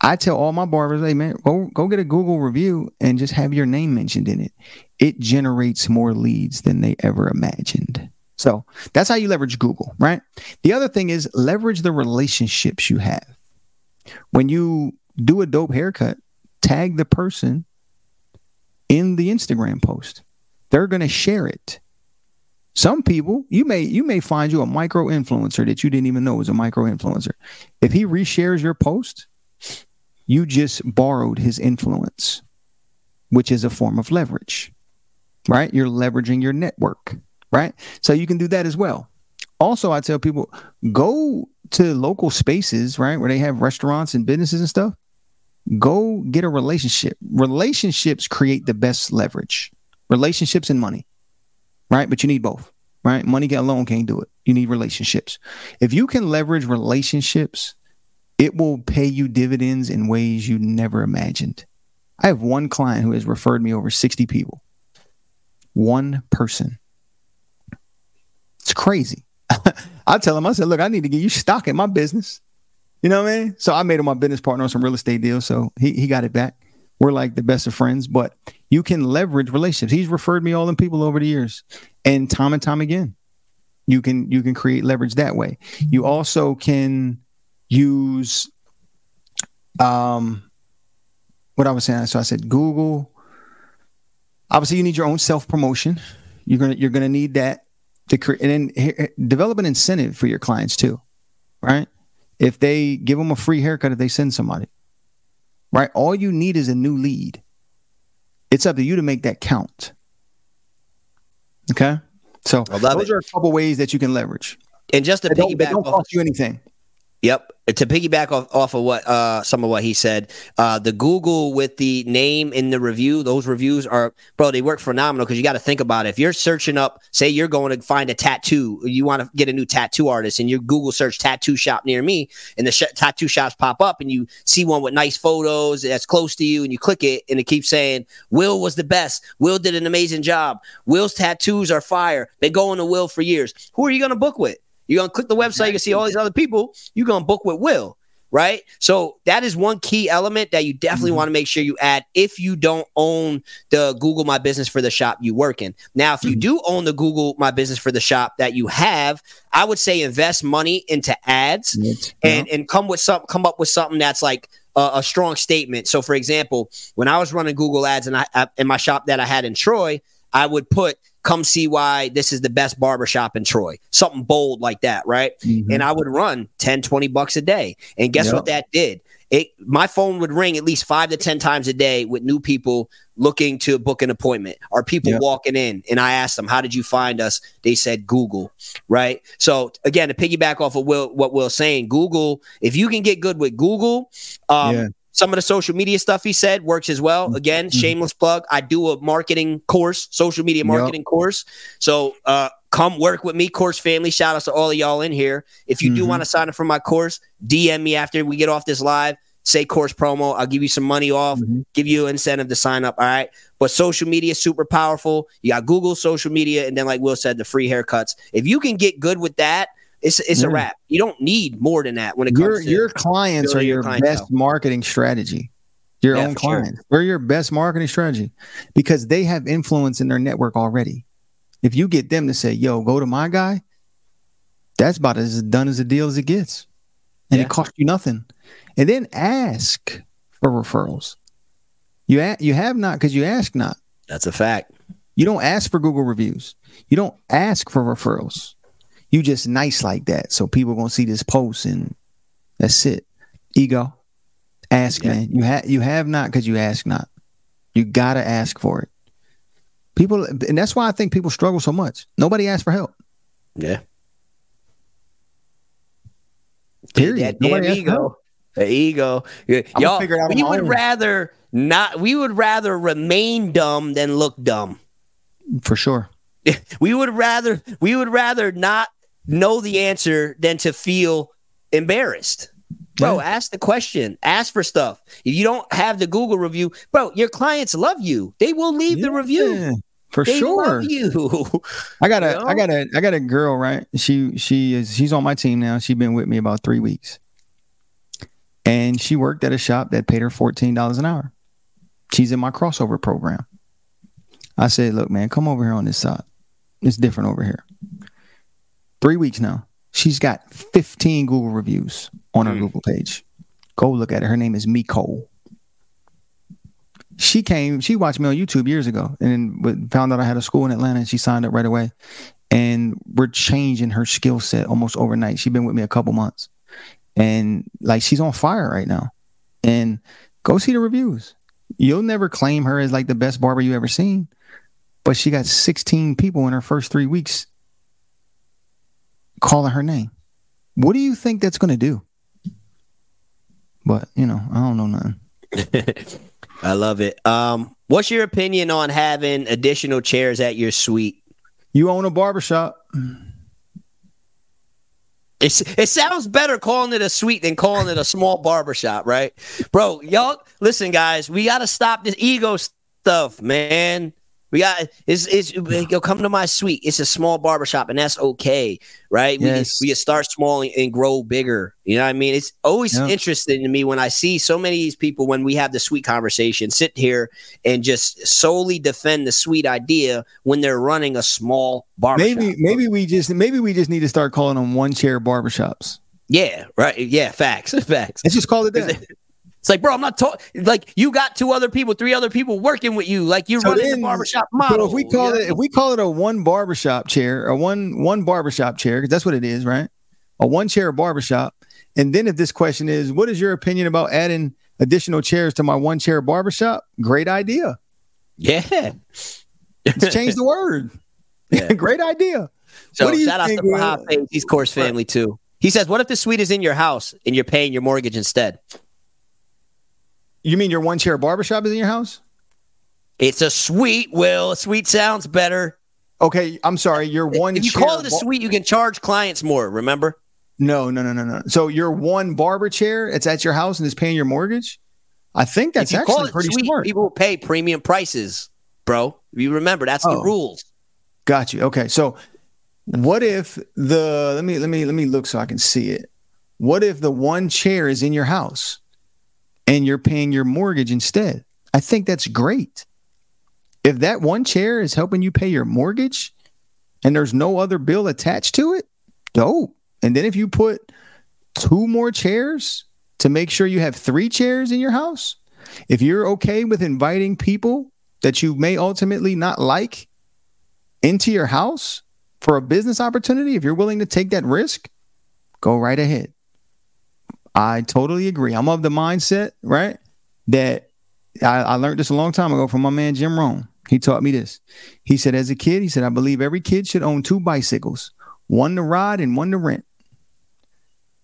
I tell all my barbers, hey man, go go get a Google review and just have your name mentioned in it. It generates more leads than they ever imagined. So that's how you leverage Google, right? The other thing is leverage the relationships you have. When you do a dope haircut, tag the person in the Instagram post. They're going to share it. Some people, you may you may find you a micro influencer that you didn't even know was a micro influencer. If he reshares your post, you just borrowed his influence, which is a form of leverage. Right? You're leveraging your network right? So you can do that as well. Also, I tell people go to local spaces, right, where they have restaurants and businesses and stuff. Go get a relationship. Relationships create the best leverage. Relationships and money, right? But you need both, right? Money alone can't do it. You need relationships. If you can leverage relationships, it will pay you dividends in ways you never imagined. I have one client who has referred me over 60 people. One person. It's crazy. I tell him, I said, look, I need to get you stock in my business. You know what I mean? So I made him my business partner on some real estate deals. So he, he got it back. We're like the best of friends, but you can leverage relationships. He's referred me all them people over the years. And time and time again, you can you can create leverage that way. You also can use um what I was saying. So I said Google. Obviously, you need your own self promotion. You're gonna you're gonna need that and then develop an incentive for your clients too, right? If they give them a free haircut if they send somebody, right? All you need is a new lead. It's up to you to make that count. Okay, so those it. are a couple ways that you can leverage. And just to they piggyback, don't, don't cost you anything. Yep. To piggyback off, off of what uh, some of what he said, uh, the Google with the name in the review, those reviews are, bro, they work phenomenal because you got to think about it. If you're searching up, say you're going to find a tattoo, you want to get a new tattoo artist, and you Google search tattoo shop near me, and the sh- tattoo shops pop up, and you see one with nice photos that's close to you, and you click it, and it keeps saying, Will was the best. Will did an amazing job. Will's tattoos are fire. Been going to Will for years. Who are you going to book with? You're gonna click the website, you can see all these other people. You're gonna book with Will, right? So that is one key element that you definitely mm-hmm. want to make sure you add if you don't own the Google My Business for the shop you work in. Now, if you mm-hmm. do own the Google My Business for the shop that you have, I would say invest money into ads and and come with some come up with something that's like a, a strong statement. So, for example, when I was running Google Ads and I in my shop that I had in Troy, I would put come see why this is the best barbershop in Troy. Something bold like that, right? Mm-hmm. And I would run 10, 20 bucks a day. And guess yep. what that did? It my phone would ring at least five to ten times a day with new people looking to book an appointment or people yep. walking in. And I asked them, How did you find us? They said Google, right? So again, to piggyback off of Will, what Will's saying, Google, if you can get good with Google, um, yeah some of the social media stuff he said works as well. Mm-hmm. Again, shameless plug. I do a marketing course, social media marketing yep. course. So uh, come work with me, course family. Shout out to all of y'all in here. If you mm-hmm. do want to sign up for my course, DM me after we get off this live. Say course promo. I'll give you some money off, mm-hmm. give you an incentive to sign up. All right. But social media is super powerful. You got Google social media, and then like Will said, the free haircuts. If you can get good with that, it's it's yeah. a wrap. You don't need more than that when it comes your, to your clients are your, your best marketing strategy. Your yeah, own clients. Sure. They're your best marketing strategy because they have influence in their network already. If you get them to say, yo, go to my guy, that's about as done as a deal as it gets. And yeah. it costs you nothing. And then ask for referrals. You a- you have not because you ask not. That's a fact. You don't ask for Google reviews. You don't ask for referrals you just nice like that. So people gonna see this post and that's it. Ego. Ask yeah. man. You have you have not because you ask not. You gotta ask for it. People and that's why I think people struggle so much. Nobody asks for help. Yeah. Period. That Nobody ego. The ego. Y'all, we would own. rather not we would rather remain dumb than look dumb. For sure. We would rather we would rather not know the answer than to feel embarrassed. Bro, yeah. ask the question. Ask for stuff. If you don't have the Google review, bro, your clients love you. They will leave yeah, the review. For they sure. you. I got a you know? I got a I got a girl, right? She she is she's on my team now. She's been with me about three weeks. And she worked at a shop that paid her $14 an hour. She's in my crossover program. I said, look, man, come over here on this side. It's different over here three weeks now. She's got 15 Google reviews on her mm. Google page. Go look at it. Her name is Miko. She came, she watched me on YouTube years ago and found out I had a school in Atlanta and she signed up right away. And we're changing her skill set almost overnight. She's been with me a couple months. And like she's on fire right now. And go see the reviews. You'll never claim her as like the best barber you ever seen, but she got 16 people in her first three weeks calling her name. What do you think that's going to do? But, you know, I don't know nothing. I love it. Um, what's your opinion on having additional chairs at your suite? You own a barbershop. It's, it sounds better calling it a suite than calling it a small barbershop, right? Bro, y'all, listen, guys, we got to stop this ego stuff, man. We got it's it's you'll come to my suite. It's a small barbershop, and that's okay, right? Yes. We we start small and grow bigger. You know what I mean? It's always yeah. interesting to me when I see so many of these people when we have the suite conversation sit here and just solely defend the suite idea when they're running a small barbershop. Maybe maybe we just maybe we just need to start calling them one chair barbershops. Yeah, right. Yeah, facts, facts. Let's just call it that. It's like, bro, I'm not talking. Like, you got two other people, three other people working with you. Like, you're so running then, the barbershop model. If we call it, if we call it a one barbershop chair, a one one barbershop chair, because that's what it is, right? A one chair barbershop. And then if this question is, what is your opinion about adding additional chairs to my one chair barbershop? Great idea. Yeah. Let's change the word. Yeah. Great idea. So shout out to Bahab uh, he's course family too. He says, what if the suite is in your house and you're paying your mortgage instead? You mean your one chair barbershop is in your house? It's a suite, Will. A suite sounds better. Okay, I'm sorry. Your one. If you call it a suite, you can charge clients more. Remember? No, no, no, no, no. So your one barber chair, it's at your house and it's paying your mortgage. I think that's actually pretty suite, smart. People pay premium prices, bro. You remember that's oh, the rules. Got you. Okay, so what if the let me let me let me look so I can see it. What if the one chair is in your house? And you're paying your mortgage instead. I think that's great. If that one chair is helping you pay your mortgage and there's no other bill attached to it, dope. And then if you put two more chairs to make sure you have three chairs in your house, if you're okay with inviting people that you may ultimately not like into your house for a business opportunity, if you're willing to take that risk, go right ahead. I totally agree. I'm of the mindset, right? That I, I learned this a long time ago from my man Jim Rohn. He taught me this. He said, as a kid, he said, I believe every kid should own two bicycles, one to ride and one to rent.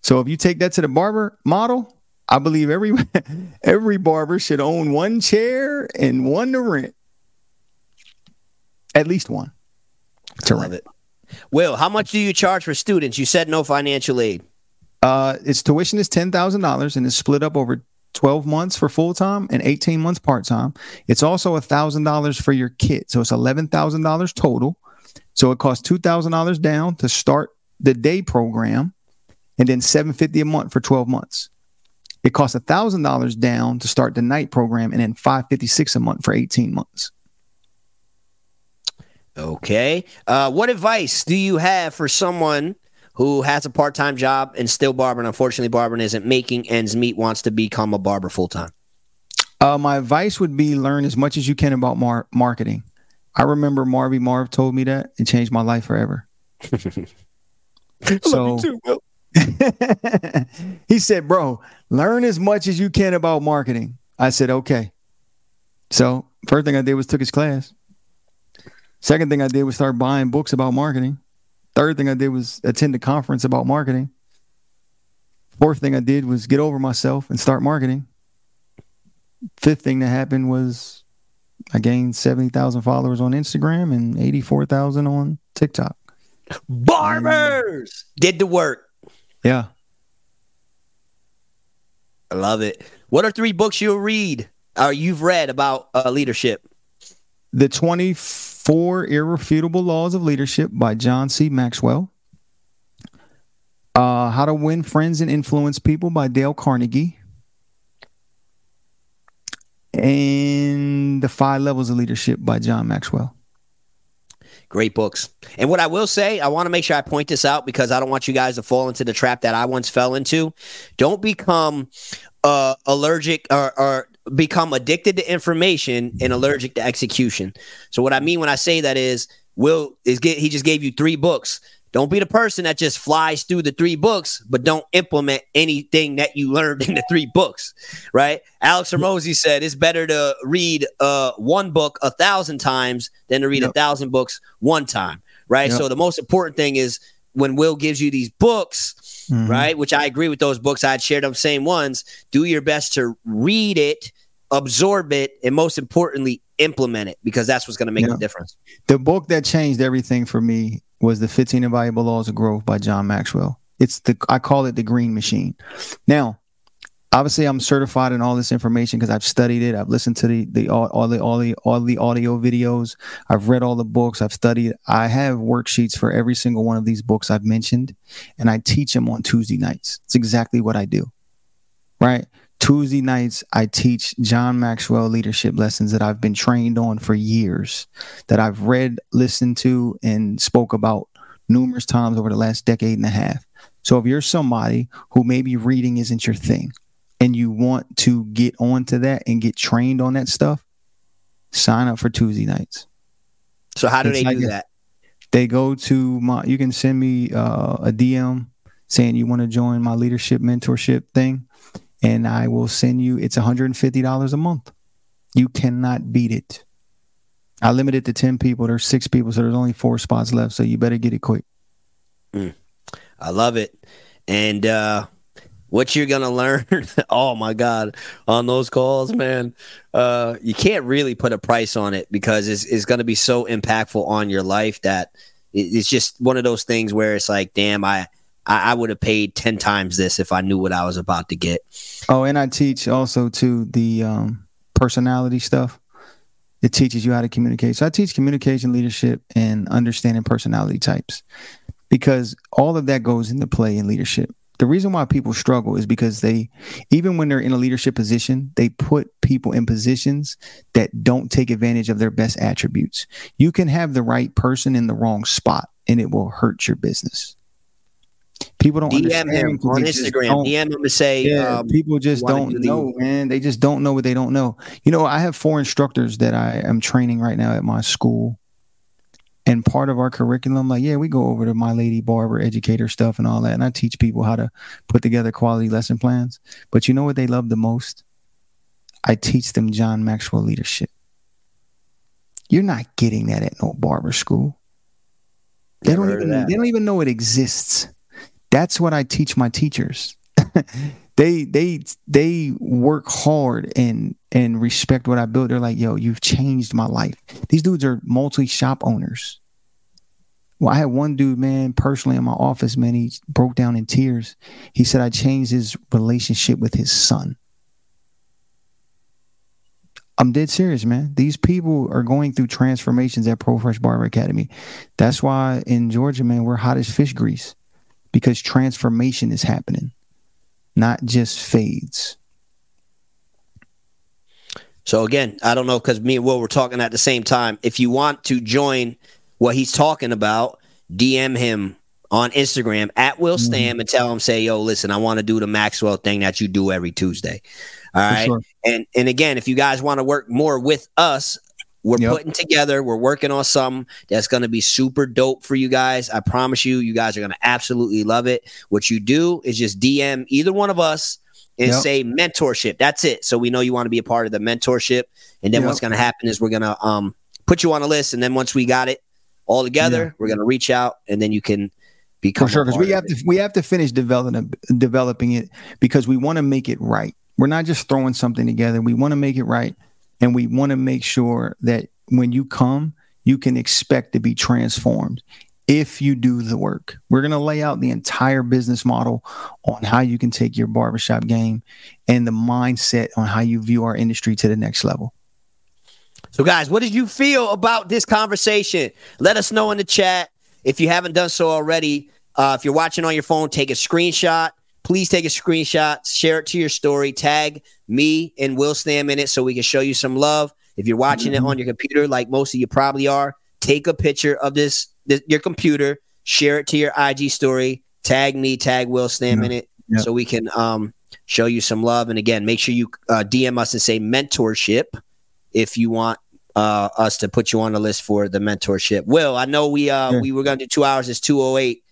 So if you take that to the barber model, I believe every every barber should own one chair and one to rent. At least one to rent. it. Will, how much do you charge for students? You said no financial aid. Uh, its tuition is ten thousand dollars and is split up over twelve months for full time and eighteen months part time. It's also thousand dollars for your kit, so it's eleven thousand dollars total. So it costs two thousand dollars down to start the day program, and then seven fifty a month for twelve months. It costs thousand dollars down to start the night program, and then five fifty six a month for eighteen months. Okay. Uh, what advice do you have for someone who has a part time job and still barbering? Unfortunately, barbering isn't making ends meet, wants to become a barber full time. Uh, my advice would be learn as much as you can about mar- marketing. I remember Marvy Marv told me that it changed my life forever. so he said, "Bro, learn as much as you can about marketing." I said, "Okay." So first thing I did was took his class. Second thing I did was start buying books about marketing. Third thing I did was attend a conference about marketing. Fourth thing I did was get over myself and start marketing. Fifth thing that happened was I gained 70,000 followers on Instagram and 84,000 on TikTok. Barbers did the work. Yeah. I love it. What are three books you'll read or you've read about uh, leadership? The 24 Irrefutable Laws of Leadership by John C. Maxwell. Uh, How to Win Friends and Influence People by Dale Carnegie. And The Five Levels of Leadership by John Maxwell. Great books. And what I will say, I want to make sure I point this out because I don't want you guys to fall into the trap that I once fell into. Don't become uh, allergic or, or become addicted to information and allergic to execution. So what I mean when I say that is Will is get he just gave you three books. Don't be the person that just flies through the three books, but don't implement anything that you learned in the three books, right? Alex Hormozi said it's better to read uh, one book a thousand times than to read Yep. a thousand books one time, right? Yep. So the most important thing is when Will gives you these books, Mhm. right? Which I agree with those books. I'd share them same ones. Do your best to read it, absorb it, and most importantly, implement it because that's what's going to make Yeah. the difference. The book that changed everything for me was the 15 Invaluable Laws of Growth by John Maxwell. It's the I call it the green machine. Now, obviously I'm certified in all this information because I've studied it. I've listened to the the all, all the all the all the audio videos. I've read all the books. I've studied. I have worksheets for every single one of these books I've mentioned and I teach them on Tuesday nights. It's exactly what I do. Right? Tuesday nights, I teach John Maxwell leadership lessons that I've been trained on for years, that I've read, listened to, and spoke about numerous times over the last decade and a half. So if you're somebody who maybe reading isn't your thing and you want to get onto that and get trained on that stuff, sign up for Tuesday nights. So how do It's they like do that? They go to my, you can send me uh, a DM saying you want to join my leadership mentorship thing, and I will send you, it's $150 a month. You cannot beat it. I limited to 10 people. There's six people, so there's only four spots left. So you better get it quick. I love it. And uh what you're gonna learn, oh my god, on those calls, man. Uh you can't really put a price on it because it's it's gonna be so impactful on your life that it's just one of those things where it's like, damn, I I, I would have paid ten times this if I knew what I was about to get. Oh, and I teach also to the um, personality stuff. It teaches you how to communicate. So I teach communication, leadership, and understanding personality types because all of that goes into play in leadership. The reason why people struggle is because they, even when they're in a leadership position, they put people in positions that don't take advantage of their best attributes. You can have the right person in the wrong spot and it will hurt your business. People don't DM him on Instagram. DM him to say, yeah, um, people just don't do the- know, man. They just don't know what they don't know. You know, I have four instructors that I am training right now at my school. And part of our curriculum, like, yeah, we go over to my lady barber educator stuff and all that. And I teach people how to put together quality lesson plans. But you know what they love the most? I teach them John Maxwell leadership. You're not getting that at no barber school. They Never don't even they don't even know it exists. That's what I teach my teachers. they they they work hard and and respect what I built. They're like, yo, you've changed my life. These dudes are multi shop owners. Well, I had one dude, man, personally in my office, man, he broke down in tears. He said I changed his relationship with his son. I'm dead serious, man. These people are going through transformations at Pro Fresh Barber Academy. That's why in Georgia, man, we're hot as fish grease because transformation is happening not just fades. So again, I don't know because me and Will were talking at the same time. If you want to join what he's talking about, DM him on Instagram at Will mm-hmm. Stamm and tell him, say, yo, listen, I want to do the Maxwell thing that you do every Tuesday. All right. Sure. And and again, if you guys want to work more with us, we're yep. putting together, we're working on something that's going to be super dope for you guys. I promise you, you guys are going to absolutely love it. What you do is just DM either one of us and yep. say mentorship. That's it. So we know you want to be a part of the mentorship. And then yep. what's going to happen is we're going to um, put you on a list. And then once we got it all together, we're going to reach out and then you can become for sure. Because we have to we have to finish developing developing it because we want to make it right. We're not just throwing something together. We want to make it right. And we want to make sure that when you come, you can expect to be transformed if you do the work. We're going to lay out the entire business model on how you can take your barbershop game and the mindset on how you view our industry to the next level. So, guys, what did you feel about this conversation? Let us know in the chat. If you haven't done so already, uh, if you're watching on your phone, take a screenshot please take a screenshot, share it to your story, tag me and Will Stamm in it so we can show you some love. If you're watching mm-hmm. it on your computer, like most of you probably are, take a picture of this, this your computer, share it to your IG story, tag me, tag Will Stamm yeah. in it, yeah. so we can um, show you some love. And again, make sure you uh, DM us and say mentorship if you want uh, us to put you on the list for the mentorship. Will, I know we uh, sure. we were going to do two hours. It's two oh eight.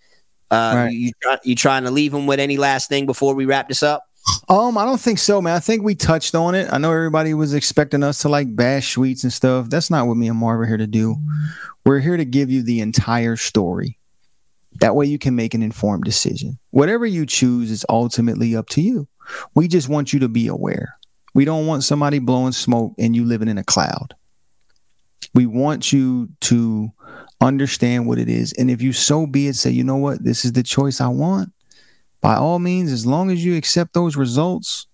Uh, right. you you trying to leave him with any last thing before we wrap this up? Um, I don't think so, man. I think we touched on it. I know everybody was expecting us to like bash suites and stuff. That's not what me and Marv are here to do. We're here to give you the entire story. That way you can make an informed decision. Whatever you choose is ultimately up to you. We just want you to be aware. We don't want somebody blowing smoke and you living in a cloud. We want you to understand what it is. And if you so be it, say, you know what, this is the choice I want, by all means, as long as you accept those results,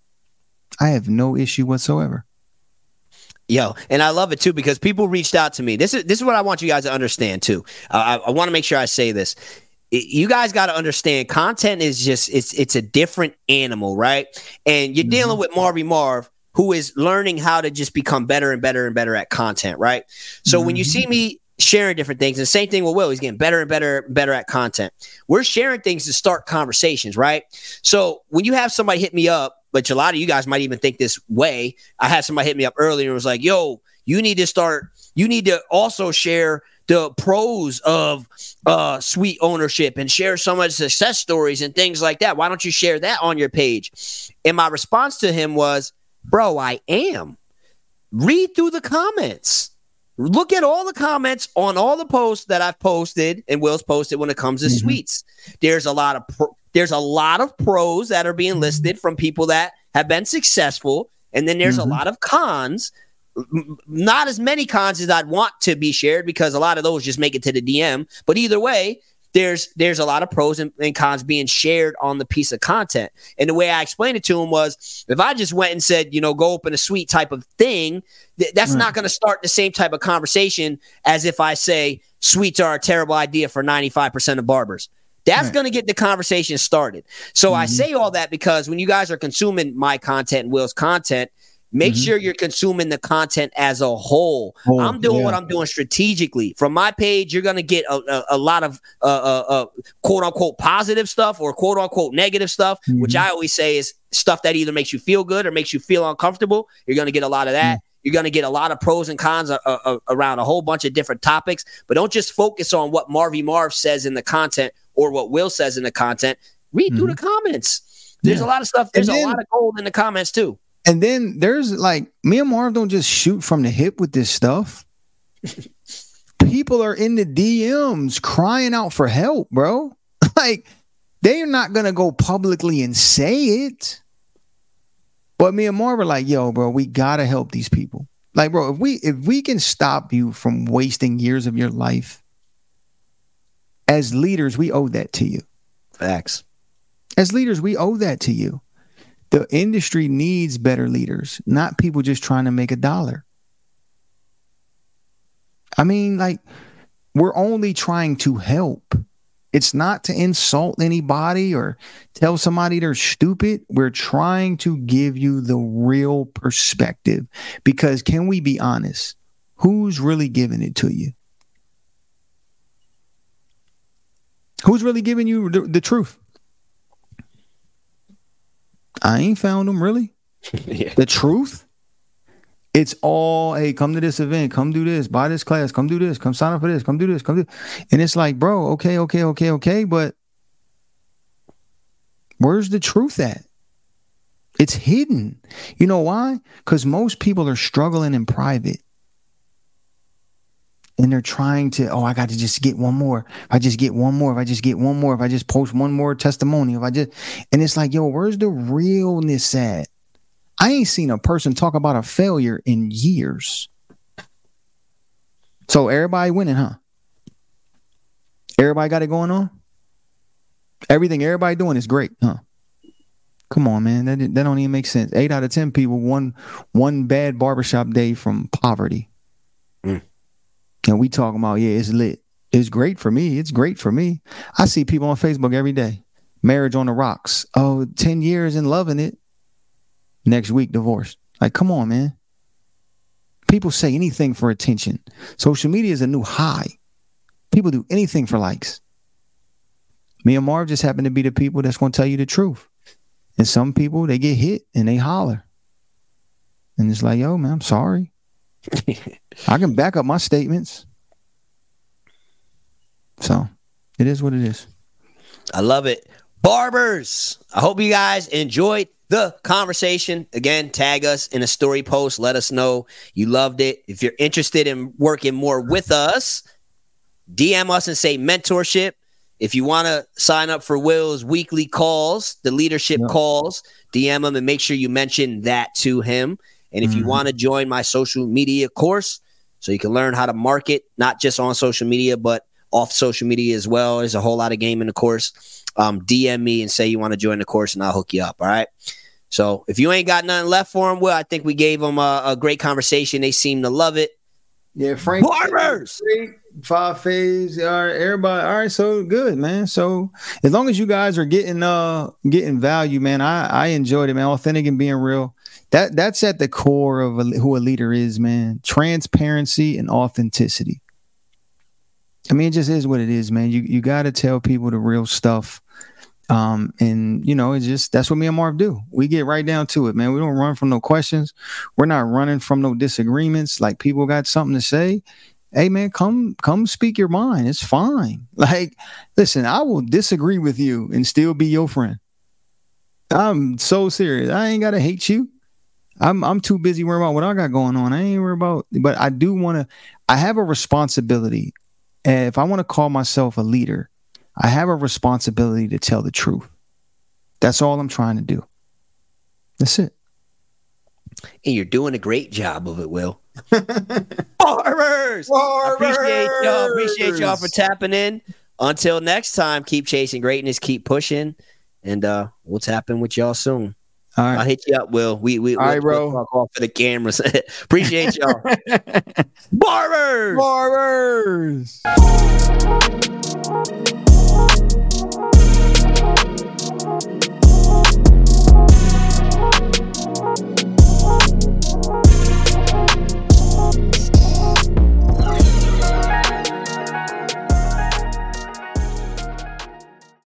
I have no issue whatsoever. Yo, and I love it too because people reached out to me. This is this is what I want you guys to understand too. Uh, I, I want to make sure I say this. You guys got to understand, content is just it's it's a different animal, right? And you're mm-hmm. dealing with Marvy Marv, who is learning how to just become better and better and better at content, right? So mm-hmm. when you see me sharing different things. And same thing with Will. He's getting better and better, better at content. We're sharing things to start conversations, right? So when you have somebody hit me up, which a lot of you guys might even think this way, I had somebody hit me up earlier and was like, yo, you need to start, you need to also share the pros of uh, suite ownership and share some of the success stories and things like that. Why don't you share that on your page? And my response to him was, bro, I am. Read through the comments Look at all the comments on all the posts that I've posted and Will's posted when it comes to mm-hmm. suites. There's a lot of pro- there's a lot of pros that are being listed from people that have been successful, and then there's mm-hmm. a lot of cons. Not as many cons as I'd want to be shared because a lot of those just make it to the DM. But either way, there's there's a lot of pros and, and, cons being shared on the piece of content. And the way I explained it to him was if I just went and said, you know, go open a suite type of thing, th- that's right. not going to start the same type of conversation as if I say suites are a terrible idea for 95% of barbers. That's right. going to get the conversation started. So mm-hmm. I say all that because when you guys are consuming my content and Will's content, Make mm-hmm. sure you're consuming the content as a whole. Oh, I'm doing yeah. what I'm doing strategically. From my page, you're going to get a, a, a, lot of uh, uh, uh, quote unquote positive stuff or quote unquote negative stuff, mm-hmm. which I always say is stuff that either makes you feel good or makes you feel uncomfortable. You're going to get a lot of that. Mm-hmm. You're going to get a lot of pros and cons uh, uh, uh, around a whole bunch of different topics, but don't just focus on what Marvy Marv says in the content or what Will says in the content. Read through the mm-hmm. comments. There's yeah. a lot of stuff. There's then, a lot of gold in the comments too. And then there's like me and Marv don't just shoot from the hip with this stuff. People are in the DMs crying out for help, bro. Like they're not gonna go publicly and say it. But me and Marv are like, yo, bro, we gotta help these people. Like, bro, if we if we can stop you from wasting years of your life, as leaders, we owe that to you. Facts. As leaders, we owe that to you. The industry needs better leaders, not people just trying to make a dollar. I mean, like, we're only trying to help. It's not to insult anybody or tell somebody they're stupid. We're trying to give you the real perspective because can we be honest? Who's really giving it to you? Who's really giving you the, the truth? I ain't found them really. yeah. The truth? It's all, hey, come to this event, come do this, buy this class, come do this, come sign up for this, come do this, come do. And it's like, bro, okay, okay, okay, okay, but where's the truth at? It's hidden. You know why? Because most people are struggling in private. And they're trying to, oh, I got to just get one more. If I just get one more, if I just get one more, if I just post one more testimony, if I just, and it's like, yo, where's the realness at? I ain't seen a person talk about a failure in years. So everybody winning, huh? Everybody got it going on. Everything everybody doing is great, huh? Come on, man. That that don't even make sense. Eight out of ten people one one bad barbershop day from poverty. And we talking about, yeah, it's lit. It's great for me. It's great for me. I see people on Facebook every day. Marriage on the rocks. Oh, 10 years and loving it next week divorce. Like, come on, man. People say anything for attention. Social media is a new high. People do anything for likes. Me and Marv just happen to be the people that's going to tell you the truth. And some people, they get hit and they holler. And it's like, yo, man, I'm sorry. I can back up my statements. So it is what it is. I love it. Barbers, I hope you guys enjoyed the conversation. Again, tag us in a story post. Let us know you loved it. If you're interested in working more with us, DM us and say mentorship. If you want to sign up for Will's weekly calls, the leadership yeah. calls, DM him and make sure you mention that to him. And if mm-hmm. you want to join my social media course, so you can learn how to market, not just on social media, but off social media as well. There's a whole lot of game in the course. Um, DM me and say you want to join the course, and I'll hook you up. All right. So if you ain't got nothing left for them, well, I think we gave them a, a great conversation. They seem to love it. Yeah, Frank Barbers. Five phase. All right, everybody. All right, so good, man. So as long as you guys are getting uh getting value, man, I I enjoyed it, man. Authentic and being real. That that's at the core of a, who a leader is, man. Transparency and authenticity. I mean, it just is what it is, man. You you got to tell people the real stuff um, and you know, it's just that's what me and Marv do. We get right down to it, man. We don't run from no questions. We're not running from no disagreements. Like people got something to say. Hey man, come come speak your mind. It's fine. Like, listen, I will disagree with you and still be your friend. I'm so serious. I ain't gotta hate you. I'm I'm too busy worrying about what I got going on. I ain't worried about, but I do want to. I have a responsibility. And if I want to call myself a leader, I have a responsibility to tell the truth. That's all I'm trying to do. That's it. And you're doing a great job of it, Will. Farmers! Farmers! Appreciate y'all. Appreciate y'all for tapping in. Until next time, keep chasing greatness, keep pushing, and uh we'll tap in with y'all soon. All right. I'll hit you up, Will. We we All we'll, right, bro. We'll off for the cameras. Appreciate y'all. Barbers. Barbers.